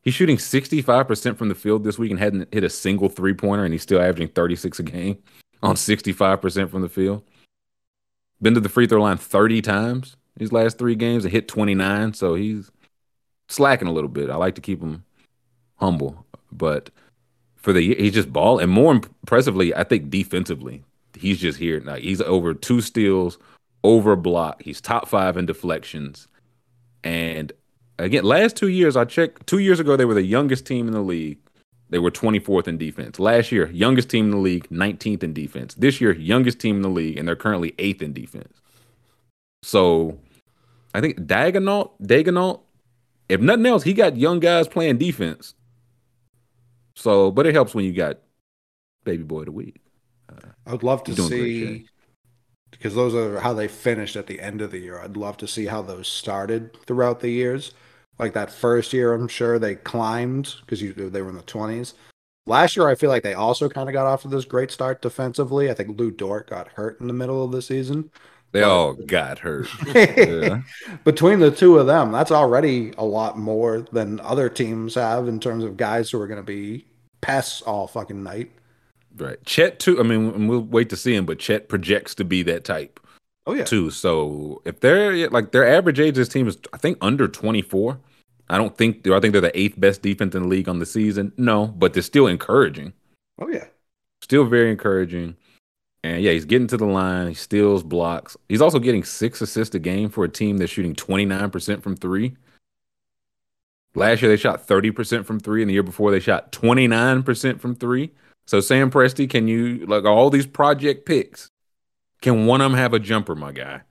He's shooting 65% from the field this week and hadn't hit a single three pointer, and he's still averaging 36 a game on 65% from the field. Been to the free throw line 30 times these last three games and hit 29. So he's slacking a little bit. I like to keep him humble, but for the year, he's just ball and more impressively, I think defensively, he's just here. Now he's over two steals, over block. He's top five in deflections, and again, last two years I checked. Two years ago, they were the youngest team in the league. They were 24th in defense. Last year, youngest team in the league, 19th in defense. This year, youngest team in the league, and they're currently eighth in defense. So, I think Daigneault, Daigneault, if nothing else, he got young guys playing defense. So, but it helps when you got baby boy of the week. Uh, I would love to You're doing great, see because those are how they finished at the end of the year. I'd love to see how those started throughout the years. Like that first year, I'm sure they climbed because they were in the 20s. Last year, I feel like they also kind of got off to this great start defensively. I think Lu Dort got hurt in the middle of the season. They all got hurt. Yeah. Between the two of them, that's already a lot more than other teams have in terms of guys who are going to be pests all fucking night. Right. Chet too. I mean, we'll wait to see him, but Chet projects to be that type Oh yeah. too. So if they're like their average age this team is I think under 24. I don't think do I think they're the eighth best defense in the league on the season. No, but they're still encouraging. Oh yeah. Still very encouraging. And yeah, he's getting to the line. He steals blocks. He's also getting six assists a game for a team that's shooting 29% from three. Last year they shot 30% from three, and the year before they shot 29% from three. So Sam Presti, can you like all these project picks? Can one of them have a jumper, my guy?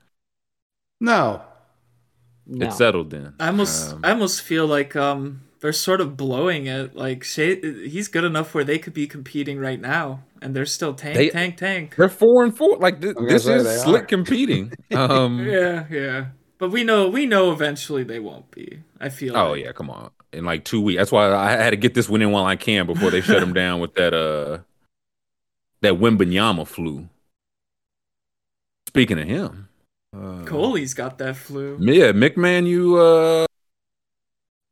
No. No. It's settled then. I almost Um, I almost feel like um they're sort of blowing it. Like Shai, he's good enough where they could be competing right now, and they're still tank, They- tank, tank. They're four and four. Like th- this is slick are. competing. Um, Yeah, yeah. But we know we know eventually they won't be. I feel. Oh like. yeah, come on. In like two weeks. That's why I had to get this one in while I can before they shut them down with that uh that Wembanyama flu. Speaking of him, uh, Coley's got that flu. Yeah, McMahon, you uh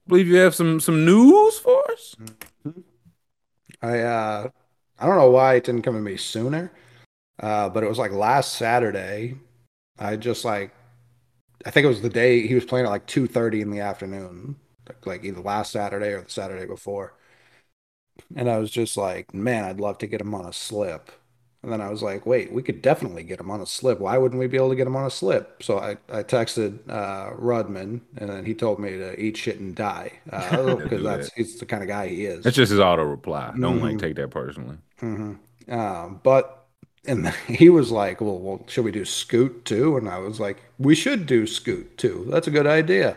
believe you have some some news for us? I uh I don't know why it didn't come to me sooner. Uh but it was like last Saturday. I just like I think it was the day he was playing at like 2:30 in the afternoon. Like, like either last Saturday or the Saturday before. And I was just like, man, I'd love to get him on a slip. And then I was like, wait, we could definitely get him on a slip. Why wouldn't we be able to get him on a slip? So I, I texted uh, Rudman, and then he told me to eat shit and die because that's that. he's the kind of guy he is. That's just his auto reply. Don't like Mhm. take that personally. hmm Um, but and he was like, well, well, should we do Scoot too? And I was like, we should do Scoot too. That's a good idea.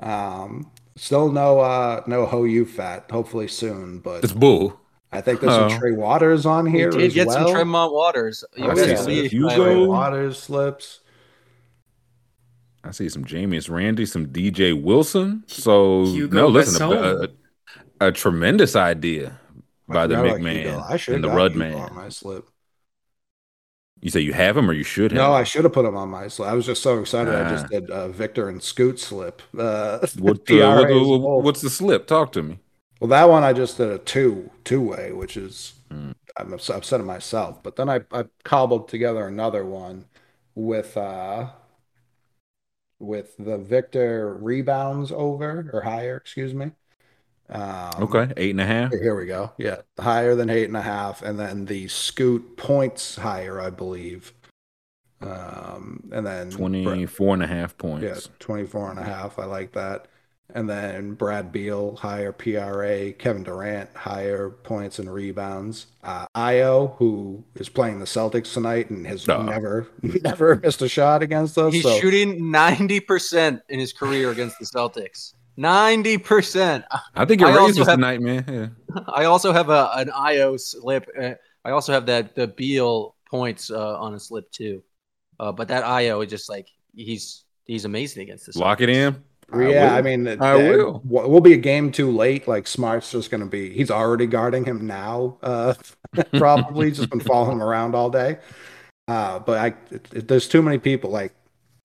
Um, still no uh no Ho You Fat. Hopefully soon, but It's bull. I think there's some Oh. Trey Waters on He here did as get well. some Tremont Waters. You I see some believe Hugo. I Trey will. Waters slips. I see some Jameis Randy, some DJ Wilson. So Hugo no, listen, a, a, a tremendous idea by I the forgot about McMahon I should and the have Rud Hugo man. on my slip. You say you have him or you should have? No, him? I should have put him on my slip. I was just so excited. I just Ah. did uh, Victor and Scoot slip. Uh, What, PRA uh, what- both. what's the slip? Talk to me. Well, that one I just did a two two way, which is Hmm. I'm ups- upset at myself. But then I, I cobbled together another one with uh with the Victor rebounds over or higher, excuse me. Um, Okay, eight and a half. here- Here we go. Yeah, higher than eight and a half, and then the scoot points higher, I believe. Um, and then 24 and a half points. yeah, 24 and a half. I like that. And then Brad Beal, higher PRA. Kevin Durant, higher points and rebounds. Uh, Ayo, who is playing the Celtics tonight and has Oh. never, never missed a shot against us. He's so shooting 90% in his career against the Celtics. 90%. I think it I raises have- tonight, man. Yeah. I also have a an Ayo slip. Uh, I also have that the Beal points uh, on a slip too. Uh, but that Ayo is just like he's he's amazing against this. Lock it in. Yeah, will. I mean, I uh, will. We'll be a game too late. Like Smart's just going to be. He's already guarding him now. Uh, probably just been following him around all day. Uh, but I, it, it- there's too many people. Like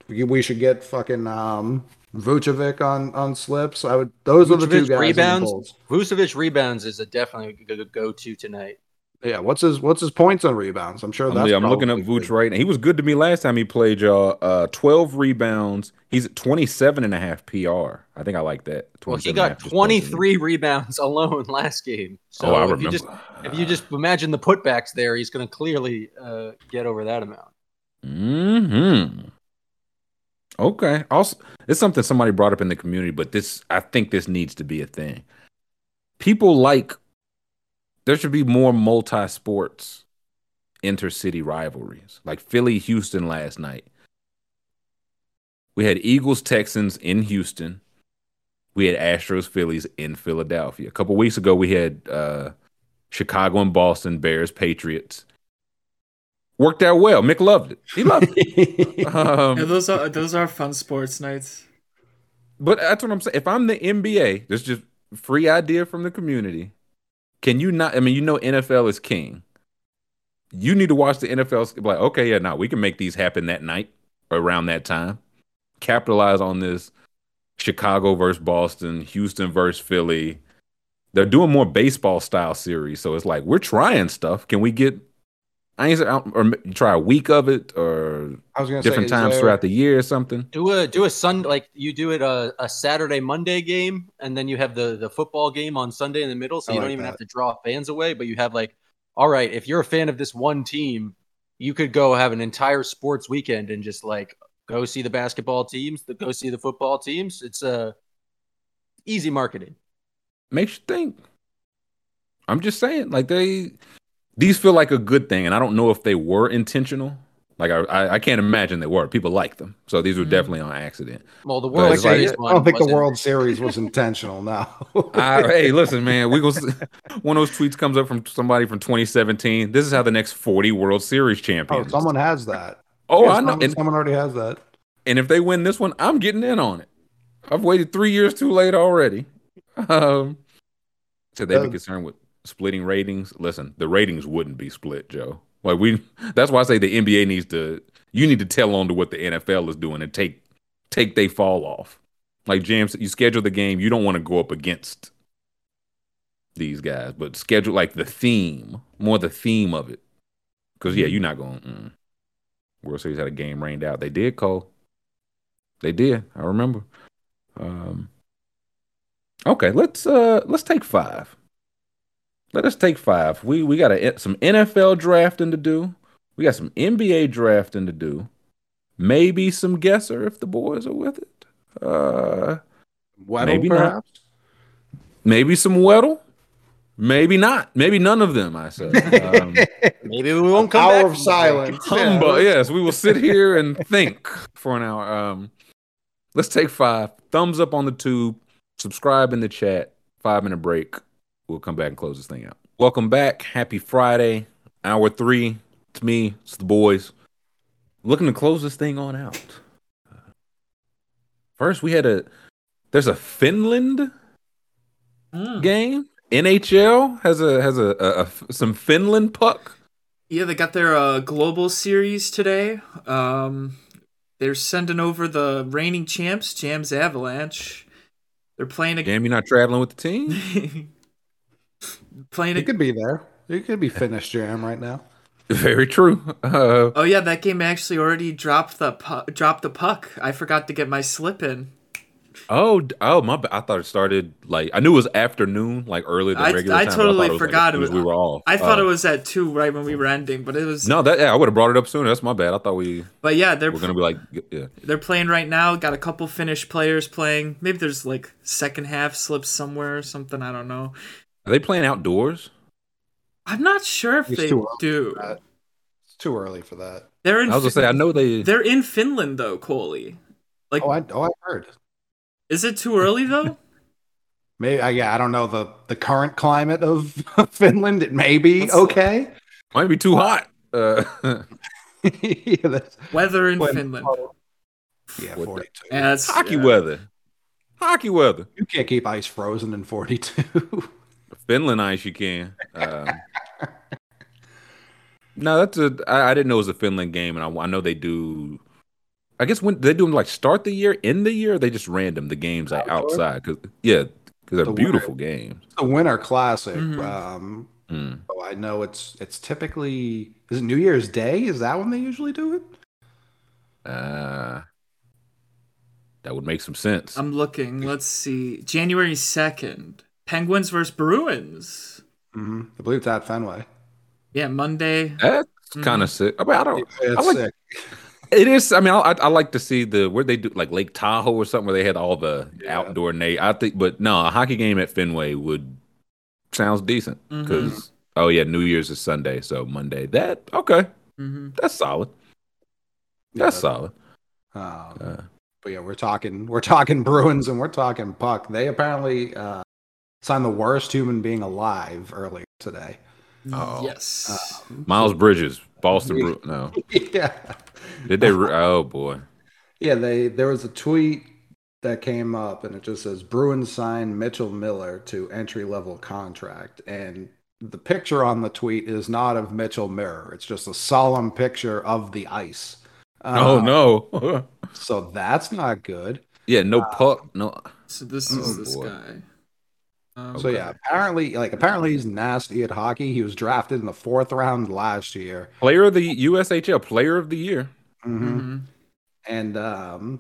we, we should get fucking um Vucevic on on slips. I would. Those are the two guys. rebounds. Bulls. Vucevic rebounds is a definitely a go to tonight. Yeah. What's his What's his points on rebounds? I'm sure I'm, that's. I'm looking up probably Vooch right now. He was good to me last time he played y'all. Uh, 12 rebounds. He's at 27 and a half PR. I think I like that. Well, he 27 and a got half is 23 rebounds alone last game. So Oh, I if remember. you just if you just imagine the putbacks there, he's going to clearly uh, get over that amount. Hmm. Okay. Also, it's something somebody brought up in the community, but this I think this needs to be a thing. People like there should be more multi-sports intercity rivalries, like Philly Houston last night. We had Eagles Texans in Houston. We had Astros Phillies in Philadelphia. A couple weeks ago, we had uh, Chicago and Boston Bears Patriots. Worked out well. Mick loved it. He loved it. Um, Yeah, those are those are fun sports nights. But that's what I'm saying. If I'm the NBA, this is just free idea from the community. Can you not? I mean, you know, NFL is king. You need to watch the NFL. Like, okay, yeah, now we can make these happen that night around that time. Capitalize on this. Chicago versus Boston, Houston versus Philly. They're doing more baseball style series, so it's like we're trying stuff. Can we get I ain't say- or try a week of it or I was gonna different is times there- throughout the year or something. Do a do a sun like you do it a, a Saturday Monday game, and then you have the the football game on Sunday in the middle, so I you don't even that. have to draw fans away. But you have like, all right, if you're a fan of this one team, you could go have an entire sports weekend and just like go see the basketball teams, the go see the football teams. It's uh, easy marketing. Makes you think. I'm just saying, like they these feel like a good thing, and I don't know if they were intentional. Like I, I, I can't imagine they were. People like them, so these were Mhm. definitely on accident. Well, the World like- Series I one don't think the wasn't. World Series was intentional. No. I, hey, listen, man, we go. One of those tweets comes up from somebody from 2017. This is how the next 40 World Series champions. oh, someone has that. oh, Yeah, I know. Someone, And, someone already has that. and if they win this one, I'm getting in on it. I've waited three years too late already. Um, so they be concerned with splitting ratings. Listen, the ratings wouldn't be split, Joe. Like we, that's why I say the NBA needs to. You need to tell on to what the NFL is doing and take take they fall off. Like James, you schedule the game. You don't want to go up against these guys, but schedule like the theme, more the theme of it. Because yeah, you're not going. Mm. World Series had a game rained out. They did, Cole. They did. I remember. Um. Okay, let's uh let's take five. Let us take five. We we got a, some NFL drafting to do. We got some NBA drafting to do. Maybe some guesser if the boys are with it. Uh, Weddle, Maybe not. perhaps. maybe some Weddle. Maybe not. Maybe none of them. I said. Um, Maybe we won't come Hour back of from silence. Humbug. Yes, we will sit here and think for an hour. Um, let's take five. Thumbs up on the tube. Subscribe in the chat. Five minute break. We'll come back and close this thing out. Welcome back. Happy Friday. Hour three. It's me. It's the boys. Looking to close this thing on out. First, we had a. There's a Finland Mm. game. NHL has a has a, a, a some Finland puck. Yeah, they got their uh, global series today. Um, they're sending over the reigning champs, Jams Avalanche. They're playing a Jam, You're not traveling with the team? playing It a. could be there. It could be finished Jam right now. Very true. Uh, Oh yeah, that game actually already dropped the pu- dropped the puck. I forgot to get my slip in. oh, oh, my! I thought it started like I knew it was afternoon, like early the I, regular I time. totally thought it was, like, forgot as soon as we were off. I thought Uh, it was at two right when we were ending, but it was. No, that yeah, I would have brought it up sooner. That's my bad. I thought we But yeah, they're we're gonna be like, yeah. they're playing right now. Got a couple Finnish players playing. Maybe there's like second half slips somewhere or something. I don't know. Are they playing outdoors? I'm not sure if It's they do. It's too early for that. They're in. I was gonna Fin- say I know they. They're in Finland though, Coley. Like, Oh, I oh I heard. is it too early though? Maybe I, yeah, I don't know the the current climate of Finland. It may be Let's- okay. Might be too hot. Uh, yeah, Weather in when- Finland. yeah, What the- 42. Yeah, hockey yeah. weather. Hockey weather. You can't keep ice frozen in 42. Finland ice you can. Um, no, that's a. I, I didn't know it was a Finland game, and I, I know they do. I guess when they do them like start the year, end the year, they just random the games like outside because yeah, because they're The beautiful games. the Winter Classic. Mhm. Um, Mm. so I know it's it's typically is it New Year's Day? Is that when they usually do it? Uh, that would make some sense. I'm looking. Let's see. January second. Penguins versus Bruins. hmm I believe it's at Fenway. Yeah, Monday. That's Mhm. kind of sick. I mean, I don't. It's I like- sick. It is. I mean, I, I, I like to see the where they do like Lake Tahoe or something where they had all the Yeah. outdoor Nate. I think, but no, a hockey game at Fenway would sounds decent because oh yeah, New Year's is Sunday, so Monday. That okay, hmm that's solid. Yeah, That's solid. Um, Uh, but yeah, we're talking we're talking Bruins and we're talking puck. They apparently uh, signed the worst human being alive earlier today. Oh. Yes. Miles Bridges, Boston. Bru- no, yeah, did they? Re- oh boy, yeah. They there was a tweet that came up and it just says Bruins signed Mitchell Miller to entry level contract, and the picture on the tweet is not of Mitchell Miller. It's just a solemn picture of the ice. oh Uh, no, So that's not good. yeah, no puck, no. So this Oh, is this boy. guy. So yeah, apparently, like apparently he's nasty at hockey. He was drafted in the fourth round last year. Player of the USHL, Player of the Year. hmm And um,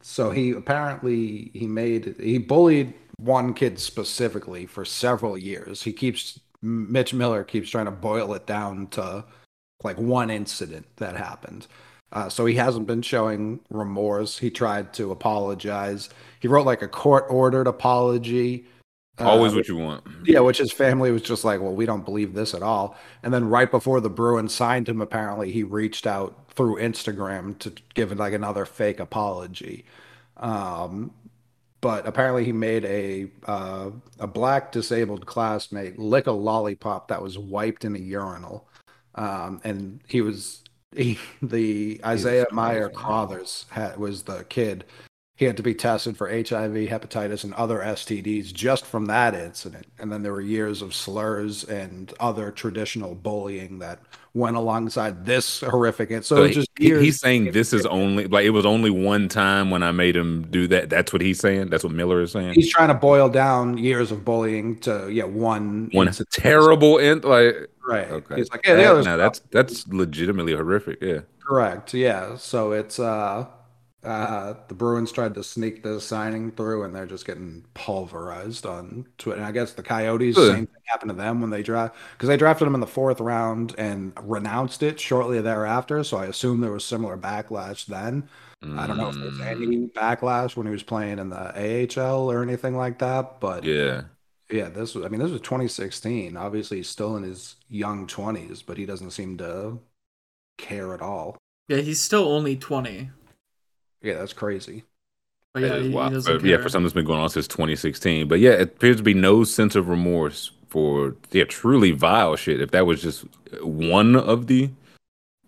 so he apparently he made he bullied one kid specifically for several years. He keeps Mitch Miller keeps trying to boil it down to like one incident that happened. Uh, so he hasn't been showing remorse. He tried to apologize. He wrote like a court ordered apology. Always Uh, what you want. yeah, which his family was just like, well, we don't believe this at all. And then right before the Bruins signed him, apparently he reached out through Instagram to give like another fake apology. Um, but apparently he made a uh, a black disabled classmate lick a lollipop that was wiped in a urinal, um, and he was he, the Isaiah Meyer Crothers had, was the kid. He had to be tested for HIV, hepatitis, and other STDs just from that incident. And then there were years of slurs and other traditional bullying that went alongside this horrific. incident. So So just he- years. he's saying this is only like it was only one time when I made him do that. That's what he's saying. That's what Miller is saying. He's trying to boil down years of bullying to yeah one One incident. terrible end. Like Right. Okay. He's like, yeah, That- other no, that's that's legitimately horrific. Yeah. Correct. Yeah. So it's uh uh the Bruins tried to sneak the signing through and they're just getting pulverized on Twitter. And I guess the Coyotes, Good. same thing happened to them when they draft because they drafted him in the fourth round and renounced it shortly thereafter. So I assume there was similar backlash then. I don't know if there's Mm. any backlash when he was playing in the AHL or anything like that, but Yeah. yeah, this was I mean this was 2016. Obviously he's still in his young 20s, but he doesn't seem to care at all. Yeah, he's still only 20. Yeah, that's crazy. But yeah, That is he, he But, yeah, for something that's been going on since 2016. But yeah, it appears to be no sense of remorse for yeah, truly vile shit. If that was just one of the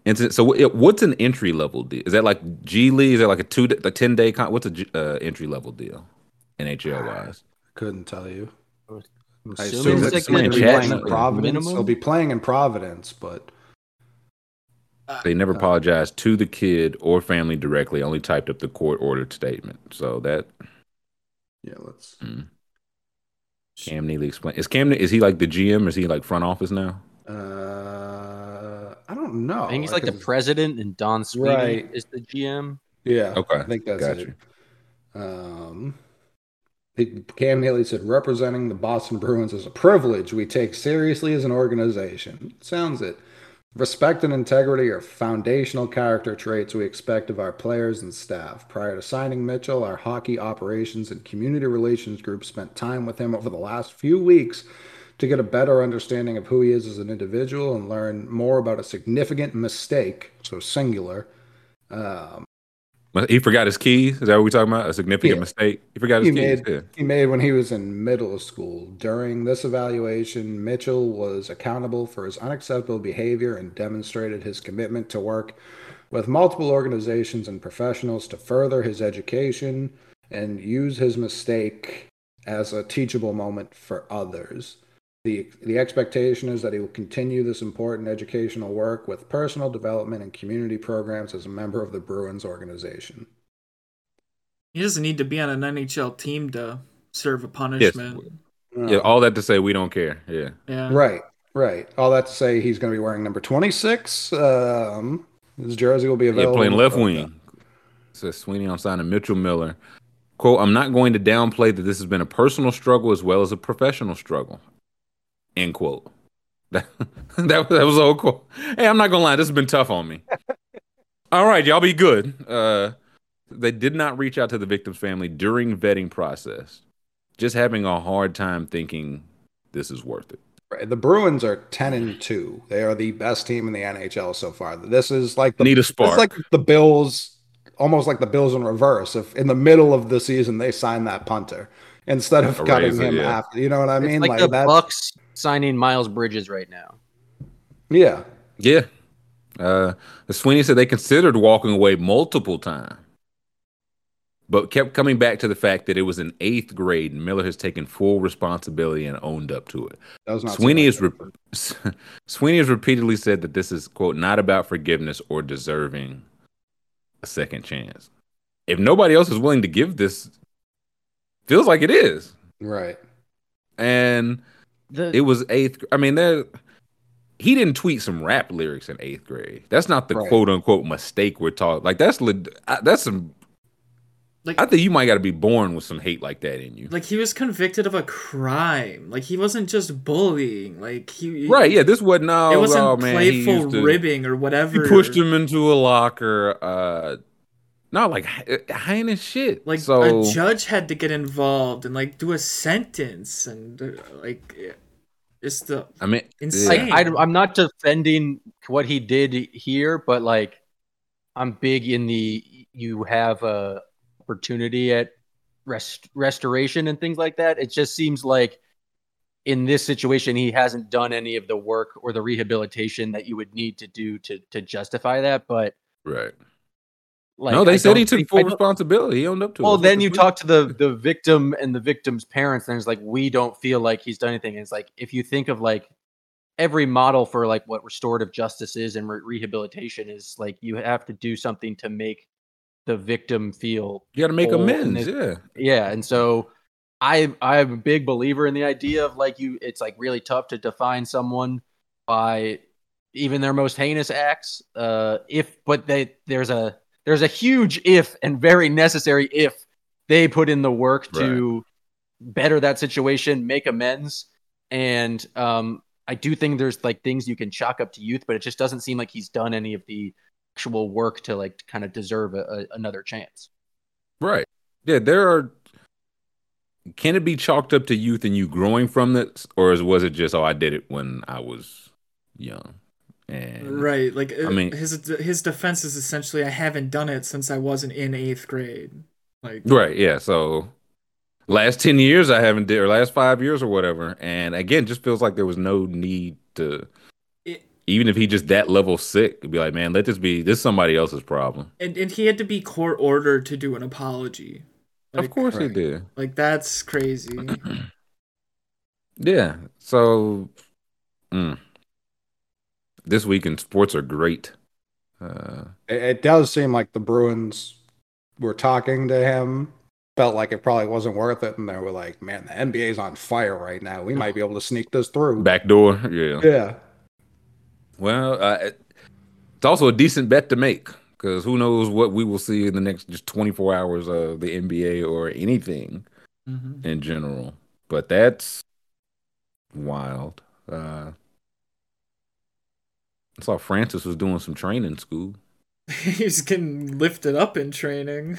incidents. So what- what's an entry level deal? Is that like G League? Is that like a two, like ten day? Con- what's a G- uh, entry level deal? NHL wise. Couldn't tell you. I assuming assume it's it's like going a to be chat playing in minimum. Providence. He'll be playing in Providence, but They never apologized to the kid or family directly. Only typed up the court ordered statement. So that yeah, let's. mm. Cam Neely explain. Is Cam? Is he like the GM? Or is he like front office now? Uh, I don't know. I think he's like the president, and Don Sweeney Right. is the GM. Yeah. Okay, I think that's got it. Um, he- Cam Neely said, representing the Boston Bruins is a privilege we take seriously as an organization. Sounds it. Respect and integrity are foundational character traits we expect of our players and staff. Prior to signing Mitchell, our hockey operations and community relations group spent time with him over the last few weeks to get a better understanding of who he is as an individual and learn more about a significant mistake, so singular, um, He forgot his keys. Is that what we're talking about? A significant Yeah. mistake. He forgot his he keys. made yeah. he made when he was in middle school. During this evaluation, Mitchell was accountable for his unacceptable behavior and demonstrated his commitment to work with multiple organizations and professionals to further his education and use his mistake as a teachable moment for others. The, the expectation is that he will continue this important educational work with personal development and community programs as a member of the Bruins organization. He doesn't need to be on an NHL team to serve a punishment. Yeah, all that to say, we don't care. Yeah. Yeah. Right, right. All that to say, he's going to be wearing number 26. Um, his jersey will be available. Yeah, available. playing left wing. Says Sweeney on signing Mitchell Miller. Quote, I'm not going to downplay that this has been a personal struggle as well as a professional struggle. End quote. That, that, that was the whole quote. Hey, I'm not gonna lie, this has been tough on me. All right, y'all be good. Uh they did not reach out to the victim's family during vetting process. Just having a hard time thinking this is worth it. Right. The Bruins are 10 and 2. They are the best team in the NHL so far. This is like the, Need a this is spark. like the Bills, almost like the Bills in reverse. If in the middle of the season they sign that punter instead of A cutting razor, him yeah. after, you know what I mean? It's like, the that- Bucks signing Miles Bridges right now. Yeah. Yeah. Uh, Sweeney said they considered walking away multiple times, but kept coming back to the fact that it was in eighth grade and Miller has taken full responsibility and owned up to it. That was not Sweeney so has re- Sweeney has repeatedly said that this is quote not about forgiveness or deserving a second chance. If nobody else is willing to give this, feels like it is. Right. and The- it was eighth. I mean, there. He didn't tweet some rap lyrics in eighth grade. That's not the Right. quote unquote mistake we're talking. Like that's that's some. Like- I think you might got to be born with some hate like that in you. Like he was convicted of a crime. Like he wasn't just bullying. Like he right? Yeah. This wasn't. No, It wasn't oh, man, playful ribbing or whatever. He pushed him into a locker. Uh, not like h- heinous shit. Like so, a judge had to get involved and like do a sentence and uh, like it's the I mean, insane. like I, I'm not defending what he did here, but like I'm big in the you have a opportunity at rest, restoration and things like that. It just seems like in this situation he hasn't done any of the work or the rehabilitation that you would need to do to to justify that. But right. Like no, they I said he took think- full responsibility. He owned up to it. well, then you talk to the the victim and the victim's parents, and it's like we don't feel like he's done anything. And it's like if you think of like every model for like what restorative justice is and re- rehabilitation is like you have to do something to make the victim feel You got to make amends. it- Yeah. yeah and so i i'm a big believer in the idea of like you it's like really tough to define someone by even their most heinous acts uh if but they there's a there's a huge if and very necessary if they put in the work to better that situation make amends and um i do think there's like things you can chalk up to youth but it just doesn't seem like he's done any of the actual work to like kind of deserve a, a, another chance Right. Yeah, there are. Can it be chalked up to youth and you growing from this, or is, was it just oh I did it when I was young, and right. Like I uh, mean- his his defense is essentially I haven't done it since I wasn't in eighth grade. Like right, yeah. So last ten years I haven't did, or last five years or whatever, and again, just feels like there was no need to. It- even if he just that level sick, be like, man, let this be. This is somebody else's problem. and, and he had to be court ordered to do an apology. of Like- course he did. Like that's crazy. Yeah. So, mm. This week in sports are great. Uh, It, it does seem like the Bruins were talking to him, felt like it probably wasn't worth it, and they were like, "Man, the NBA's on fire right now. We might be able to sneak this through." back door. Yeah. Yeah, Well, uh, it's also a decent bet to make because who knows what we will see in the next just 24 hours of the NBA or anything Mhm. in general. But that's wild. Uh, I saw Francis was doing some training school. He's getting lifted up in training.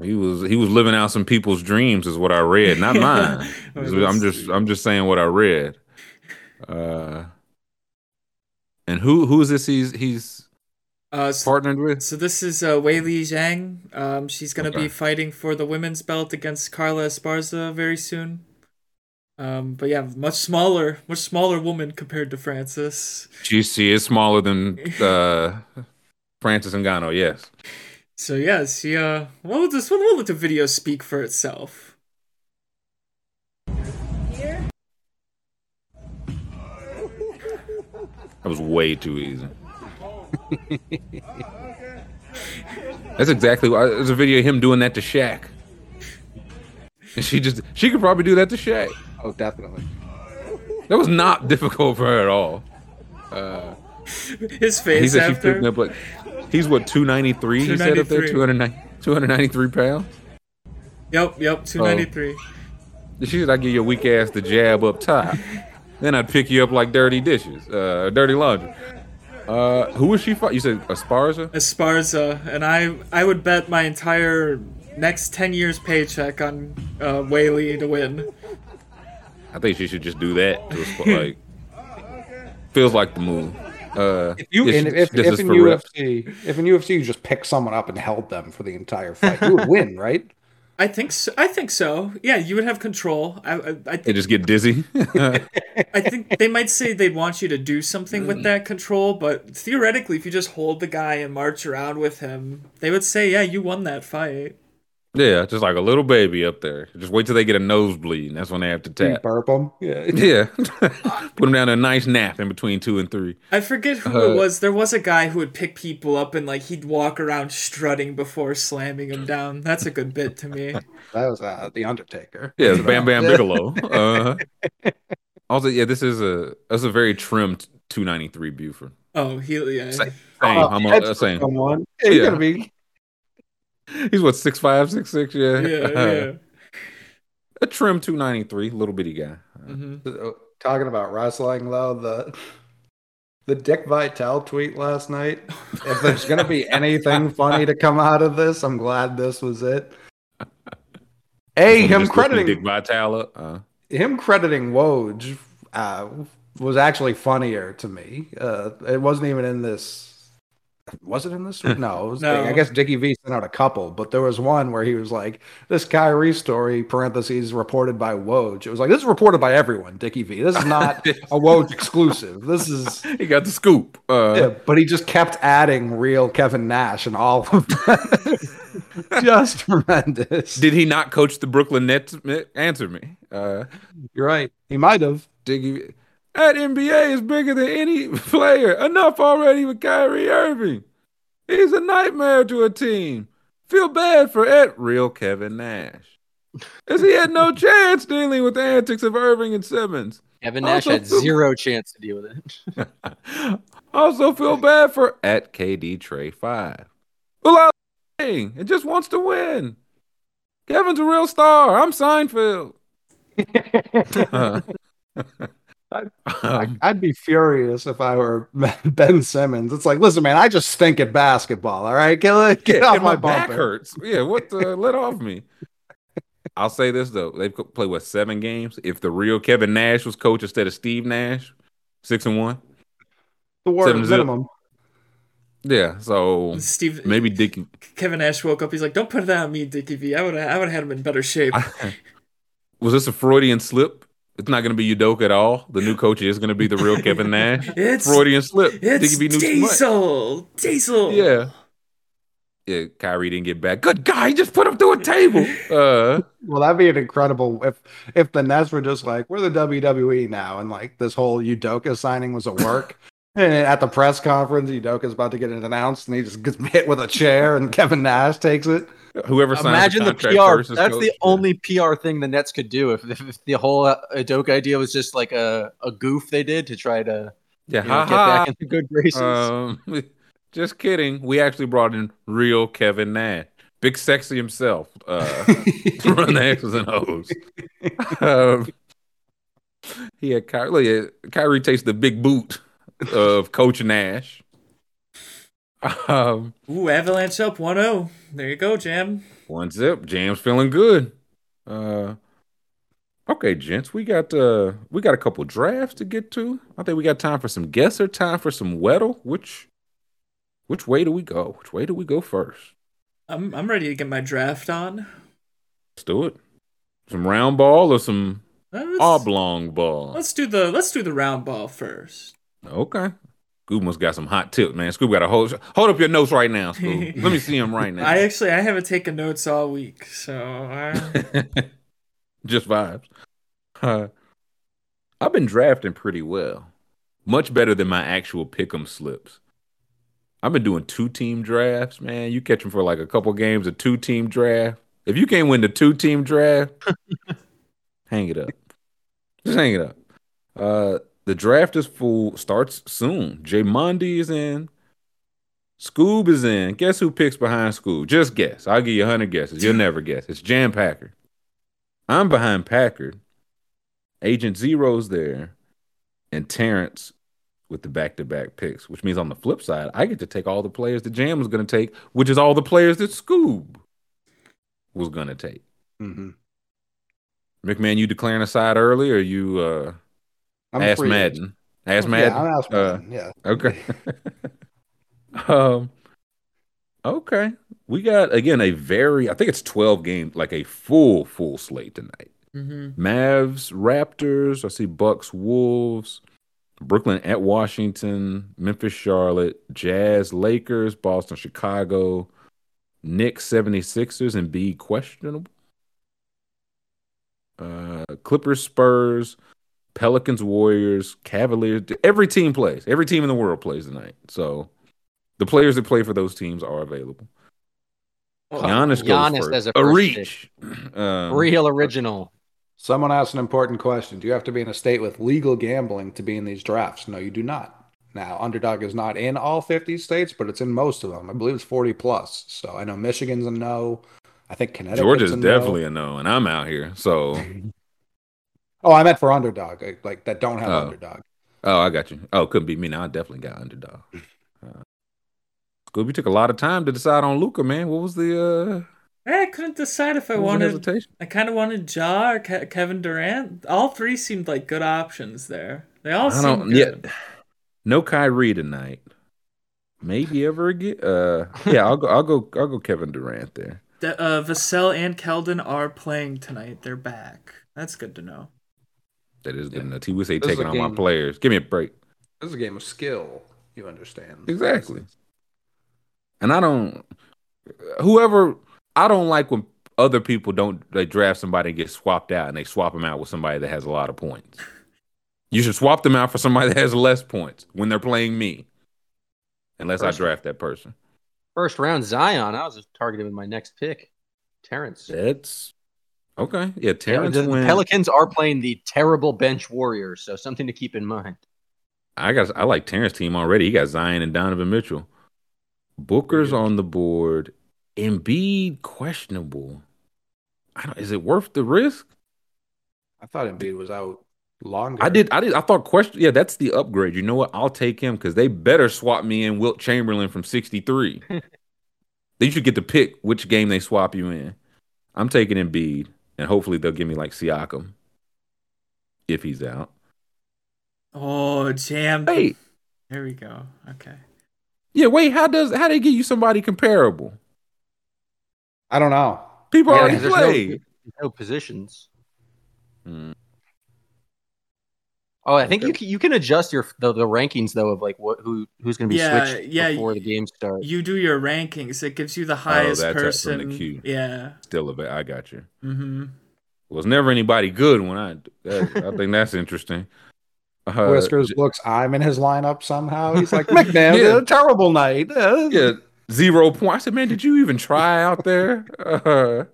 He was he was living out some people's dreams, is what I read, not mine. I'm just I'm just saying what I read. Uh, and who who is this? He's he's Uh, so, partnered with. so this is uh, Weili Zhang. Um, she's gonna Okay. be fighting for the women's belt against Carla Esparza very soon. Um, but yeah, much smaller, much smaller woman compared to Francis. She she is smaller than uh, Francis Ngannou. Yes. So yes, yeah, she uh, we'll just we'll, we'll let the video speak for itself. That was way too easy. That's exactly why there's a video of him doing that to Shaq. And she just she could probably do that to Shay. oh, definitely. That was not difficult for her at all. Uh, His face. he face said she after. picked up like he's what 293 he said up there 293. 209 293 pounds. Yep, yep, two ninety three. She said I give you a weak ass to jab up top. then I'd pick you up like dirty dishes, uh, dirty laundry. Uh, who was she fight? You said Esparza? Esparza, and I I would bet my entire next ten years paycheck on uh, Weili to win. I think she should just do that. To Esp- like, feels like the move. Uh, If you yeah, and she- if, if in for reps. UFC, if in UFC you just pick someone up and held them for the entire fight, you would win, right? I think so. I think so. Yeah, you would have control. I I, I They just get dizzy. I think they might say they'd want you to do something Mm. with that control, but theoretically, if you just hold the guy and march around with him, they would say, "Yeah, you won that fight." Yeah, just like a little baby up there. Just wait till they get a nosebleed, and that's when they have to You tap. burp them. Yeah. Yeah, put them down a nice nap in between two and three. I forget who Uh, it was. There was a guy who would pick people up and like he'd walk around strutting before slamming them down. That's a good bit to me. That was uh, the Undertaker. Yeah, it's Bam Bam Bigelow. Uh-huh. also, yeah, this is a that's a very trimmed 293 Buford. Oh, he yeah. Same, same. Oh, I'm that's uh, same. someone. Yeah, you're Yeah. gonna be He's what six five, six six. Yeah, Yeah, yeah. a trim 293, little bitty guy. hmm Uh, talking about wrestling though. The the Dick Vitale tweet last night. If there's gonna be anything funny to come out of this, I'm glad this was it. A him crediting Dick Vitale. Uh, him crediting Woj uh, was actually funnier to me. Uh, it wasn't even in this. Was it in this? No, was, No. I guess Dickie V sent out a couple, but there was one where he was like, "This Kyrie story (parentheses reported by Woj." It was like this is reported by everyone. Dickie V. This is not a Woj exclusive. This is he got the scoop. Uh, yeah, but he just kept adding real Kevin Nash and all of that. just tremendous. Did he not coach the Brooklyn Nets? Answer me. Uh, You're right. He might have. Diggy, that NBA is bigger than any player. Enough already with Kyrie Irving. He's a nightmare to a team. Feel bad for Ed, real Kevin Nash. As he had no chance dealing with the antics of Irving and Simmons. Kevin Nash Also had feel- zero chance to deal with it. Also feel bad for at KD Trey 5. Well, I and just wants to win. Kevin's a real star. I'm Seinfeld. Uh, I- I'd be furious if I were Ben Simmons. It's like, listen, man, I just stink at basketball. All right, get, get Yeah, off my, my back bumper. hurts. Yeah, what the let off me. I'll say this though, they've co- played what seven games. If the real Kevin Nash was coach instead of Steve Nash, six and one. The word Seven zip. minimum. Yeah, so Steve maybe Dickie. Kevin Nash woke up. He's like, "Don't put that on me, Dickie V. I would I would have had him in better shape." Was this a Freudian slip? It's not going to be Udoka at all. The new coach is going to be the real Kevin Nash. It's Freudian slip. it's Dickie V knew too much. Diesel. Diesel. Yeah. Yeah, Kyrie didn't get back. Good guy, he just put him through a table. Uh, Well, that'd be an incredible if if the Nets were just like, we're the WWE now, and like this whole Udoka signing was a work. and at the press conference, Udoka's about to get it announced, and he just gets hit with a chair, and Kevin Nash takes it. Whoever signs Imagine the contract PR. That's the only PR thing the Nets could do. If, if, the whole uh, Udoka idea was just like a, a goof they did to try to Yeah, you know, get back in the good graces. Um, just kidding. We actually brought in real Kevin Nash, big sexy himself, uh, to run the X's and O's. Um, he had Kyrie. Kyrie takes the big boot of Coach Nash. Um, Ooh, Avalanche up 1-0. There you go, Jam. one zip. Jam's feeling good. Uh, okay, gents, we got uh, we got a couple drafts to get to. I think we got time for some guesser, time for some Weddle. Which which way do we go? Which way do we go first? I'm I'm ready to get my draft on. Let's do it. Some round ball or some Uh, Let's, oblong ball? let's do the let's do the round ball first. Okay. Scoob must got some hot tips, man. Scoob got a hold hold up your notes right now, Scoob. Let me see them right now. I actually I haven't taken notes all week, so I, Just vibes. Uh, I've been drafting pretty well, much better than my actual pick'em slips. I've been doing two team drafts, man. You catch them for like a couple games, a two team draft. If you can't win the two team draft, hang it up. Just hang it up. Uh, the draft is full. Starts soon. Jay Mondy is in. Scoob is in. Guess who picks behind Scoob? Just guess. I'll give you hundred guesses. You'll never guess. It's Jam Packard. I'm behind Packard. Agent Zero's there, and Terrence with the back-to-back picks, which means on the flip side, I get to take all the players that Jam was going to take, which is all the players that Scoob was going to take. Mm-hmm. McMahon, you declaring a side early, or you uh, I'm ask free Madden? Ask Madden. Yeah, I'm Ask Uh, Madden. yeah. Okay. um. Okay, we got again a very. I think it's twelve games, like a full full slate tonight. Mhm. Mavs, Raptors. I see Bucks, Wolves, Brooklyn at Washington, Memphis, Charlotte, Jazz, Lakers, Boston, Chicago, Knicks 76ers and B questionable. Uh, Clippers, Spurs, Pelicans, Warriors, Cavaliers. Every team plays. Every team in the world plays tonight. So the players that play for those teams are available. Well, Giannis, Giannis goes first. as a a reach. Um, Real original. Someone asked an important question. Do you have to be in a state with legal gambling to be in these drafts? No, you do not. Now, Underdog is not in all 50 states, but it's in most of them. I believe it's 40 plus. So I know Michigan's a no. I think Connecticut. Georgia's definitely a no, and I'm out here. So, Oh, I meant for Underdog, like, like that don't have Oh. Underdog. oh, I got you. Oh, couldn't be me. Now I definitely got underdog. Uh, Scooby took a lot of time to decide on Luka, man. What was the uh I couldn't decide if I what was the wanted. hesitation? I kind of wanted Ja or Ke- Kevin Durant. All three seemed like good options there. They all I seemed don't. good. Yeah, no Kyrie tonight. Maybe ever again. Uh, yeah, I'll go. I'll go. I'll go. Kevin Durant there. The, uh, Vassell and Keldon are playing tonight. They're back. That's good to know. That is good enough. He would say This taking on my players. Give me a break. This is a game of skill. You understand? Exactly. And I don't. Whoever I don't like when other people don't they draft somebody and get swapped out and they swap them out with somebody that has a lot of points. You should swap them out for somebody that has less points when they're playing me. Unless First- I draft that person. First round Zion. I was just targeted with my next pick. Terrence. That's okay. Yeah, Yeah, Terrence the went. Pelicans are playing the terrible bench Warriors, so something to keep in mind. I got I like Terrence team already. He got Zion and Donovan Mitchell. Booker's on the board. Embiid questionable. I don't, is it worth the risk? I thought Embiid was out longer. I did. I did. I thought question. Yeah, that's the upgrade. You know what? I'll take him because they better swap me in Wilt Chamberlain from sixty three. they should get to pick which game they swap you in. I'm taking Embiid, and hopefully they'll give me like Siakam if he's out. Oh, jam. Wait, There we go. Okay. yeah. Wait, how does how they get you somebody comparable? I don't know. People Yeah, already 'cause there's no- played. no positions. Hmm. Oh, I think you can, you can adjust your the, the rankings though of like what who who's going to be Yeah, switched yeah, before the game starts. You do your rankings. It gives you the highest Oh, that's from the person. queue. Yeah. Still a bit. I got you. Mm-hmm. Was never anybody good when I. That, I think that's interesting. Uh, Whiskers J- looks I'm in his lineup somehow. He's like, McNabb, Yeah. a terrible night. Yeah, zero point. I said, man, did you even try out there? Uh,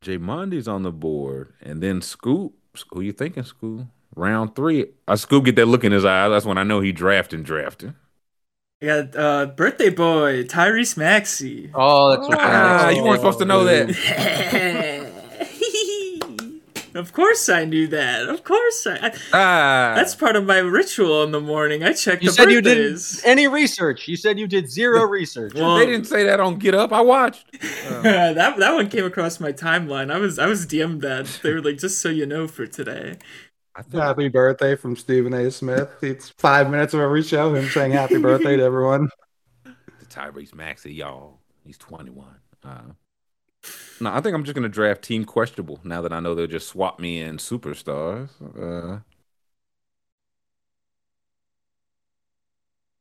Jay Mondy's on the board, and then Scoob. Who you thinking, Scoob? Round three. I Scoob get that look in his eye. That's when I know he drafting, drafting. I got uh, birthday boy Tyrese Maxey. Oh, that's what Ah, you weren't supposed to know that. of course I knew that. Of course I. I Ah, that's part of my ritual in the morning. I check You the said you didn't birthdays. any research. You said you did zero research. Well, they didn't say that on Get Up. I watched. that that one came across my timeline. I was I was DM'd that. They were like, just so you know for today. Happy birthday from Stephen A. Smith. It's five minutes of every show, him saying happy birthday to everyone. the Tyrese Maxey, y'all. He's 21. Uh, no, I think I'm just gonna draft Team Questionable now that I know they'll just swap me in superstars. Uh,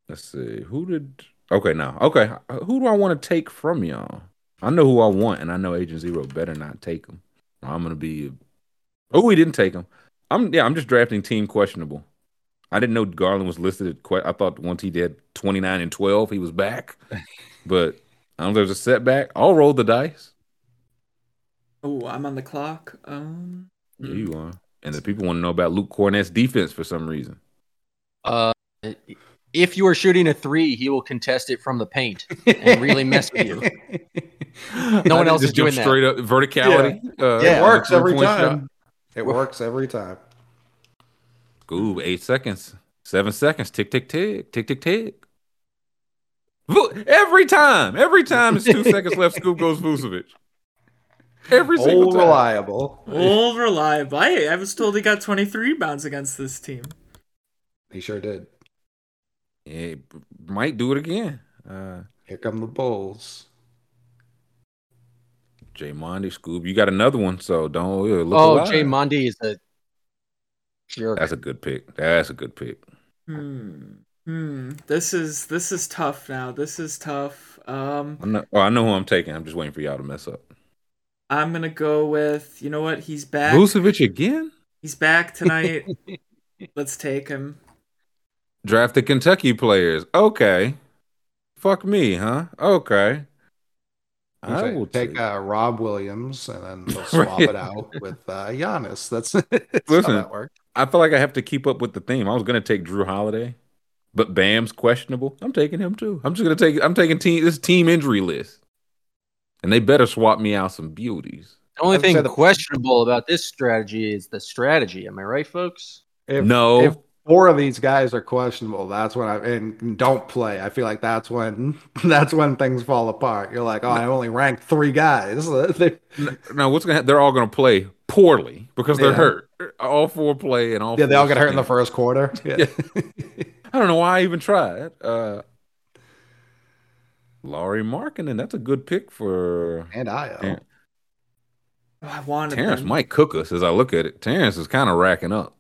let's see. Who did? Okay, now, okay. Who do I want to take from y'all? I know who I want, and I know Agent Zero better not take him. I'm gonna be. Oh, he didn't take him. I'm yeah. I'm just drafting Team Questionable. I didn't know Garland was listed. At que- I thought once he did 29 and 12, he was back. But I don't know if there's a setback. I'll roll the dice. Oh, I'm on the clock. Um, Yeah, you are. And the people want to know about Luke Kornet's defense for some reason. Uh, if you are shooting a three, he will contest it from the paint and really mess with you. No one else is doing that. straight up verticality. Uh, it works every time. shot. It works every time. Ooh, eight seconds, seven seconds. Tick, tick, tick, tick, tick, tick. Every time, every time it's two seconds left, Scoob goes Vucevic. Every single Old time. reliable. old reliable. I, I was told he got 23 rebounds against this team. He sure did. Yeah, might do it again. Uh, Here come the Bulls. Jay Mondy, Scoob, you got another one, so don't yeah, look Oh, alive. Jay Mondi is a jerk. That's a good pick. That's a good pick. Hmm. Hmm. This is this is tough now. This is tough. Um. I know, oh, I know who I'm taking. I'm just waiting for y'all to mess up. I'm gonna go with you know what he's back. Vucevic again? He's back tonight. Let's take him. Draft the Kentucky players. Okay. Fuck me, huh? Okay. You I say, will take take. uh, Rob Williams and then we'll swap it out with uh, Giannis. That's, that's Listen, how that works. I feel like I have to keep up with the theme. I was gonna take Jrue Holiday, but Bam's questionable. I'm taking him too. I'm just gonna take. I'm taking team this team injury list, and they better swap me out some beauties. The only I would say thing the- questionable about this strategy is the strategy. Am I right, folks? If, No. if four of these guys are questionable, that's when I and don't play. I feel like that's when that's when things fall apart. You're like, oh, I only ranked three guys. They- Now, what's gonna? ha- They're all gonna play poorly because they're Yeah. hurt. All four play and all. yeah, they all four get hurt in the first quarter. Yeah. I don't know why I even tried. Uh, Lauri Markkanen, that's a good pick for and I. Ter- Oh, I wanted Terrence. them. Might cook us as I look at it. Terrence is kind of racking up.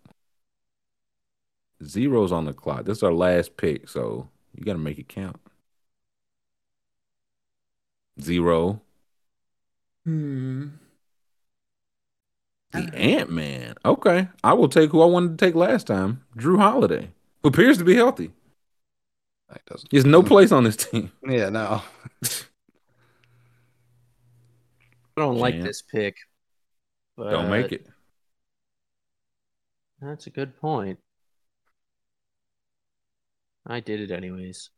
Zeros on the clock. This is our last pick, so you got to make it count. Zero. Hmm. The Ant Man. Okay, I will take who I wanted to take last time. Jrue Holiday, who appears to be healthy. That doesn't- He has no place on this team. Yeah, no. I don't like Jam. this pick. But Don't make it. That's a good point. I did it anyways.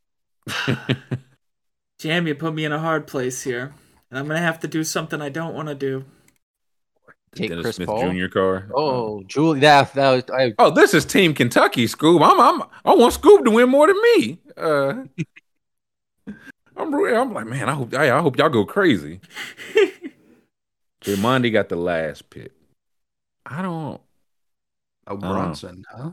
Jam, you put me in a hard place here, and I'm gonna have to do something I don't want to do. Take Dennis Chris Smith Paul. Jr. car. Oh, Julie, that that was I. Oh, this is Team Kentucky, Scoob. I'm, I'm, I want Scoob to win more than me. Uh, I'm, I'm like, man, I hope, I, I hope y'all go crazy. Monty got the last pick. I don't. Oh, Brunson, huh?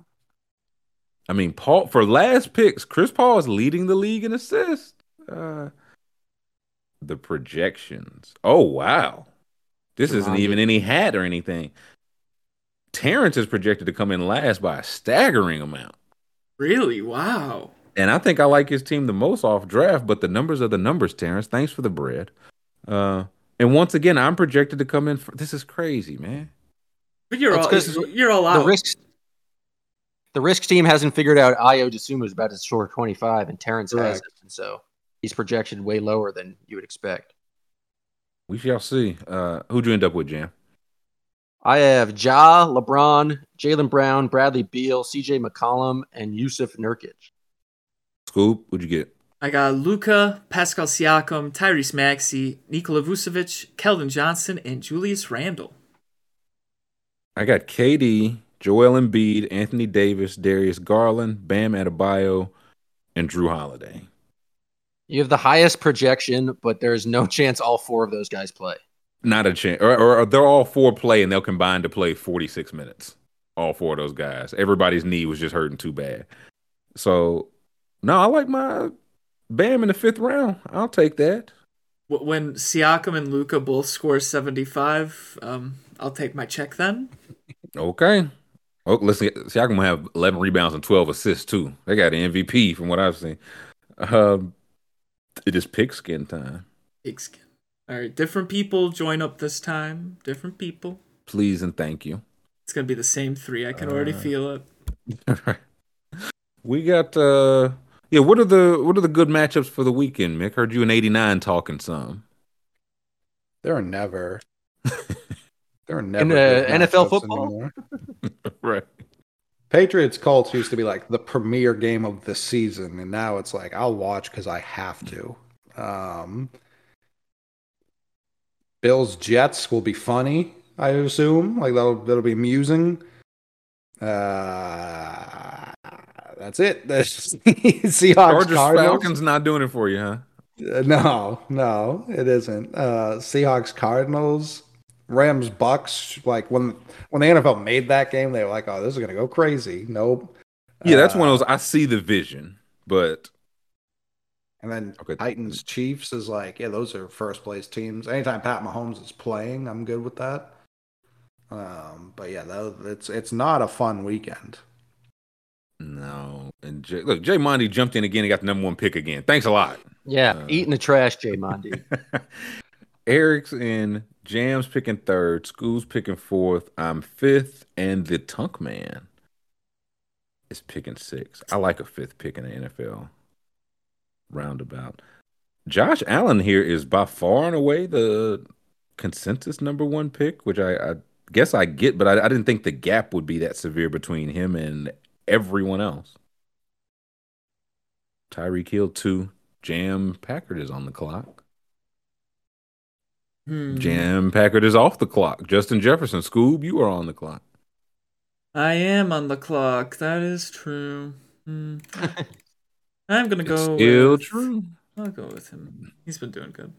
I mean, Paul for last picks, Chris Paul is leading the league in assists. Uh, the projections. Oh wow, this isn't even any hat or anything. Terrence is projected to come in last by a staggering amount. Really? Wow. And I think I like his team the most off draft, but the numbers are the numbers, Terrence. Thanks for the bread. Uh, and once again, I'm projected to come in. For, this is crazy, man. But you're That's all 'cause you're all The out. risks. The risks team hasn't figured out Ayo Dosunmu is about to score 25, and Terrence has Correct. it, and so he's projected way lower than you would expect. We shall see. Uh, who'd you end up with, Jam? I have Ja, LeBron, Jaylen Brown, Bradley Beal, CJ McCollum, and Jusuf Nurkic. Scoob, what'd you get? I got Luka, Pascal Siakam, Tyrese Maxey, Nikola Vucevic, Keldon Johnson, and Julius Randle. I got KD, Joel Embiid, Anthony Davis, Darius Garland, Bam Adebayo, and Jrue Holiday. You have the highest projection, but there's no chance all four of those guys play. Not a chance. Or, or, or they're all four play and they'll combine to play 46 minutes. All four of those guys. Everybody's knee was just hurting too bad. So, no, I like my Bam in the fifth round. I'll take that. When Siakam and Luka both score 75, um, I'll take my check then. Okay. Oh, listen, Siakam will have 11 rebounds and 12 assists too. They got an MVP from what I've seen. Um, it is pigskin time. Pigskin. All right, different people join up this time. Different people. Please and thank you. It's gonna be the same three. I can already Uh, feel it. we got uh yeah, what are the what are the good matchups for the weekend, Mick? Heard you in 89 talking some. There are never. There are never In, good uh, NFL football? right. Patriots Colts used to be like the premier game of the season, and now it's like I'll watch because I have to. Um, Bills Jets will be funny, I assume. Like that'll that'll be amusing. Uh, that's it. That's Seahawks Chargers Cardinals. Falcons not doing it for you, huh? Uh, No, no, it isn't. Uh, Seahawks Cardinals, Rams Bucks. Like when when the NFL made that game, they were like, "Oh, this is gonna go crazy." Nope. Yeah, that's one Uh, of those I see the vision, but And then Okay. Titans Chiefs is like, yeah, those are first place teams. Anytime Pat Mahomes is playing, I'm good with that. Um, but yeah, that, it's it's not a fun weekend. no. And Jay, look, Jay Monty jumped in again and got the number one pick again. Thanks a lot. Yeah, Uh, eating the trash, Jay Mondi. Eric's in, Jam's picking third, Scoob's picking fourth, I'm fifth, and the Tunk Man is picking six. I like a fifth pick in the NFL roundabout. Josh Allen here is by far and away the consensus number one pick, which I, I guess I get, but I, I didn't think the gap would be that severe between him and everyone else. Tyreek Hill two, Jam Packard is on the clock. Hmm. Jam Packard is off the clock. Justin Jefferson, Scoob, you are on the clock. I am on the clock. That is true. Hmm. I'm gonna It's go. still with, true. I'll go with him. He's been doing good.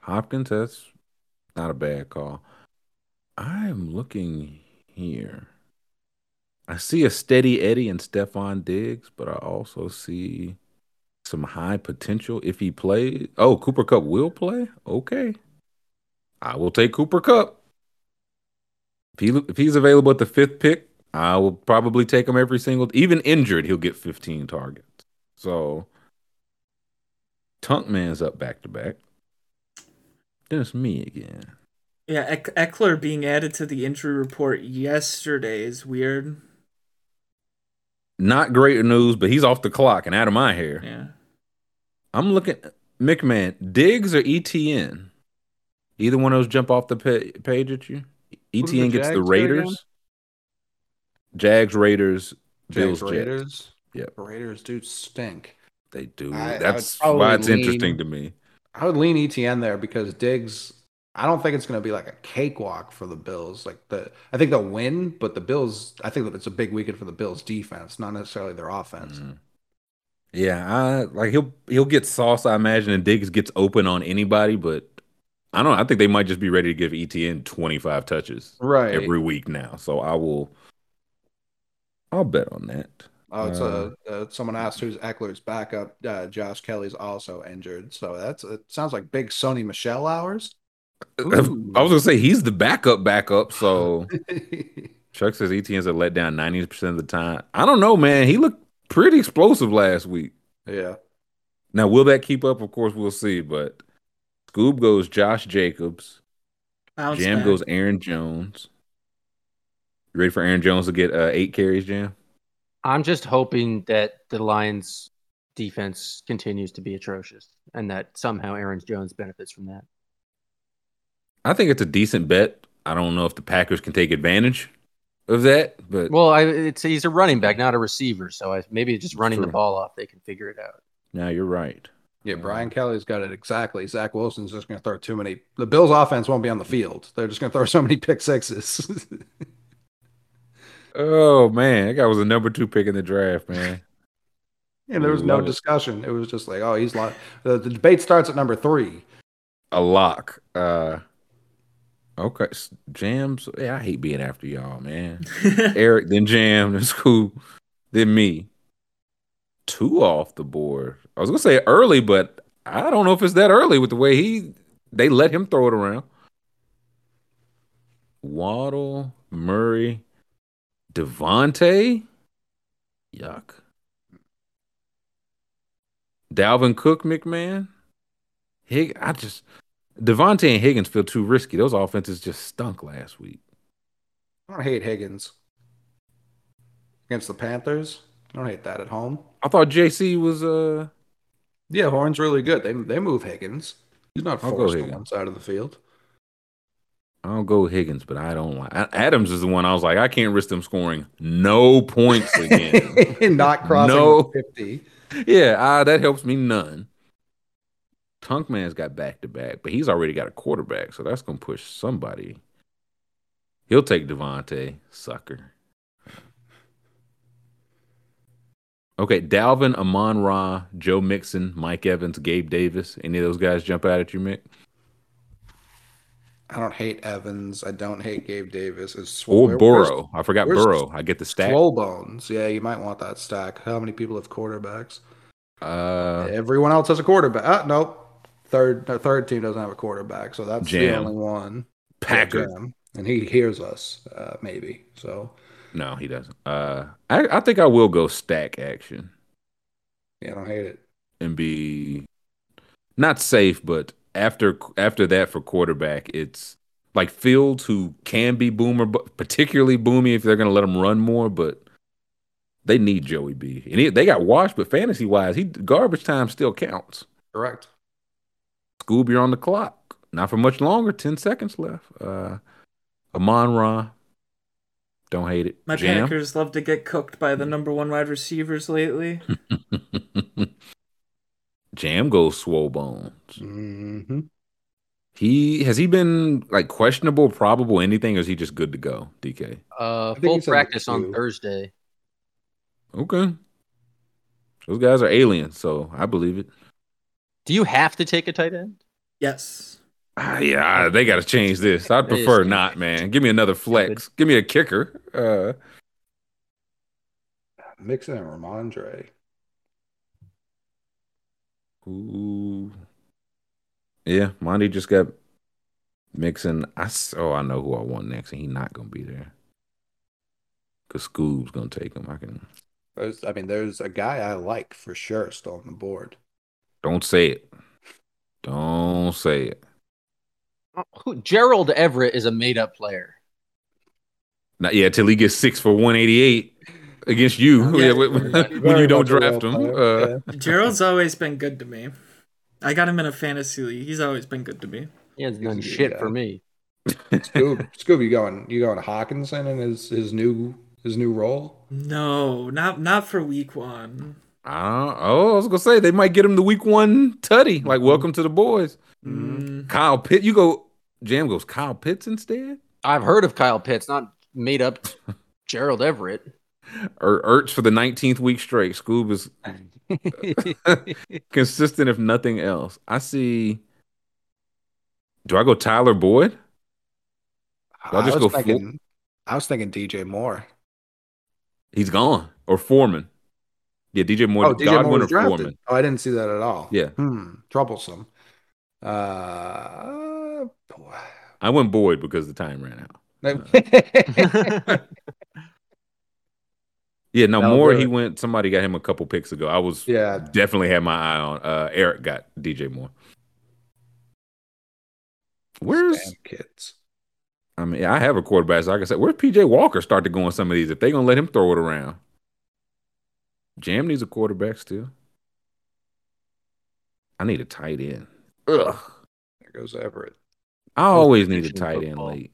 Hopkins, that's not a bad call. I'm looking here. I see a steady Eddie and Stefon Diggs, but I also see some high potential if he plays. Oh, Cooper Kupp will play? Okay. I will take Cooper Kupp. If, he, if he's available at the fifth pick, I will probably take him every single even injured, he'll get 15 targets. So Tunkman's up back to back. Then it's me again. Yeah, Eck- Ekeler being added to the injury report yesterday is weird. Not great news, but he's off the clock and out of my hair. Yeah. I'm looking McMahon, Diggs or ETN. Either one of those jump off the pa- page at you. Do the ETN gets the Jags get Raiders. Jags, Raiders, Bills, Jags, Jets. Raiders. Yeah, Raiders do stink. They do. I- I That's probably why it's lean- interesting to me. I would lean ETN there because Diggs. I don't think it's going to be like a cakewalk for the Bills. Like the, I think they'll win, but the Bills. I think that it's a big weekend for the Bills defense, not necessarily their offense. Mm-hmm. Yeah, I like he'll he'll get sauce, I imagine, and Diggs gets open on anybody, but I don't know. I think they might just be ready to give ETN 25 touches Right. every week now. So I will I'll bet on that. Oh, it's Uh, a uh, someone asked who's Ekeler's backup. Uh, Josh Kelley's also injured, so that's it. Sounds like big Sony Michel hours. I was gonna say he's the backup backup, so Chuck says ETN's a letdown 90% of the time. I don't know, man. He looked pretty explosive last week. Yeah. Now, will that keep up? Of course, we'll see. But Scoob goes Josh Jacobs. Bounce Jam back. goes Aaron Jones. You ready for Aaron Jones to get uh, eight carries, Jam? I'm just hoping that the Lions defense continues to be atrocious and that somehow Aaron Jones benefits from that. I think it's a decent bet. I don't know if the Packers can take advantage of that, but Well, I, it's he's a running back, not a receiver, so I, maybe just running the ball off, they can figure it out. now you're right. Yeah, Brian Kelly's got it exactly. Zach Wilson's just going to throw too many. The Bills' offense won't be on the field. They're just going to throw so many pick sixes. Oh man, that guy was a number two pick in the draft, man. and there was no Love it. discussion. It was just like, oh, he's like the, the debate starts at number three. A lock. Uh, okay, Jams. Yeah, I hate being after y'all, man. Eric, then Jam, then Scoob, then me. Two off the board. I was gonna say early, but I don't know if it's that early with the way he they let him throw it around. Waddle, Murray, Davante. Yuck. Dalvin Cook, McMahon. Hig, I just Davante and Higgins feel too risky. Those offenses just stunk last week. I don't hate Higgins against the Panthers. I don't hate that at home. I thought JC was uh Yeah, Horn's really good. They they move Higgins. He's not forced on one side of the field. I'll go Higgins, but I don't like Adams is the one I was like, I can't risk them scoring no points again. not crossing No. 50. yeah, uh, that helps me none. Tunk Man's got back to back, but he's already got a quarterback, so that's gonna push somebody. He'll take Davante, sucker. Okay, Dalvin, Amon Ra, Joe Mixon, Mike Evans, Gabe Davis. Any of those guys jump out at you, Mick? I don't hate Evans. I don't hate Gabe Davis. It's Or where- Burrow. I forgot Burrow. I get the stack. Swole bones. Yeah, you might want that stack. How many people have quarterbacks? Uh, Everyone else has a quarterback. Uh, nope. Third the third team doesn't have a quarterback, so that's the only one. Packer. Jam. And he hears us, uh, maybe. So No, he doesn't. Uh, I, I think I will go stack action Yeah, I don't hate it. and be not safe, but after after that for quarterback, it's like Fields who can be boomer, but particularly boomy if they're going to let him run more. But they need Joey B, and he, they got washed. But fantasy wise, he garbage time still counts. Correct. Scoob, you're on the clock. Not for much longer. Ten seconds left. Uh, Amon Ra, don't hate it. My Jam. Packers love to get cooked by the number one wide receivers lately. Jam goes swole bones. Mm-hmm. He has he been like questionable, probable, anything, or is he just good to go? DK. Uh, full practice on. Thursday. Okay. Those guys are aliens, so I believe it. Do you have to take a tight end? Yes. Ah, yeah, they got to change this. I'd prefer not, man. Give me another flex. Give me a kicker. Uh, Mixon and Rhamondre. ooh. Yeah, Monty just got Mixon. I s- oh, I know who I want next, and he's not gonna be there because Scoob's gonna take him. I can There's, I mean, there's a guy I like for sure still on the board. Don't say it. Don't say it. Who, Gerald Everett is a made-up player. Not yet till he gets six for one eighty eight against you. Yeah. Yeah, when, when you don't draft him. Uh, yeah. Gerald's always been good to me. I got him in a fantasy league. He's always been good to me. He has He's a done good shit guy. for me. Scoob, Scoob, you going? You going Hockenson in his his new his new role? No, not not for week one. I oh, I was gonna say they might get him the week one tutty. Like, welcome to the boys. Mm, Kyle Pitt. You go. Jam goes Kyle Pitts instead, I've heard of Kyle Pitts, not made up Gerald Everett. or Ertz for the nineteenth week straight. Scoob is consistent, if nothing else. I see. Do I go Tyler Boyd? I'll I just was go thinking, I was thinking DJ Moore. He's gone. Or Foreman. Yeah, DJ Moore. Oh, DJ Godwin Moore or was drafted. Foreman. Oh, I didn't see that at all. Yeah. Hmm. Troublesome. Uh. boy. I went Boyd because the time ran out. Yeah, no, That'll Moore. He went. Somebody got him a couple picks ago. I was yeah. definitely had my eye on. Uh, Eric got DJ Moore. Where's Damn kids. I mean, I have a quarterback. So like I said, where's PJ Walker start to go on some of these? If they gonna let him throw it around, Jam needs a quarterback still. I need a tight end. Ugh, There goes Everett. I always need a tight end football. late.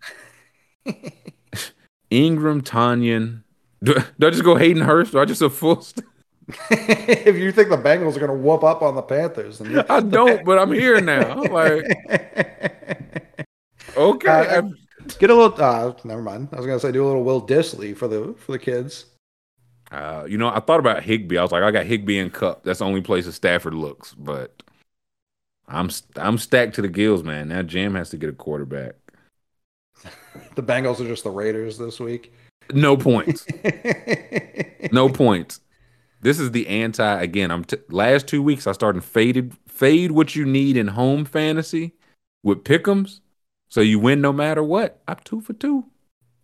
Ingram, Tonyan. Do, do I just go Hayden Hurst? Do I just a full? St- if you think the Bengals are going to whoop up on the Panthers, I don't, but I'm here now. Like, okay, Uh, I'm- get a little. Uh, never mind. I was going to say do a little Will Dissly for the for the kids. Uh, you know, I thought about Higbee. I was like, I got Higbee and Kupp. That's the only place that Stafford looks. But I'm I'm stacked to the gills, man. Now Jam has to get a quarterback. The Bengals are just the Raiders this week. No points. no points. This is the anti. Again, I'm t- last two weeks. I started faded fade what you need in home fantasy with pick'ems, so you win no matter what. I'm two for two.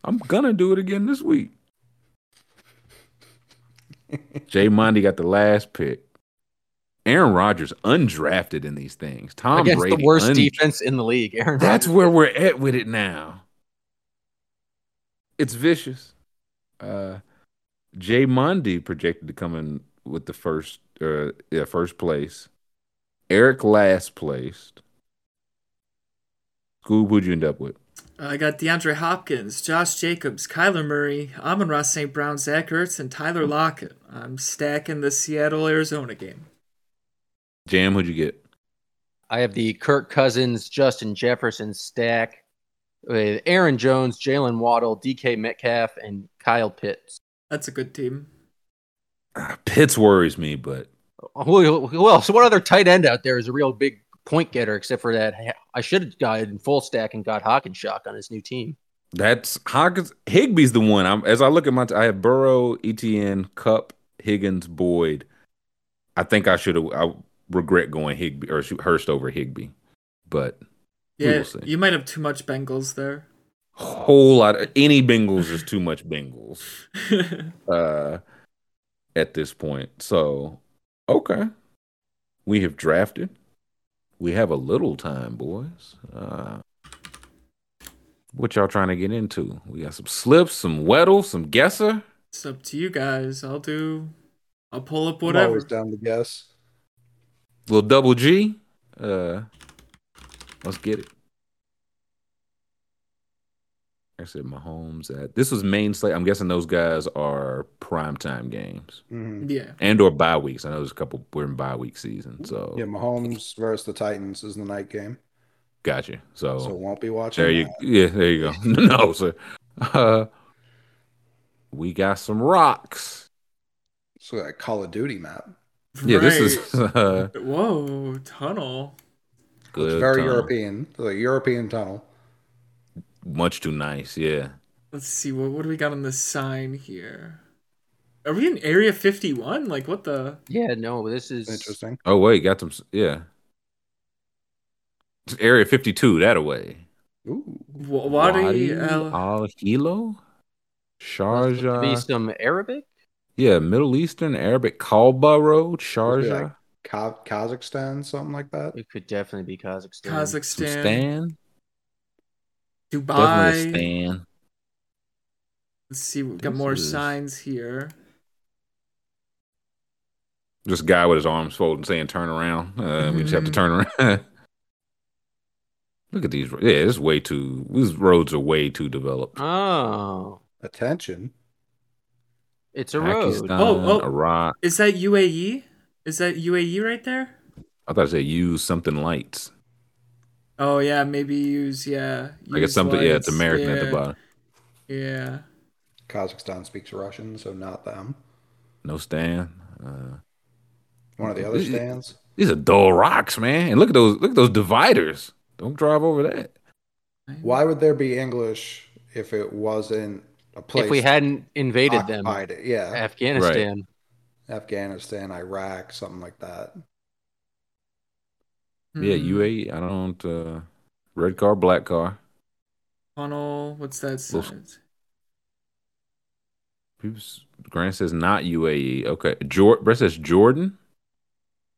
I'm gonna do it again this week. Jay Mondy got the last pick. Aaron Rodgers undrafted in these things. Tom Against Brady the worst un- defense in the league. Aaron That's Rodgers. where we're at with it now. It's vicious. Uh Jay Mondy projected to come in with the first uh yeah, first place. Eric last placed. Scoob, who'd you end up with? I got DeAndre Hopkins, Josh Jacobs, Kyler Murray, Amon-Ra St. Brown, Zach Ertz, and Tyler Lockett. I'm stacking the Seattle Arizona game. Jam, who'd you get? I have the Kirk Cousins, Justin Jefferson stack with Aaron Jones, Jaylen Waddle, DK Metcalf, and Kyle Pitts. That's a good team. Ah, Pitts worries me, but well, so else? What other tight end out there is a real big point getter except for that? I should have got in full stack and got Hockenson on his new team. that's Hawkins. Higbee's the one. I'm as I look at my, I have Burrow, ETN, Kupp, Higgins, Boyd. I think I should have. I regret going Higbee or Hurst over Higbee, but we Yeah, will see. you might have too much Bengals there. whole lot of any Bengals is too much Bengals uh, at this point. So, okay, we have drafted. We have a little time, boys. Uh, what y'all trying to get into? We got some slips, some Weddle, some guesser. It's up to you guys. I'll do. I'll pull up I'm whatever. always down to guess. Little double G. Uh, let's get it. I said Mahomes at this was main slate. I'm guessing those guys are primetime games Mhm. Yeah. and or bye weeks. I know there's a couple we're in bye week season, so Yeah, Mahomes versus the Titans is the night game, gotcha. So, so won't be watching. there you that. yeah, there you go. no, sir. Uh, we got some rocks. So that Call of Duty map. Yeah, this is uh, Whoa, tunnel. good. It's very tunnel. European. The European tunnel. Much too nice. Yeah. Let's see what what do we got on the sign here? Are we in Area 51? Like what the? Yeah, no, this is Interesting. Oh wait, got them. Yeah. It's Area 52 that away. Ooh. Wa- Wadi uh, Wadi Al- Al Hilo, Be Sharjah. some Arabic. Yeah, Middle Eastern Arabic Kalba Road, Supposed Sharjah, like Kazakhstan, something like that. It could definitely be Kazakhstan. some Kazakhstan, Stan, Dubai. definitely a Stan. Let's see, we've got This more is- signs here. Just guy with his arms folded saying "turn around." Uh, we just have to turn around. Look at these. Yeah, it's way too. These roads are way too developed. Oh, Attention. it's a road. Oh, oh. Iraq. Is that UAE? Is that UAE right there? I thought it said use something lights. Oh yeah, maybe use yeah. Like use it's something. Yeah, it's lights. American at the bottom. Yeah. Kazakhstan speaks Russian, so not them. No Stan. Uh, One of the other Is stands. These are dull rocks, man. And look at those look at those dividers. Don't drive over that. Why would there be English if it wasn't a place? If we hadn't invaded them, occupied it? Yeah, Afghanistan. Afghanistan, Iraq, something like that. Yeah, Hmm. UAE. I don't uh red car, black car. Tunnel. What's that Little- sign? People's Grant says not UAE. Okay. Jor- Brett says Jordan.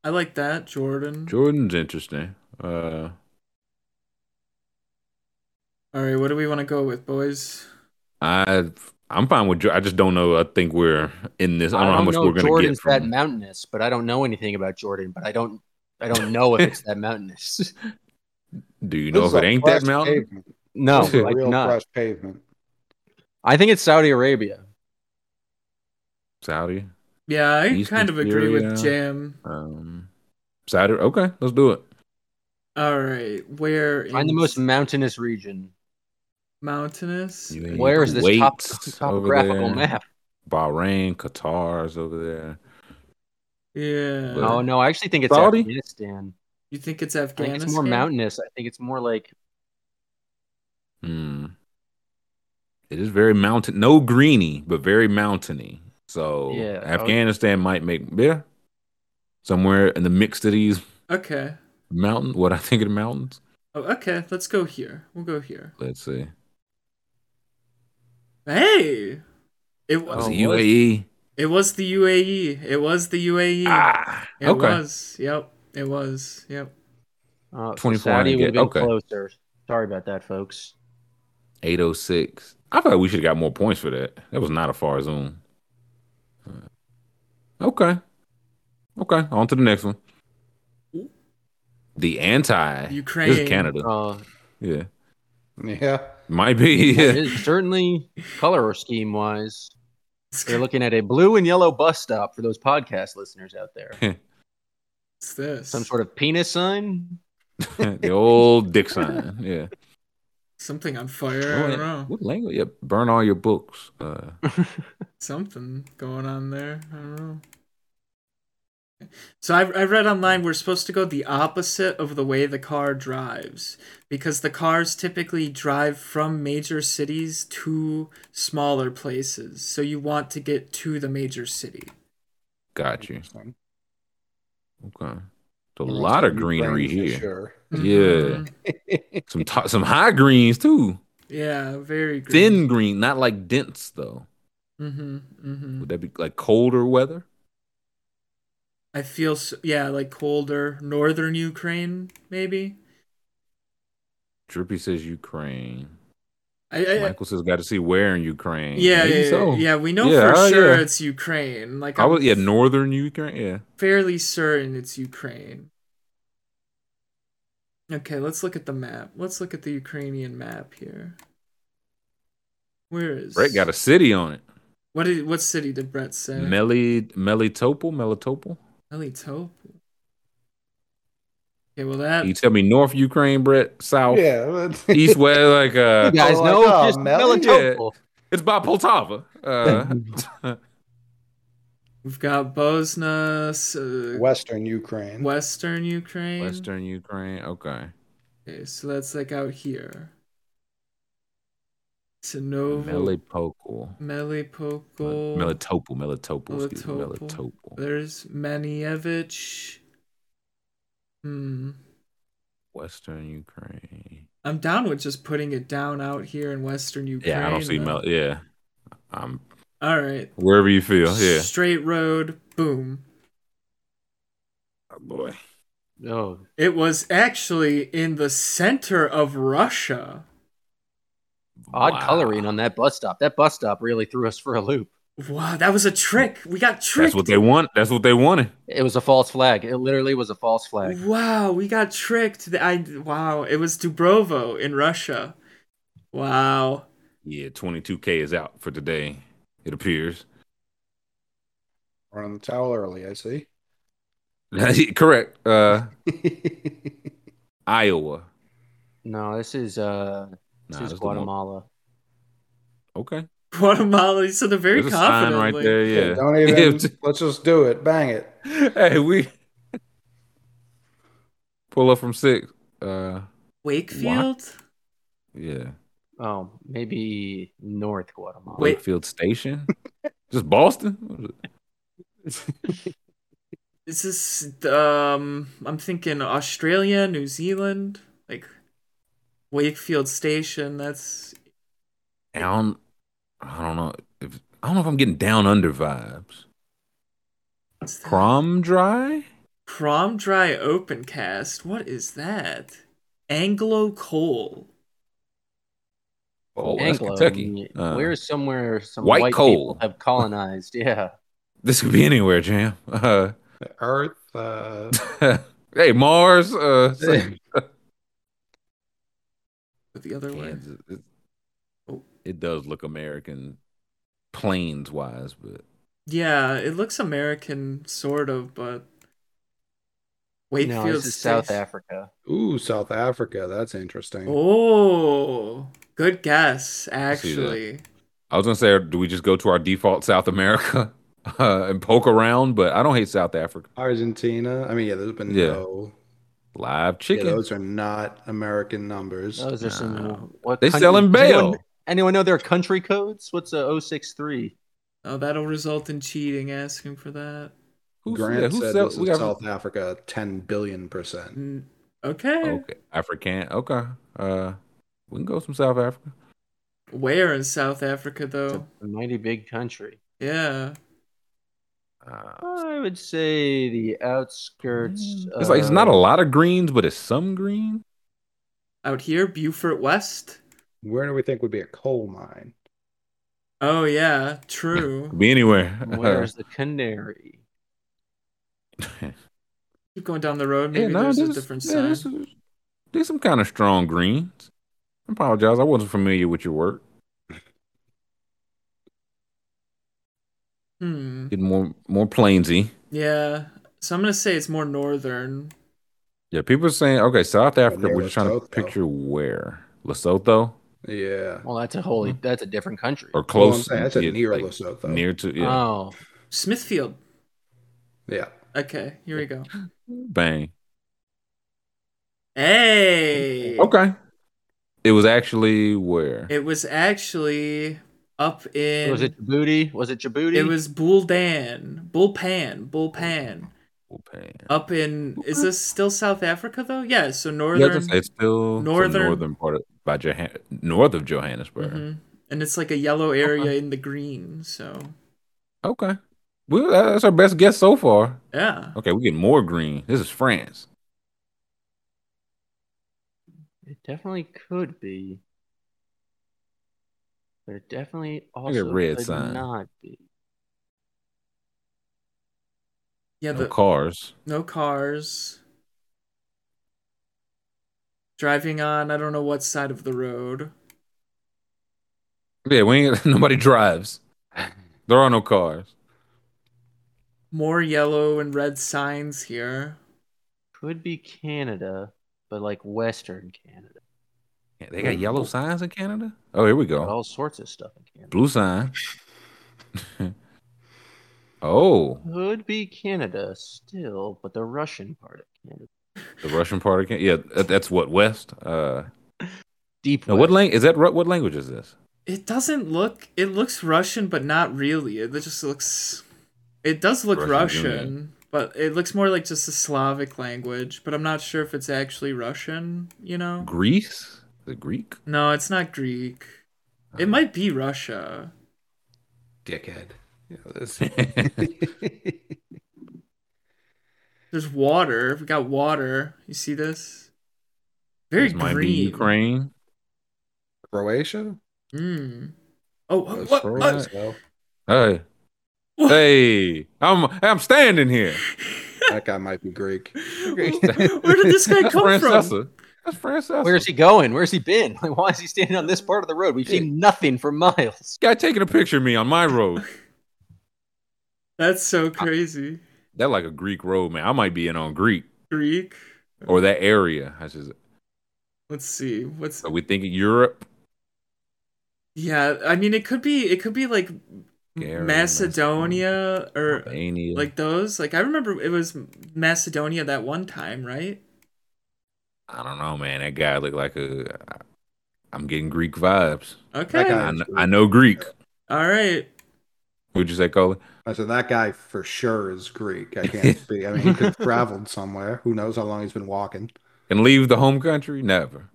I like that, Jordan. Jordan's interesting. Uh All right, what do we want to go with, boys? I I'm fine with Jo- I just don't know. I think we're in this. I don't know how much we're gonna Jordan's get that mountainous, but I don't know anything about Jordan. But I don't, I don't know if it's that mountainous. Do you know This if it ain't that fresh mountain? pavement. No, This is a I real not. fresh pavement. I think it's Saudi Arabia. Saudi. Yeah, I Eastern kind of agree Syria. with Jam. Um Saudi. Okay, let's do it. All right, where Find the in most mountainous region. mountainous? UAE, Where is this top, Kuwait's topographical there. map? Bahrain, Qatar's over there. Yeah. Oh no, I actually think it's Saudi? Afghanistan. You think it's I think Afghanistan? it's more mountainous. I think it's more like Hmm. It is very mountain, no greeny, but very mountainy. So Yeah, I would- Afghanistan might make yeah, somewhere in the mix of these Okay. mountain. What I think of the mountains. Oh, okay. Let's go here. We'll go here. Let's see. Hey, it Was was. it UAE? It was the UAE. It was the UAE. Ah, it okay. was. Yep. It was. Yep. uh, 24 Saudi would have been okay. closer. Sorry about that, folks. 806. I thought we should have got more points for that. That was not a far zoom. Uh, Okay. Okay. On to the next one. The anti. This Ukraine. is Canada. Uh, Yeah. Yeah. Might be. Yeah. certainly color scheme wise. They're looking at a blue and yellow bus stop for those podcast listeners out there. What's this? Some sort of penis sign. the old dick sign. Yeah. Something on fire. Oh, I don't know. What language? Yeah. Burn all your books. Uh, Something going on there. I don't know. So I, I read online we're supposed to go the opposite of the way the car drives because the cars typically drive from major cities to smaller places. So you want to get to the major city. got you. Okay. A lot of greenery Ukraine, here. Sure. Yeah. Mhm. Some to- some high greens too. Yeah, very green. Thin green, not like dense though. Mm-hmm. Mm-hmm. Would that be like colder weather? I feel so, yeah, like colder northern Ukraine, maybe. Drippy says Ukraine. I, I Michael says got to see where in Ukraine. yeah, yeah, so. yeah. We know Yeah, for oh, sure yeah. it's Ukraine. Like I was yeah, northern Ukraine. Yeah. fairly certain it's Ukraine. Okay, let's look at the map. Let's look at the Ukrainian map here. Where is Brett got a city on it. what did what city did Brett say? Meli Melitopol, Melitopol. Melitopol. Okay, well that You tell me North Ukraine, Brett, South, Yeah. East, West, like uh, You guys like, know oh, just Melly? Melitopol. it's by Poltava. Uh, we've got Bosna, uh, Western Ukraine. Western Ukraine. Western Ukraine. Okay. Okay, so that's like out here. Sinovo, Melitopol. Melipokol, Melitopol. Melitopol. Excuse me. Melitopol. Melitopol. There's Manievich. Hmm. Western Ukraine. I'm down with just putting it down out here in Western Ukraine. Yeah, I don't see though. Mel. Yeah. Um, All right. wherever you feel. Yeah. Straight road. Boom. Oh, boy. Oh, It was actually in the center of Russia. Odd Wow. coloring on that bus stop. That bus stop really threw us for a loop. Wow, that was a trick. We got tricked. That's what they want. That's what they wanted. It was a false flag. It literally was a false flag. Wow, we got tricked. The- I wow, it was Dubrovo in Russia. Wow. Yeah, 22K is out for today, it appears. Running the towel early, I see. Correct. Uh, Iowa. No, this is uh, this Nah, is that's the one- Guatemala. Okay. Guatemala, so they're very There's a sign confident. right there. Yeah. Don't even. let's just do it. Bang it. hey, we pull up from six. Uh, Wakefield? yeah. Oh, maybe North Guatemala. Wakefield Station. Just Boston. What was it? Is this um I'm thinking Australia, New Zealand, like Wakefield Station, that's Down. I don't know. If, I don't know if I'm getting down under vibes. what's that? Crom Dry. Prom Dry Opencast. What is that? Anglo Coal. Oh, that's Anglo. Kentucky. Uh, Where's somewhere some white white, coal. people have colonized? Yeah. This could be anywhere, Jam. Uh, Earth. Uh, hey, Mars. Uh, say- The other way. It, Oh. it does look American, planes wise, but Yeah, it looks American sort of, but Wakefield no, this is South Africa. ooh, South Africa. That's interesting. Oh, good guess, see that. actually. I was gonna say, do we just go to our default South America uh, and poke around? But I don't hate South Africa. Argentina. I mean, yeah, there's been Yeah. no. Live Yeah, those are not American numbers. Those are some. Nah. What they country- selling does anyone- bail. Anyone know their country codes? What's a 063? Oh, that'll result in cheating. Asking for that. Who's, Grant yeah, who said sell- this we is got- South Africa, 10 billion percent. Mm, Okay. Okay, African. Okay, uh, we can go from South Africa. Where in South Africa, It's though? a mighty big country. Yeah. Uh, I would say the outskirts. it's like it's not a lot of greens, but it's some green. Out here, Beaufort West. Where do we think would be a coal mine? Oh yeah, true. Be anywhere. Where's the canary? Keep going down the road. yeah, Maybe no, there's this a different yeah, sign. this is- There's some kind of strong greens. I apologize. I wasn't familiar with your work. Hmm. Getting more more plainsy. Yeah. So I'm gonna say it's more northern. Yeah, people are saying okay, South Africa. near We're just trying to picture where Lesotho Yeah. Well, that's a wholly. That's a different country. or Well, close. saying that's a near like, Lesotho. Near to yeah, Oh, Smithfield. Yeah. Okay, here we go. bang. Hey. Okay, it was actually where It was actually up in. was it Djibouti? Was it Djibouti? It was Buldan, Bulpan, Bulpan. Pan. Up in is this still South Africa though? Yeah, so Yeah, northern it's, it's still northern northern- northern part of by Johan- north of Johannesburg. Mhm. and it's like a yellow area in the green. So Okay, well that's our best guess so far. yeah, Okay, we get more green. This is France. It definitely could be. But it definitely at also red could sign. not be. yeah. No The cars. no cars. Driving on, I don't know what side of the road. Yeah, we ain't nobody drives. There are no cars. More yellow and red signs here. Could be Canada, but like Western Canada. Yeah, they got yellow signs in Canada. Oh, here we go. all sorts of stuff in Canada. Blue sign. oh, Could be Canada still, but the Russian part of Canada. the Russian part of Canada. Yeah, that- that's what west. Uh, Deep. no, what West. lang- is that? What language is this? It doesn't look. It looks Russian, but not really. It just looks. It does look Russian Russian, but it looks more like just a Slavic language. But I'm not sure if it's actually Russian. You know? Greece? The Greek? No, it's not Greek. It might be Russia. Dickhead. Yeah, this- There's water. We got water. You see this? Very This might be. Ukraine. Croatia? Mm. Oh, That's what? what? Hey, What? hey, I'm I'm standing here. that guy might be Greek. Where did this guy come from? Francesa. That's Francesa. Where's he going? Where's he been? Like, why is he standing on this uh, part of the road? We've seen nothing for miles. guy taking a picture of me on my road? That's so crazy. That like a Greek road, man. I might be in on Greek Greek. or that area. I just Let's see. What's are we thinking Europe? Yeah, I mean it could be it could be like Bulgaria, Macedonia or Albania. like those. Like I remember it was Macedonia that one time, right? I don't know, man. That guy looked like a. I'm getting Greek vibes. Okay. guy- I, I know Greek. All right. Would you say, Colin? I said that guy for sure is Greek. I can't speak. I mean, he could have traveled somewhere. Who knows how long he's been walking? And leave the home country? Never.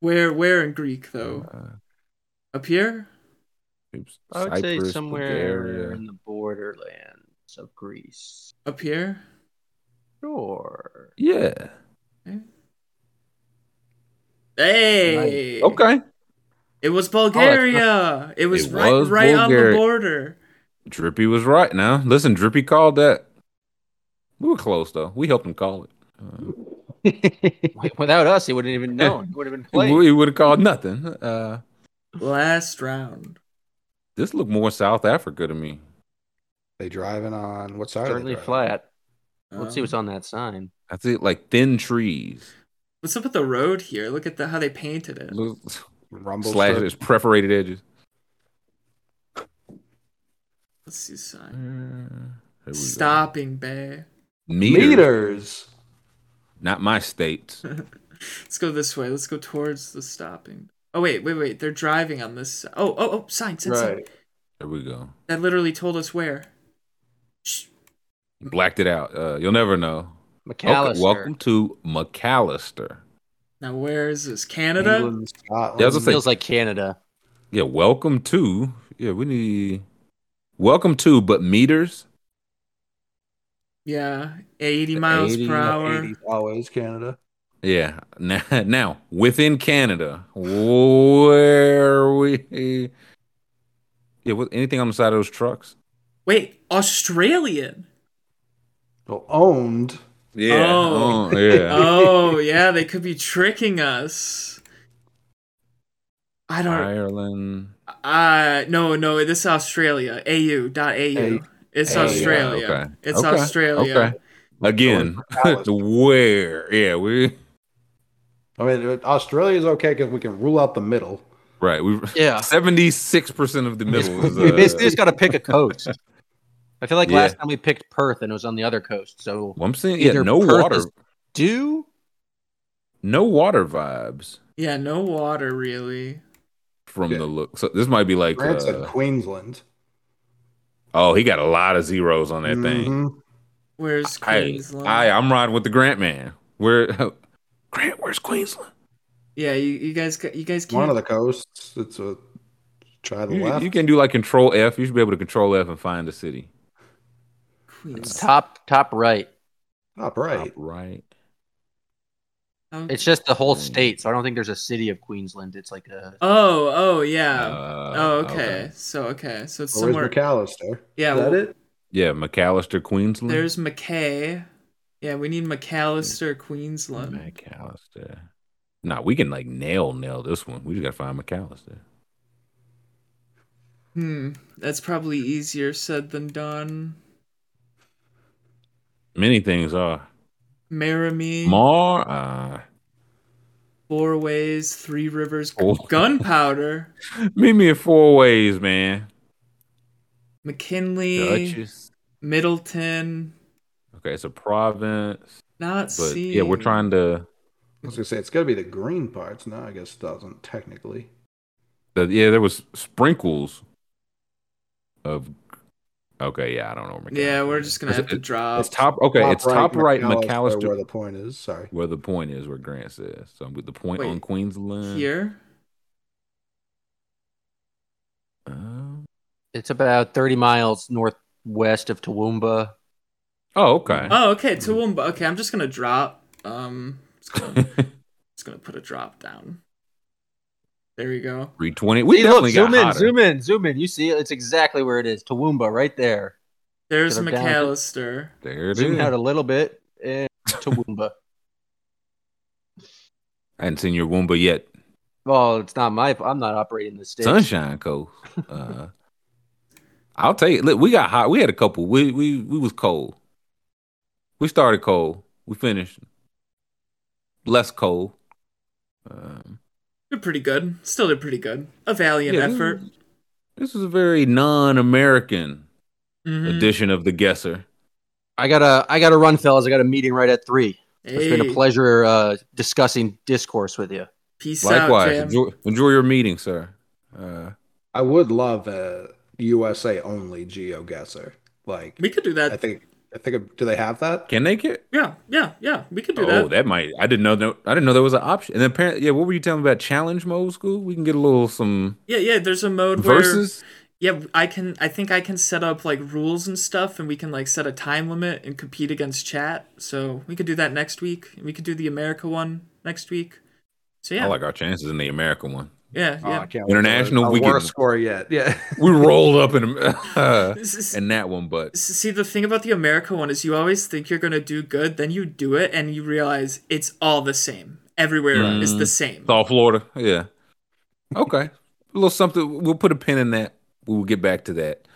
Where where in Greek though? Uh, Up here? oops. I would say somewhere Bulgaria. in the borderlands of Greece. Up here? Sure. Yeah. Hey. Okay. It was Bulgaria. it was It right was right on the border. Drippy was right now. Listen, Drippy called that. We were close though. We helped him call it. Uh, Without us, he wouldn't even known. He would have been playing. we would have called nothing. Uh, Last round. this looked more South Africa to me. They driving on what side? Certainly are they driving? flat. Let's see what's on that sign. I see like thin trees. What's up with the road here? Look at the how they painted it. Little Rumble Slashes, strip. perforated edges. Let's see sign. Uh, here go. Stopping bay. Meters. Meters. Not my state. Let's go this way. Let's go towards the stopping. Oh wait, wait, wait. They're driving on this. Oh, oh, oh! Sign, sign, sign. Right. There we go. That literally told us where. Shh. Blacked it out. Uh, you'll never know. Okay, McAllister. welcome to McAllister. Now where is this? Canada. England, Scotland. Yeah, I was gonna say- Feels like Canada. Yeah, welcome to. Yeah, we need. Welcome to, but meters. Yeah, eighty miles 80, per hour. 80 always Canada. Yeah. Now, now within Canada, where we. Yeah, what, anything on the side of those trucks? Wait, Australian. Well, owned. Yeah. Oh. oh, yeah. Oh yeah, they could be tricking us. I don't. Ireland. Uh no, no. This is Australia. Au. Dot au. It's Au, yeah, Australia. Okay. It's okay, Australia. Okay. Again, where? Yeah, we. I mean, Australia is okay because we can rule out the middle. Right. We. Yeah. Seventy six percent of the middle is. We basically Uh, just got to pick a coast. I feel like Yeah. last time we picked Perth and it was on the other coast. So well, I'm saying, yeah, no Perth water, Do no water vibes Yeah, no water really. from Yeah. the look. So this might be like, France uh, Queensland. oh, he got a lot of zeros on that thing. Mhm. Where's I, Queensland? I, I'm riding with the Grant man. Where Grant? Where's Queensland? yeah, you, you guys you guys can't. One of the coasts. It's a try the You, left. you can do like Control F. You should be able to Control F and find the city. Queens. Top top right. Top right. Top right. It's just the whole state, so I don't think there's a city of Queensland. It's like a Oh, oh yeah. Uh, oh, okay. So okay, so it's Well, somewhere. McAllister? Yeah, Is that well, it? Yeah, McAllister, Queensland. There's Mackay. Yeah, we need McAllister, Queensland. McAllister. Nah, we can like nail nail this one. We just gotta find McAllister. Hmm, that's probably easier said than done. Many things are. Maramie, Mar. Uh, Four Ways, Three Rivers, Oh. Gunpowder, meet me in four ways, man. McKinley, Duchess. Middleton. Okay, it's a province, Not but see. yeah, we're trying to. I was gonna say it's got to be the green parts. No, I guess it doesn't technically. The, yeah, there was sprinkles of. Okay, yeah, I don't know. Where Yeah, we're just gonna It's- have to drop. It's top. Okay, it's top right, McAllister, McAllister. Where the point is. Sorry. where the point is, where Grant says. So with the point Wait, on Queensland. here. Um, it's about 30 miles northwest of Toowoomba. oh, okay. Oh, okay, Toowoomba. Okay, I'm just gonna drop. Um, just gonna, just gonna put a drop down. There we go. 320. We See, definitely look, zoom got in, hotter. zoom in, zoom in. You see it? It's exactly where it is. Toowoomba, right there. There's Get 'em. McAllister. There it Zoom is. out a little bit. And Toowoomba. I hadn't seen your Woomba yet. well, it's not my. I'm not operating the stage. Sunshine Coast. Uh, I'll tell you. Look, we got hot. We had a couple. We we we was cold. We started cold. We finished less cold. Um, Did pretty good. Still did pretty good. A valiant yeah, effort. This is a very non-American Mhm. edition of the Guesser. I gotta, I gotta run, fellas. I got a meeting right at three. It's been a pleasure uh, discussing discourse with you. Peace Likewise. out, Jam. Enjoy, enjoy your meeting, sir. Uh, I would love a USA only GeoGuessr. Like We could do that. I think I think do they have that? can they get? yeah, yeah, yeah. We could do Oh, that. Oh, that might. I didn't know. that- I didn't know there was an option. And apparently, yeah. What were you telling me about challenge mode school? We can get a little some Yeah, yeah. There's a mode versus. where yeah, I can. I think I can set up like rules and stuff, and we can like set a time limit and compete against chat. So we could do that next week. We could do the America one next week. So yeah, I like our chances in the America one. Yeah, Oh, yeah. I can't International, wait for we a can- worst score yet. Yeah. We rolled up in uh, is- in that one, but See, the thing about the America one is you always think you're gonna do good, then you do it, and you realize it's all the same. Everywhere is the same. it's all Florida. Yeah. Okay. A little something. We'll put a pin in that. We will get back to that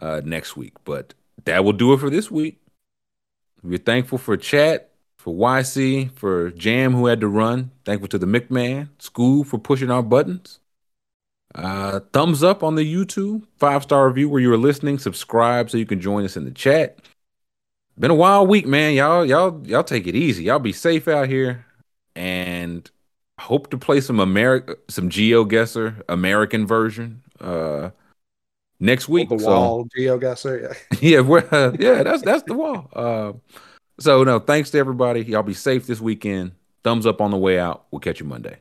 uh, next week. But that will do it for this week. We're thankful for chat, for YC, for Jam who had to run. Thankful to the McMahon School for pushing our buttons. Uh, thumbs up on the YouTube, five star review where you are listening. Subscribe so you can join us in the chat. Been a wild week, man. Y'all, y'all, y'all take it easy. Y'all be safe out here, and hope to play some America, some GeoGuessr American version uh next week. the So- wall GeoGuessr. Yeah. yeah, uh, yeah, that's that's the wall. Uh, so no, thanks to everybody. Y'all be safe this weekend. Thumbs up on the way out. We'll catch you Monday.